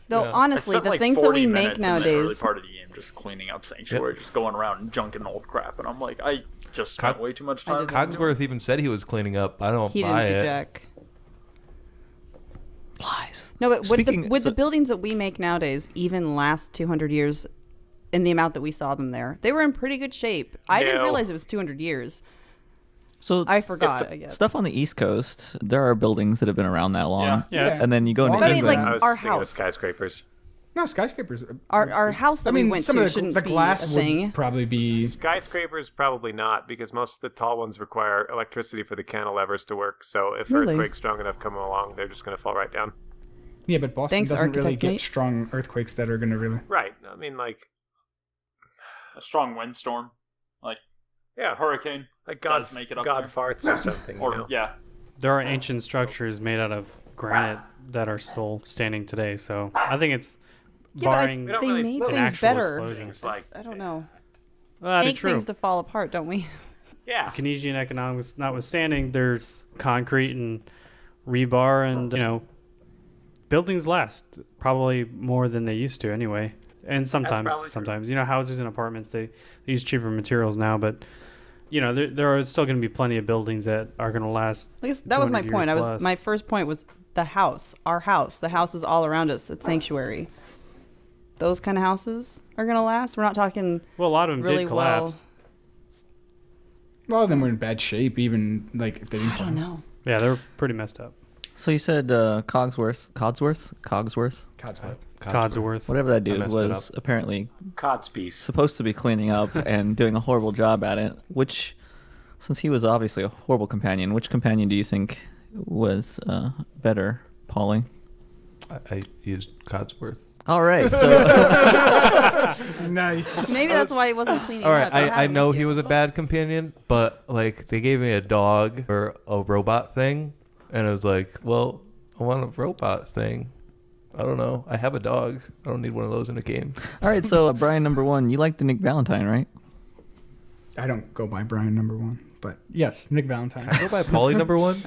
Though Yeah. honestly, the like things that we make minutes in the early nowadays. part of the game just cleaning up sanctuary, just going around and junking old crap, and I'm like, I just spent Co- way too much time. Cogsworth even said he was cleaning up. I don't He buy didn't do it. jack. Lies. No, but with, Speaking- the, with so- the buildings that we make nowadays, even last 200 years, in the amount that we saw them there, they were in pretty good shape. I didn't realize it was 200 years. So I forgot. I guess. stuff on the East Coast, there are buildings that have been around that long. Yeah. Yeah, it's- And then you go into But I mean, England. like, I was Our just of house. skyscrapers. No, skyscrapers. Uh, our our house that I mean, we went some to of the, shouldn't the be glass a thing. would probably be. Skyscrapers probably not because most of the tall ones require electricity for the cantilevers to work. So if Really? earthquakes strong enough come along, they're just going to fall right down. Yeah, but Boston Thanks, doesn't really Architect get Nate. strong earthquakes that are going to really. Right. I mean, like, a strong windstorm, like yeah, a hurricane, like God, does make it up God there. farts or something. or you know? yeah, there are ancient structures made out of granite that are still standing today. So I think it's Yeah, but I- barring We don't they really- made things better. explosion. Things like I don't know. Well, that'd be Make true. things to fall apart, don't we? yeah, Keynesian economics notwithstanding, there's concrete and rebar, and you know, buildings last probably more than they used to anyway. And sometimes, probably true. sometimes you know, houses and apartments they, they use cheaper materials now, but you know, there there are still going to be plenty of buildings that are going to last. I guess that was my 200 point. I was my first point was the house, our house, the houses all around us at Sanctuary. Those kind of houses are gonna last. We're not talking Well, a lot of them really did collapse. A lot of them were in bad shape, even like if they didn't. well. I don't know. Yeah, they're pretty messed up. So you said uh, Cogsworth, Codsworth, Cogsworth, Codsworth. Codsworth. whatever that dude was, apparently Cod's piece. supposed to be cleaning up and doing a horrible job at it. Which, since he was obviously a horrible companion, which companion do you think was uh, better, Polly? I, I used Codsworth. All right. So nice. Maybe that's why he wasn't cleaning All right, up. What I, I happened know with he was a bad companion, but like they gave me a dog or a robot thing, and I was like, well, I want a robot thing. I don't know. I have a dog. I don't need one of those in a game. all right. So uh, Brian, number one, you like the Nick Valentine, right? I don't go by Brian number one, but yes, Nick Valentine. I Go by Polly number one.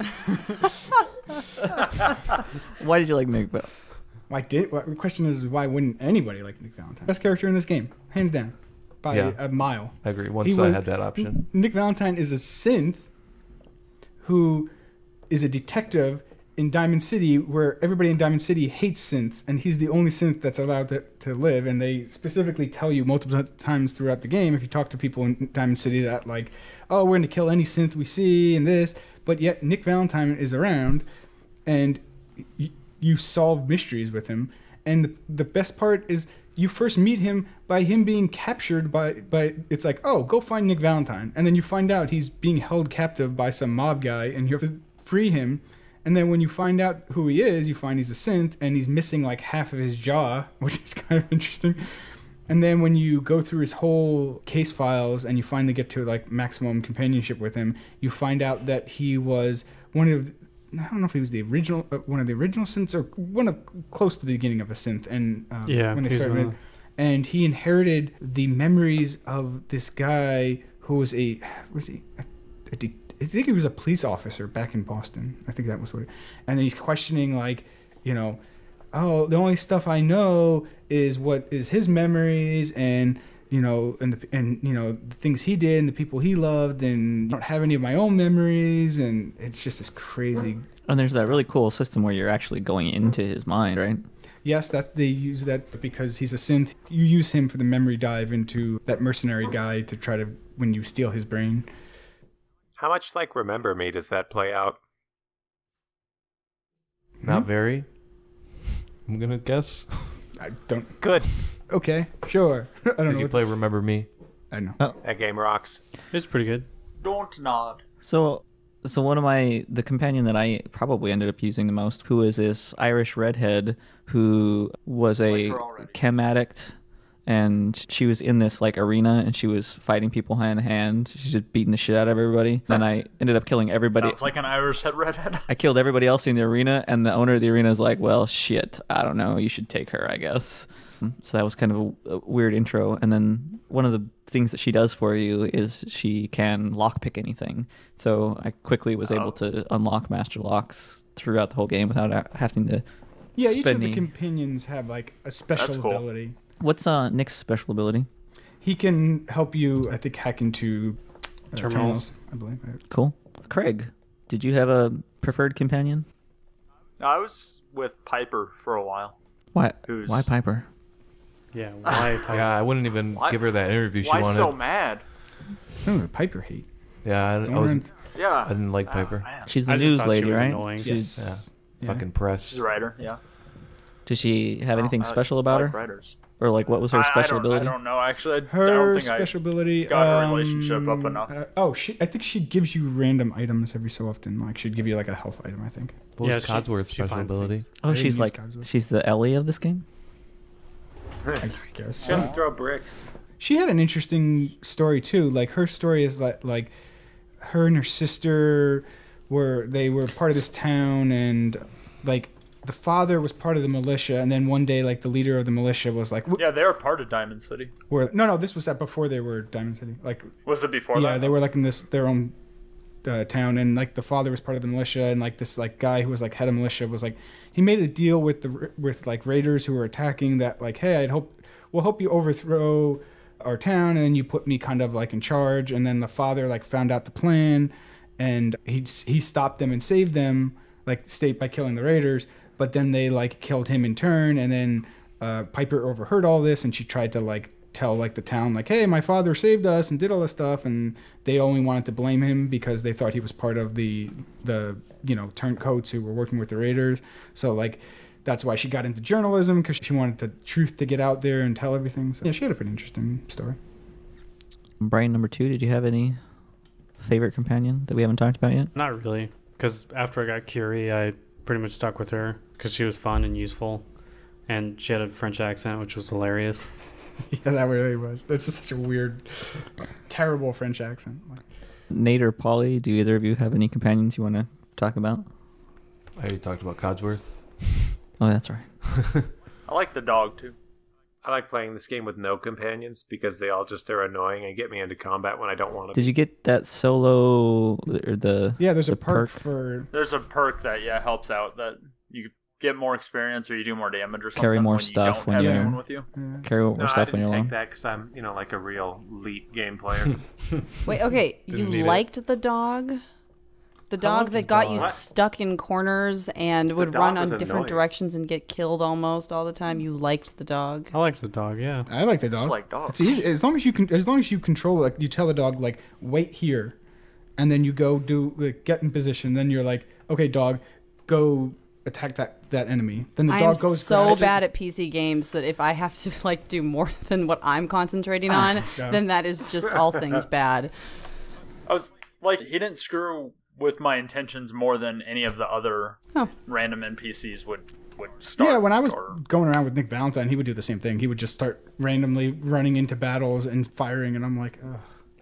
Why did you like Nick? Val- Why did? The question is, why wouldn't anybody like Nick Valentine? Best character in this game, hands down, by Yeah. a mile. I agree. Once He I was- had that option. Nick Valentine is a synth who is a detective in Diamond City where everybody in Diamond City hates synths and he's the only synth that's allowed to, to live and they specifically tell you multiple times throughout the game if you talk to people in Diamond City that like oh we're going to kill any synth we see and this but yet Nick Valentine is around and you solve mysteries with him. And the, the best part is you first meet him by him being captured by by it's like oh go find nick valentine. And then you find out he's being held captive by some mob guy and you have to free him. And then when you find out who he is you find he's a synth and he's missing like half of his jaw which is kind of interesting. And then when you go through his whole case files and you finally get to like maximum companionship with him, you find out that he was one of I don't know if he was the original uh, one of the original synths or one of close to the beginning of a synth and um, Yeah, when they started and he inherited the memories of this guy who was a was he a, a de- I think he was a police officer back in Boston. I think that was what. It, and then he's questioning like, you know, oh, the only stuff I know is what is his memories and you know and the and you know the things he did and the people he loved and I don't have any of my own memories and it's just this crazy. And there's that really cool system where you're actually going into his mind, right? Yes, that they use that because he's a synth. You use him for the memory dive into that mercenary guy to try to when you steal his brain. How much like Remember Me does that play out? Not hmm? very. I'm gonna guess. I don't. Good. Okay, sure. I don't Did know. you what- play Remember Me? I know. That game rocks. It's pretty good. Don't nod. So, so one of my the companion that I probably ended up using the most, who is this Irish redhead who was a Like her already. chem addict, and she was in this like arena and she was fighting people hand to hand. She's just beating the shit out of everybody. Then I ended up killing everybody. Sounds like an Irish head redhead. I killed everybody else in the arena, and the owner of the arena is like, "Well, shit, I don't know. You should take her, I guess." So that was kind of a, a weird intro. And then one of the things that she does for you is she can lockpick anything. So I quickly was able to unlock master locks throughout the whole game without having to. Yeah, each of the companions have like a special That's cool. ability. What's uh, Nick's special ability? He can help you, I think, hack into uh, Terminals. I believe. Cool. Craig, did you have a preferred companion? I was with Piper for a while. Why? Who's- Why Piper? Yeah. Why? Yeah, I wouldn't even Why- give her that interview she wanted. Why wanted. so mad? Oh, Piper hate. yeah, I, I, wasn't, Yeah. I didn't like Ah, Piper. man. She's the I just news thought she lady, was right? annoying. Yes. Yeah. Yeah. Fucking press. She's a writer. Yeah. Does she have Oh, anything I like- special I about like her? Writers. Or like what was her I- I special don't- ability? I don't know. Actually, I, I Her don't think special ability. got her um, relationship up enough. uh, oh, she. I think she gives you random items every so often. Like she'd give you like a health item. I think. What yeah, was she- Codsworth's she special finds ability? things. Oh, I she's didn't like use Codsworth. she's the Ellie of this game. I guess. Shouldn't throw bricks. she had an interesting story too. Like her story is that like her and her sister were they were part of this town and like the father was part of the militia and then one day like the leader of the militia was like Yeah, they were part of Diamond City. were no no this was at before they were Diamond City like Was it before yeah that? they were like in this their own uh, town and like the father was part of the militia and like this like guy who was like head of militia was like he made a deal with the with like raiders who were attacking that like hey I'd hope we'll help you overthrow our town and then you put me kind of like in charge. And then the father like found out the plan and he he stopped them and saved them like state by killing the raiders. But then they like killed him in turn and then uh, Piper overheard all this and she tried to like tell like the town like hey my father saved us and did all this stuff and they only wanted to blame him because they thought he was part of the the you know turncoats who were working with the raiders so like that's why she got into journalism because she wanted the truth to get out there and tell everything so yeah she had a pretty interesting story Brian number two, did you have any favorite companion that we haven't talked about yet? Not really, because after I got Curie, I pretty much stuck with her because she was fun and useful, and she had a French accent, which was hilarious. Yeah, that really was. That's just such a weird, terrible French accent. Nate or Polly, do either of you have any companions you want to talk about? I already talked about Codsworth. Oh, that's right. I like the dog too. I like playing this game with no companions because they all just are annoying and get me into combat when I don't want to. Did you get that solo or the? yeah, there's a the perk, for. There's a perk that yeah helps out that you get more experience or you do more damage or something. Carry more when stuff you don't when have you're- anyone with you. Carry more No, I stuff when didn't you're take alone. that because I'm, you know, like a real elite game player. Wait, okay, you need it. liked the dog? The dog that the got dog. you What? stuck in corners and would dog run was on different annoying. directions and get killed almost all the time. You liked the dog. I liked the dog. Yeah. I like the dog. Just like dogs. It's easy as long as you can. As long as you control, like you tell the dog, like wait here, and then you go do like, get in position. Then you're like, okay, dog, go attack that that enemy. Then the I dog am goes. so grabs it. bad at PC games that if I have to like do more than what I'm concentrating on, Yeah. then that is just all things bad. I was like, he didn't screw with my intentions more than any of the other Oh. random NPCs would would start. Yeah, when I was or- going around with Nick Valentine, he would do the same thing. He would just start randomly running into battles and firing, and I'm like, Ugh.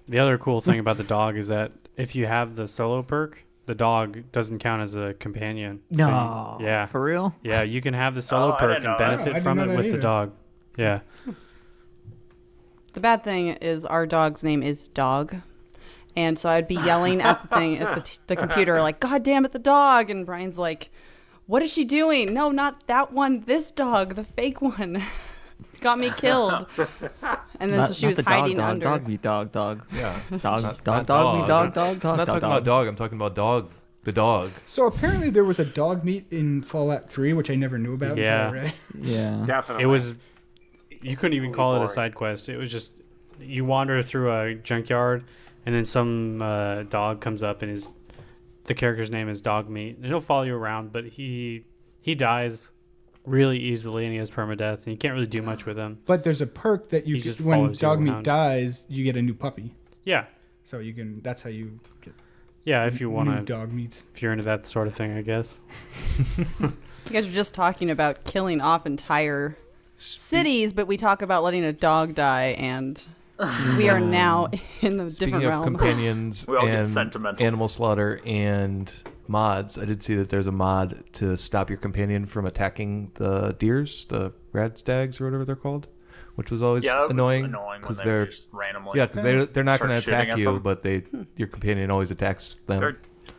The other cool thing about the dog is that if you have the solo perk, the dog doesn't count as a companion. So No. you- yeah. For real? Yeah, you can have the oh, solo Oh, I perk didn't know and that. Oh, I benefit didn't from know it that with the either. dog. Yeah. The bad thing is our dog's name is Dog. And so I'd be yelling at the thing at the, t- the computer like, "God damn it, the dog!" And Brian's like, "What is she doing? No, not that one. This dog, the fake one, got me killed." And then Not- so she not was the dog, hiding dog, under. Dog me dog dog. Yeah. Dog Not- dog not dog me dog. dog dog dog. I'm not dog, talking dog. about dog. I'm talking about dog. The dog. so apparently there was a dog meat in Fallout 3, which I never knew about. until I Yeah. read. Yeah. Definitely. It was. You couldn't even Totally call it a boring. side quest. It was just you wander through a junkyard, and then some uh, dog comes up, and his the character's name is Dog Meat, and he'll follow you around, but he he dies really easily, and he has permadeath, and you can't really do much with him. But there's a perk that you He can, just when follows you dog meat around. dies, you get a new puppy. Yeah, So you can. That's how you get yeah. If you want to, dog meats. if you're into that sort of thing, I guess. You guys are just talking about killing off entire cities, but we talk about letting a dog die, and we are mm-hmm. now in the Speaking different of realm. companions We all get and sentimental. animal slaughter and mods, I did see that there's a mod to stop your companion from attacking the deers, the rad stags or whatever they're called, which was always yeah, annoying annoying because they they're were just randomly. yeah, because they they're not going to attack you, them. but they your companion always attacks them. They're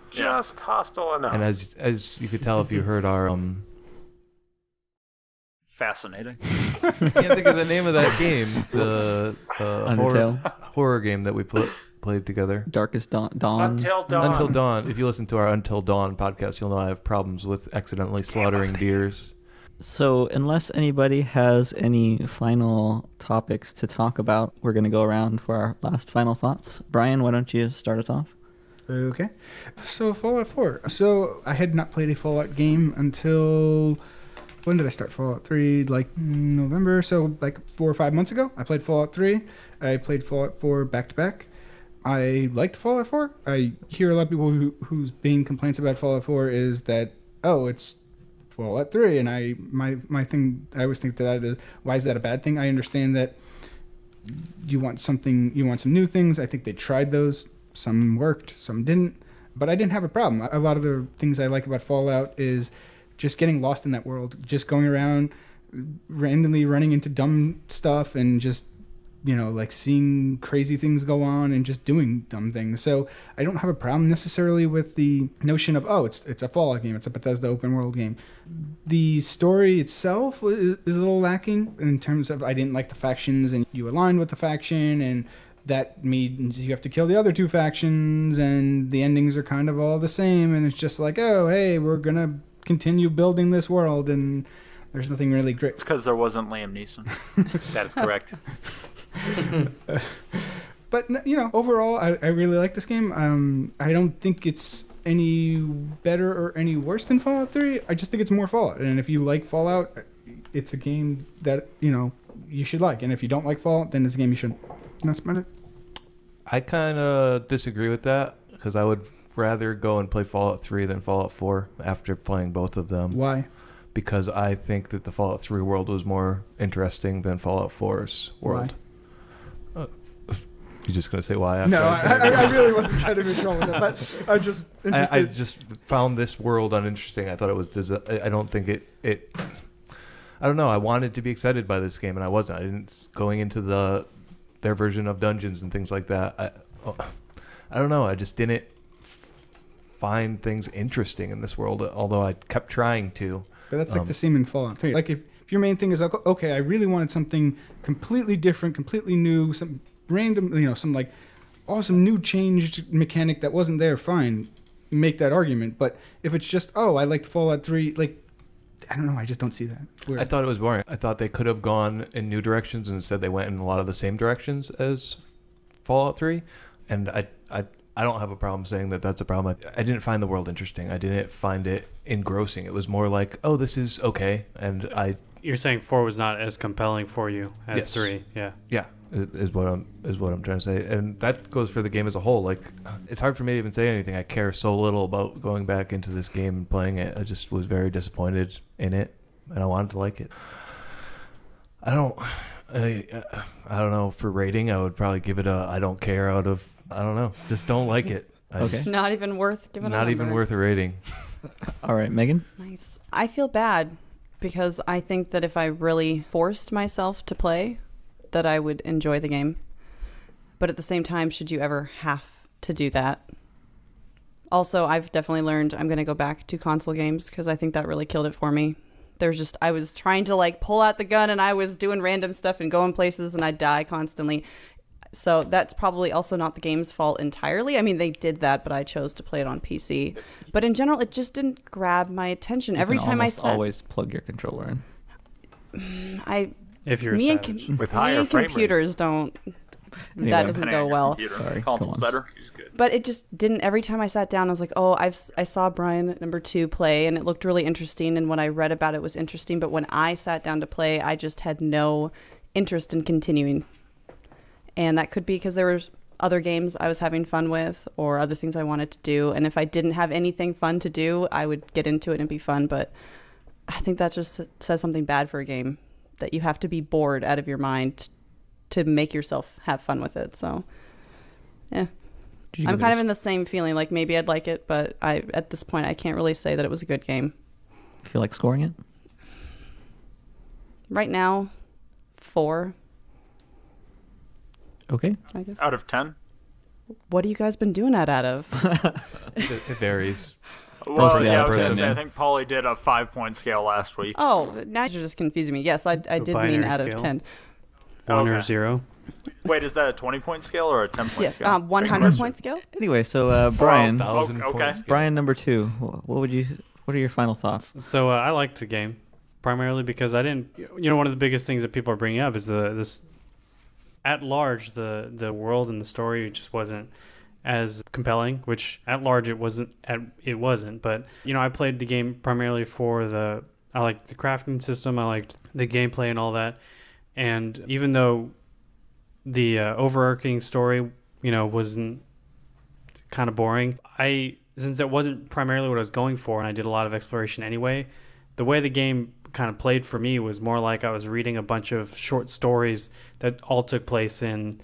just hostile enough. and as as you could tell if you heard our um, Fascinating. I can't think of the name of that game, the uh, horror, horror game that we pl- played together. Darkest dawn. dawn. Until dawn. Until Dawn. If you listen to our Until Dawn podcast, you'll know I have problems with accidentally slaughtering deers. So, unless anybody has any final topics to talk about, we're going to go around for our last final thoughts. Brian, why don't you start us off? Okay. So Fallout 4. So I had not played a Fallout game until when did I start Fallout 3? Like November, so like 4 or 5 months ago. I played Fallout 3. I played Fallout 4 back to back. I liked Fallout 4. I hear a lot of people who, whose main complaints about Fallout 4 is that oh, it's Fallout 3 and I my my thing I always think to that is why is that a bad thing? I understand that you want something you want some new things. I think they tried those. Some worked, some didn't. But I didn't have a problem. A lot of the things I like about Fallout is just getting lost in that world, just going around randomly running into dumb stuff and just you know like seeing crazy things go on and just doing dumb things. So I don't have a problem necessarily with the notion of oh it's it's a Fallout game, it's a Bethesda open world game. The story itself is, is a little lacking in terms of I didn't like the factions and you aligned with the faction and that means you have to kill the other two factions and the endings are kind of all the same and it's just like oh hey we're gonna continue building this world and there's nothing really great It's because there wasn't Liam Neeson. That is correct. but you know overall I, I really like this game. Um i don't think it's any better or any worse than fallout 3 i just think it's more fallout. And if you like fallout it's a game that you know you should like. And if you don't like fallout then it's a game you shouldn't. And that's about it. I kind of disagree with that because I would rather go and play Fallout 3 than Fallout 4 after playing both of them. why? Because I think that the Fallout 3 world was more interesting than Fallout 4's world. Uh, you just gonna say why? No, I I, I. I really wasn't trying to be wrong with that, but I'm just interested. I, I just found this world uninteresting. I thought it was. desi- I I don't think it. It. I don't know. I wanted to be excited by this game, and I wasn't. I didn't going into the their version of dungeons and things like that. I, oh, I don't know. I just didn't find things interesting in this world, although I kept trying to. But that's like Um, the same in Fallout 3. Like if, if your main thing is like, okay, I really wanted something completely different, completely new, some random, you know, some like awesome new changed mechanic that wasn't there, fine, make that argument. But if it's just, oh, I liked Fallout 3, like, I don't know, I just don't see that. It's. I thought it was boring. I thought they could have gone in new directions, and instead they went in a lot of the same directions as Fallout 3. And I, I, I don't have a problem saying that that's a problem. I, I didn't find the world interesting. I didn't find it engrossing. It was more like, oh, this is okay, and I, You're saying four was not as compelling for you as Yes. three. Yeah. yeah, is, is what I'm is what I'm trying to say. And that goes for the game as a whole. Like, it's hard for me to even say anything. I care so little about going back into this game and playing it. I just was very disappointed in it, and I wanted to like it. I don't. I, I don't know. For rating, I would probably give it a I don't care out of I don't know. Just don't like it. I Okay. just- Not even worth giving. a not even worth a rating. All right, Megan. Nice. I feel bad because I think that if I really forced myself to play, that I would enjoy the game. But at the same time, should you ever have to do that? Also, I've definitely learned I'm going to go back to console games because I think that really killed it for me. There's just I was trying to like pull out the gun and I was doing random stuff and going places and I die constantly. So that's probably also not the game's fault entirely. I mean, they did that, but I chose to play it on PC. But in general, it just didn't grab my attention. You Every time I sat, always plug your controller in. I If you're a me and, com- With me higher and computers rates. don't. Anyway. That doesn't go well. computer. Sorry, Console's go on. better. But it just didn't. Every time I sat down, I was like, "Oh, I've s- I saw Brian number two play, and it looked really interesting. And when I read about it, was interesting. But when I sat down to play, I just had no interest in continuing. And that could be because there was other games I was having fun with, or other things I wanted to do. And if I didn't have anything fun to do, I would get into it and be fun. But I think that just says something bad for a game that you have to be bored out of your mind to make yourself have fun with it. So, yeah. I'm kind a of in the same feeling. Like maybe I'd like it, but I at this point I can't really say that it was a good game. s- feel like scoring it? Right now, four. Okay. I guess. Out of 10? What have you guys been doing that out of? it, it varies. Well, Mostly yeah, I was of going to say, yeah. I think Paulie did a five point scale last week. oh, now you're just confusing me. Yes, I, I did mean binary out of scale? ten. One or Okay. zero. Wait, is that a 20 point scale or a 10 point Yes, scale? um, 100 question. point scale. Anyway, so uh, Brian, Well, okay. points. Brian number two. wh- What would you? What are your final thoughts? So uh, I liked the game primarily because I didn't. You know, one of the biggest things that people are bringing up is the this at large the the world and the story just wasn't as compelling. Which at large it wasn't. It wasn't. But you know, I played the game primarily for the. I liked the crafting system. I liked the gameplay and all that. And even though the uh, overarching story, you know, wasn't kind of boring. I since that wasn't primarily what I was going for, and I did a lot of exploration anyway. The way the game kind of played for me was more like I was reading a bunch of short stories that all took place in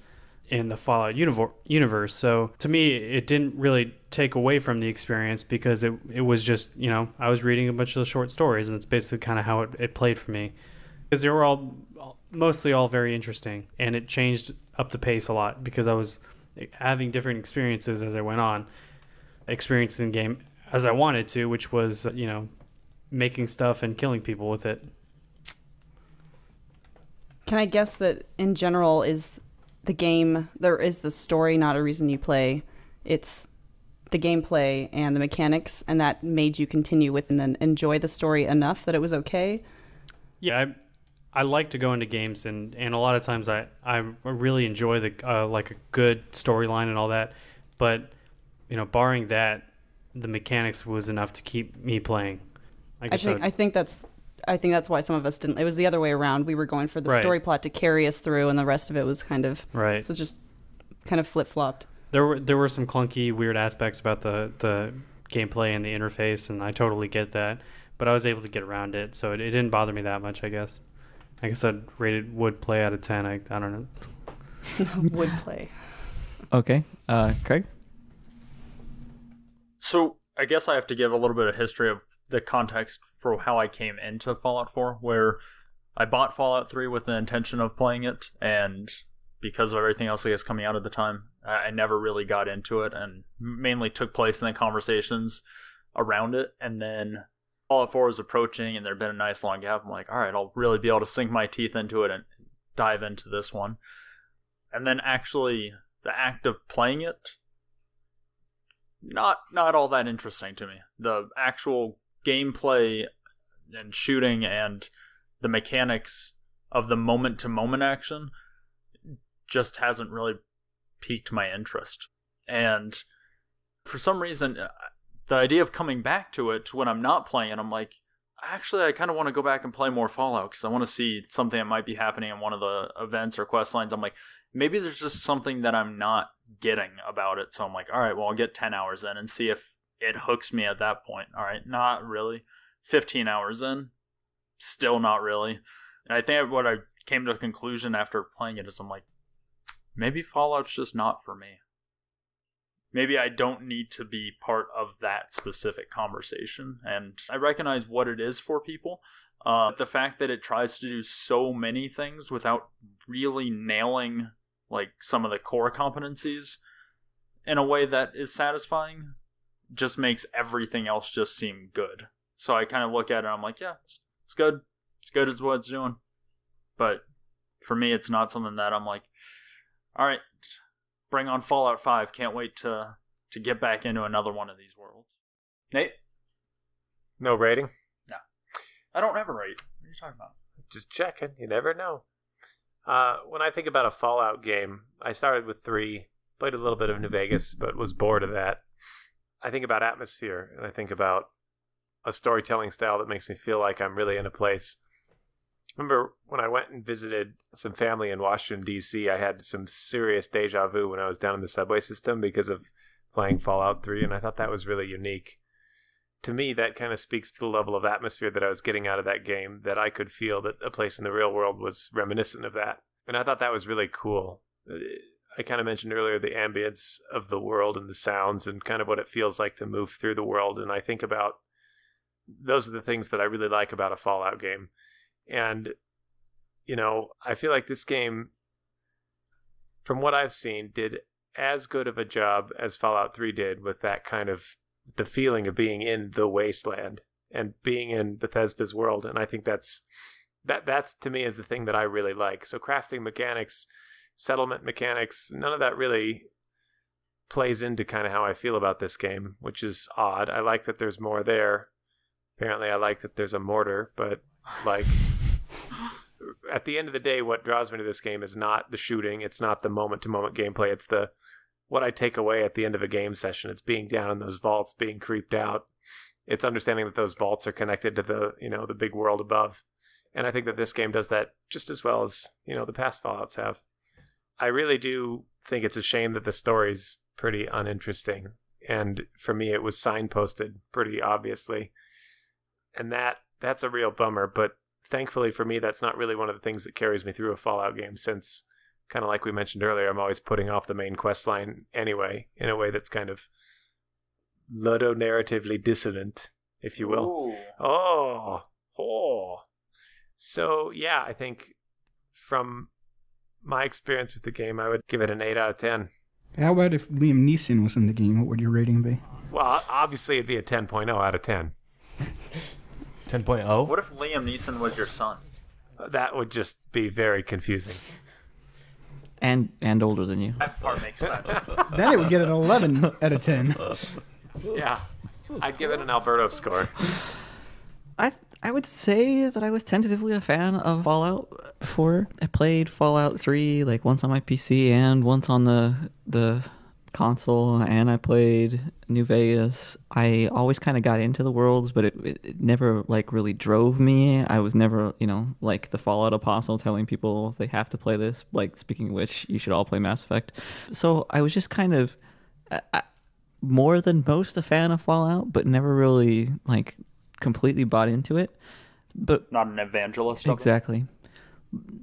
in the Fallout universe. So to me, it didn't really take away from the experience because it it was just you know I was reading a bunch of the short stories, and it's basically kind of how it, it played for me because they were all mostly all very interesting, and it changed up the pace a lot because I was having different experiences as I went on, experiencing the game as I wanted to, which was you know making stuff and killing people with it. Can I guess that in general is the game there is the story not a reason you play. It's the gameplay and the mechanics and that made you continue with and then enjoy the story enough that it was okay. Yeah, I, I like to go into games and, and a lot of times I, I really enjoy the uh, like a good storyline and all that, but you know, barring that, the mechanics was enough to keep me playing. I I think I I think that's I think that's why some of us didn't. It was the other way around. We were going for the Right. story plot to carry us through, and the rest of it was kind of right. so just kind of flip flopped. There were there were some clunky, weird aspects about the the gameplay and the interface, and I totally get that. but I was able to get around it, so it, it didn't bother me that much. I guess. I guess I'd rate it would play out of ten. I I don't know. Would play. Okay, uh, Craig. So I guess I have to give a little bit of history of the context for how I came into Fallout 4, where I bought Fallout 3 with the intention of playing it, and because of everything else that was coming out at the time, I never really got into it, and mainly took place in the conversations around it. And then Fallout 4 was approaching, and there'd been a nice long gap. I'm like, all right, I'll really be able to sink my teeth into it and dive into this one. And then actually, the act of playing it not not all that interesting to me. The actual gameplay and shooting and the mechanics of the moment to moment action just hasn't really piqued my interest. And for some reason uh, the idea of coming back to it when I'm not playing I'm like actually I kind of want to go back and play more Fallout cuz I want to see something that might be happening in one of the events or quest lines. I'm like maybe there's just something that I'm not getting about it. So I'm like, all right, well, I'll get 10 hours in and see if it hooks me at that point. All right, not really. 15 hours in, still not really. And I think what I came to a conclusion after playing it is I'm like, maybe Fallout's just not for me. Maybe I don't need to be part of that specific conversation. And I recognize what it is for people. Uh, the fact that it tries to do so many things without really nailing like some of the core competencies in a way that is satisfying just makes everything else just seem good. So I kind of look at it and I'm like, yeah, it's, it's good. It's good as what it's doing. But for me, it's not something that I'm like, all right, bring on Fallout 5. Can't wait to to get back into another one of these worlds. Nate, No rating? No. I don't ever rate. What are you talking about? Just checking. You never know. Uh, when I think about a Fallout game, I started with three, played a little bit of New Vegas, but was bored of that. I think about atmosphere, and I think about a storytelling style that makes me feel like I'm really in a place. Remember when I went and visited some family in Washington D.C. I had some serious deja vu when I was down in the subway system because of playing Fallout 3, and I thought that was really unique. To me, that kind of speaks to the level of atmosphere that I was getting out of that game. That I could feel that a place in the real world was reminiscent of that, and I thought that was really cool. Uh, I kind of mentioned earlier the ambience of the world and the sounds and kind of what it feels like to move through the world. And I think about those are the things that I really like about a Fallout game. And, you know, I feel like this game, from what I've seen, did as good of a job as Fallout 3 did with that kind of the feeling of being in the wasteland and being in Bethesda's world. And I think that's that that's to me is the thing that I really like. So crafting mechanics, settlement mechanics, none of that really plays into kind of how I feel about this game, which is odd. I like that there's more there. Apparently I like that there's a mortar, but like at the end of the day what draws me to this game is not the shooting, it's not the moment to moment gameplay, it's the what I take away at the end of a game session. It's being down in those vaults, being creeped out. It's understanding that those vaults are connected to the, you know, the big world above. And I think that this game does that just as well as, you know, the past Fallouts have. I really do think it's a shame that the story's pretty uninteresting. And for me it was signposted pretty obviously. And that that's a real bummer, but thankfully for me that's not really one of the things that carries me through a Fallout game since kind of like we mentioned earlier, I'm always putting off the main quest line anyway, in a way that's kind of ludo narratively dissonant, if you will. Oh, oh. So yeah, I think from my experience with the game, I would give it an eight out of ten. How about if Liam Neeson was in the game? What would your rating be? Well, obviously it'd be a 10.0 out of 10. 10.0. What if Liam Neeson was your son? That would just be very confusing. And and older than you. That part makes sense. Then it would get an 11 out of 10. Yeah, I'd give it an Alberto score. I th- I would say that I was tentatively a fan of Fallout 4. I played Fallout 3 like once on my PC and once on the the console and I played New Vegas. I always kind of got into the worlds, but it, it, never like really drove me. I was never, you know, like the Fallout apostle telling people they have to play this. Like speaking of which, you should all play Mass Effect. So I was just kind of I, more than most a fan of Fallout, but never really like completely bought into it. But Not an evangelist. Exactly.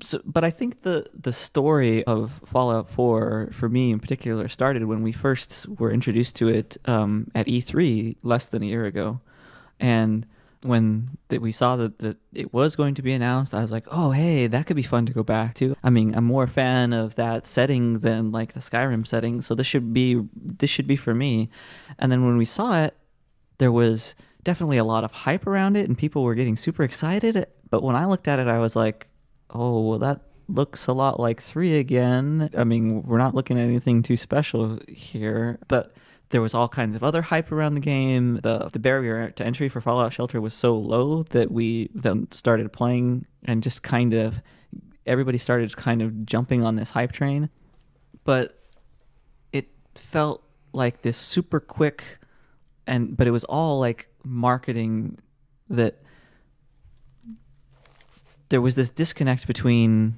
So, but I think the the story of Fallout 4 for me in particular started when we first were introduced to it um, at E3 less than a year ago, and when that we saw that, that it was going to be announced, I was like, oh hey, that could be fun to go back to. I mean, I'm more a fan of that setting than like the Skyrim setting, so this should be this should be for me. And then when we saw it, there was definitely a lot of hype around it and people were getting super excited. But when I looked at it, I was like, oh, well, that looks a lot like 3 again. I mean, we're not looking at anything too special here, but there was all kinds of other hype around the game. The the barrier to entry for Fallout Shelter was so low that we then started playing and just kind of everybody started kind of jumping on this hype train. But it felt like this super quick and but it was all like marketing that there was this disconnect between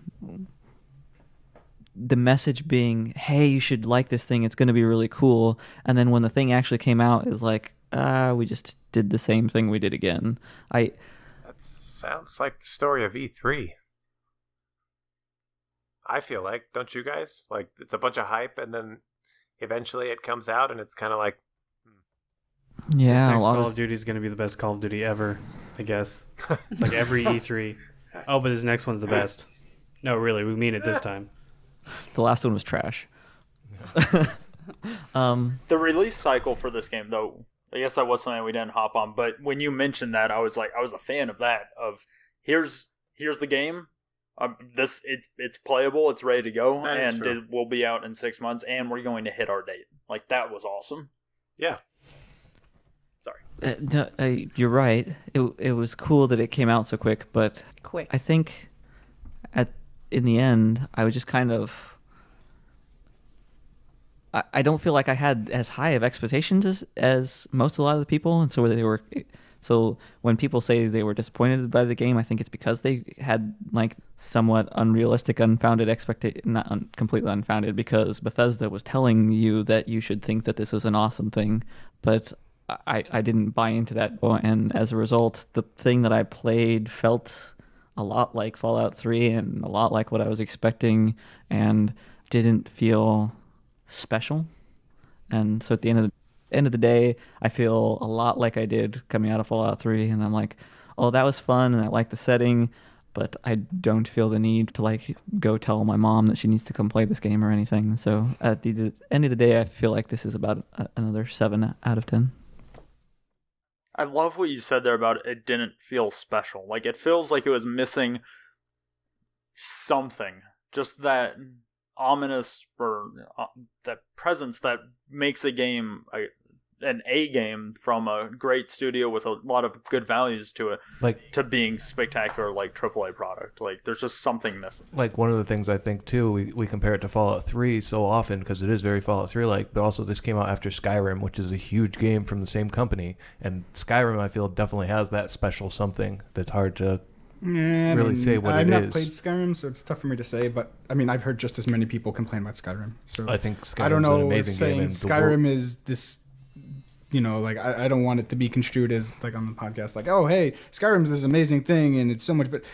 the message being hey you should like this thing it's going to be really cool and then when the thing actually came out is like ah we just did the same thing we did again i That sounds like the story of E3. I feel like, don't you guys? Like it's a bunch of hype, and then eventually it comes out, and it's kind of like, yeah this next lot Call of- of Duty is going to be the best Call of Duty ever, I guess. It's like every E3. Oh, but this next one's the best. No, really, we mean it this time. the last one was trash um The release cycle for this game, though, I guess that was something we didn't hop on. But when you mentioned that, I was like, I was a fan of that. Of here's here's the game. Um, this it it's playable. It's ready to go, and true. it will be out in six months. And we're going to hit our date. Like that was awesome. yeah, uh, no, uh, you're right it, it was cool that it came out so quick but Quick. I think at in the end, I was just kind of. I, I don't feel like I had as high of expectations as, as most a lot of the people, and so they were. So when people say they were disappointed by the game, I think it's because they had like somewhat unrealistic, unfounded expectation, not un- completely unfounded, because Bethesda was telling you that you should think that this was an awesome thing, but I, I didn't buy into that, and as a result, the thing that I played felt a lot like Fallout 3 and a lot like what I was expecting and didn't feel special. And so at the end of the end of the day, I feel a lot like I did coming out of Fallout 3 and I'm like, "Oh, that was fun and I like the setting, but I don't feel the need to like go tell my mom that she needs to come play this game or anything." So at the, end of the day, I feel like this is about another 7 out of 10. I love what you said there about it didn't feel special. Like it feels like it was missing something. Just that ominous or uh, that presence that makes a game a, an A game from a great studio with a lot of good values to it Like to being spectacular like AAA product. Like there's just something missing. like one of the things I think too, we, we compare it to Fallout 3 so often because it is very Fallout 3 like, but also this came out after Skyrim, which is a huge game from the same company, and Skyrim I feel definitely has that special something that's hard to. Yeah, I really mean, say what it is. I've it not is. played Skyrim, so it's tough for me to say. But I mean, I've heard just as many people complain about Skyrim. So I think Skyrim's I don't know an if amazing saying game. Skyrim is this. You know, like I, I don't want it to be construed as like on the podcast, like, oh hey, Skyrim's this amazing thing and it's so much, but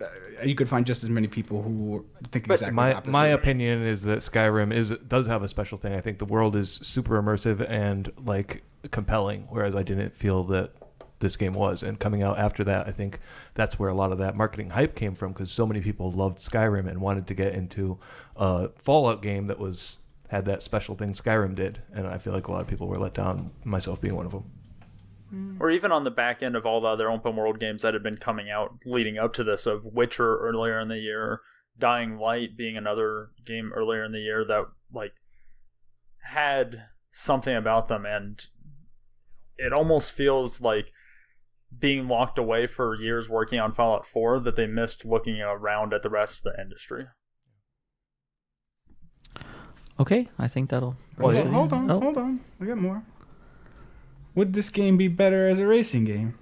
uh, you could find just as many people who think But exactly my opposite. my opinion is that Skyrim is does have a special thing. I think the world is super immersive and like compelling, whereas I didn't feel that this game was. And coming out after that, I think that's where a lot of that marketing hype came from because so many people loved Skyrim and wanted to get into a Fallout game that was had that special thing Skyrim did. And I feel like a lot of people were let down, myself being one of them. Hmm. Or even on the back end of all the other open world games that had been coming out leading up to this, of Witcher earlier in the year, Dying Light being another game earlier in the year that like had something about them, and it almost feels like being locked away for years working on Fallout 4 that they missed looking around at the rest of the industry. Okay, I think that'll. Hold, bring on, hold on, Oh. hold on. I got more. Would this game be better as a racing game?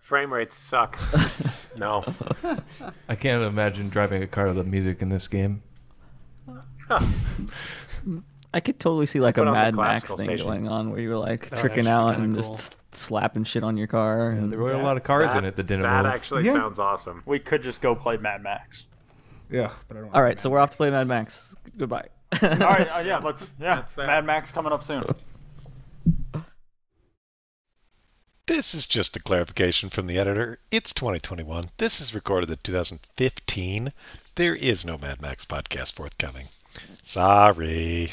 frame rates suck. no, I can't imagine driving a car to the music in this game. I could totally see like a put on the Mad Max thing station. going on where you were like That tricking out and cool. just slapping shit on your car. And And there were a lot of cars in it that didn't That move. actually Yeah. sounds awesome. We could just go play Mad Max. Yeah, but I don't. all right, so we're off to play Mad Max. Goodbye. All right, uh, yeah, let's yeah. That's. Mad Max coming up soon. This is just a clarification from the editor. It's 2021. This is recorded in 2015. There is no Mad Max podcast forthcoming. Sorry.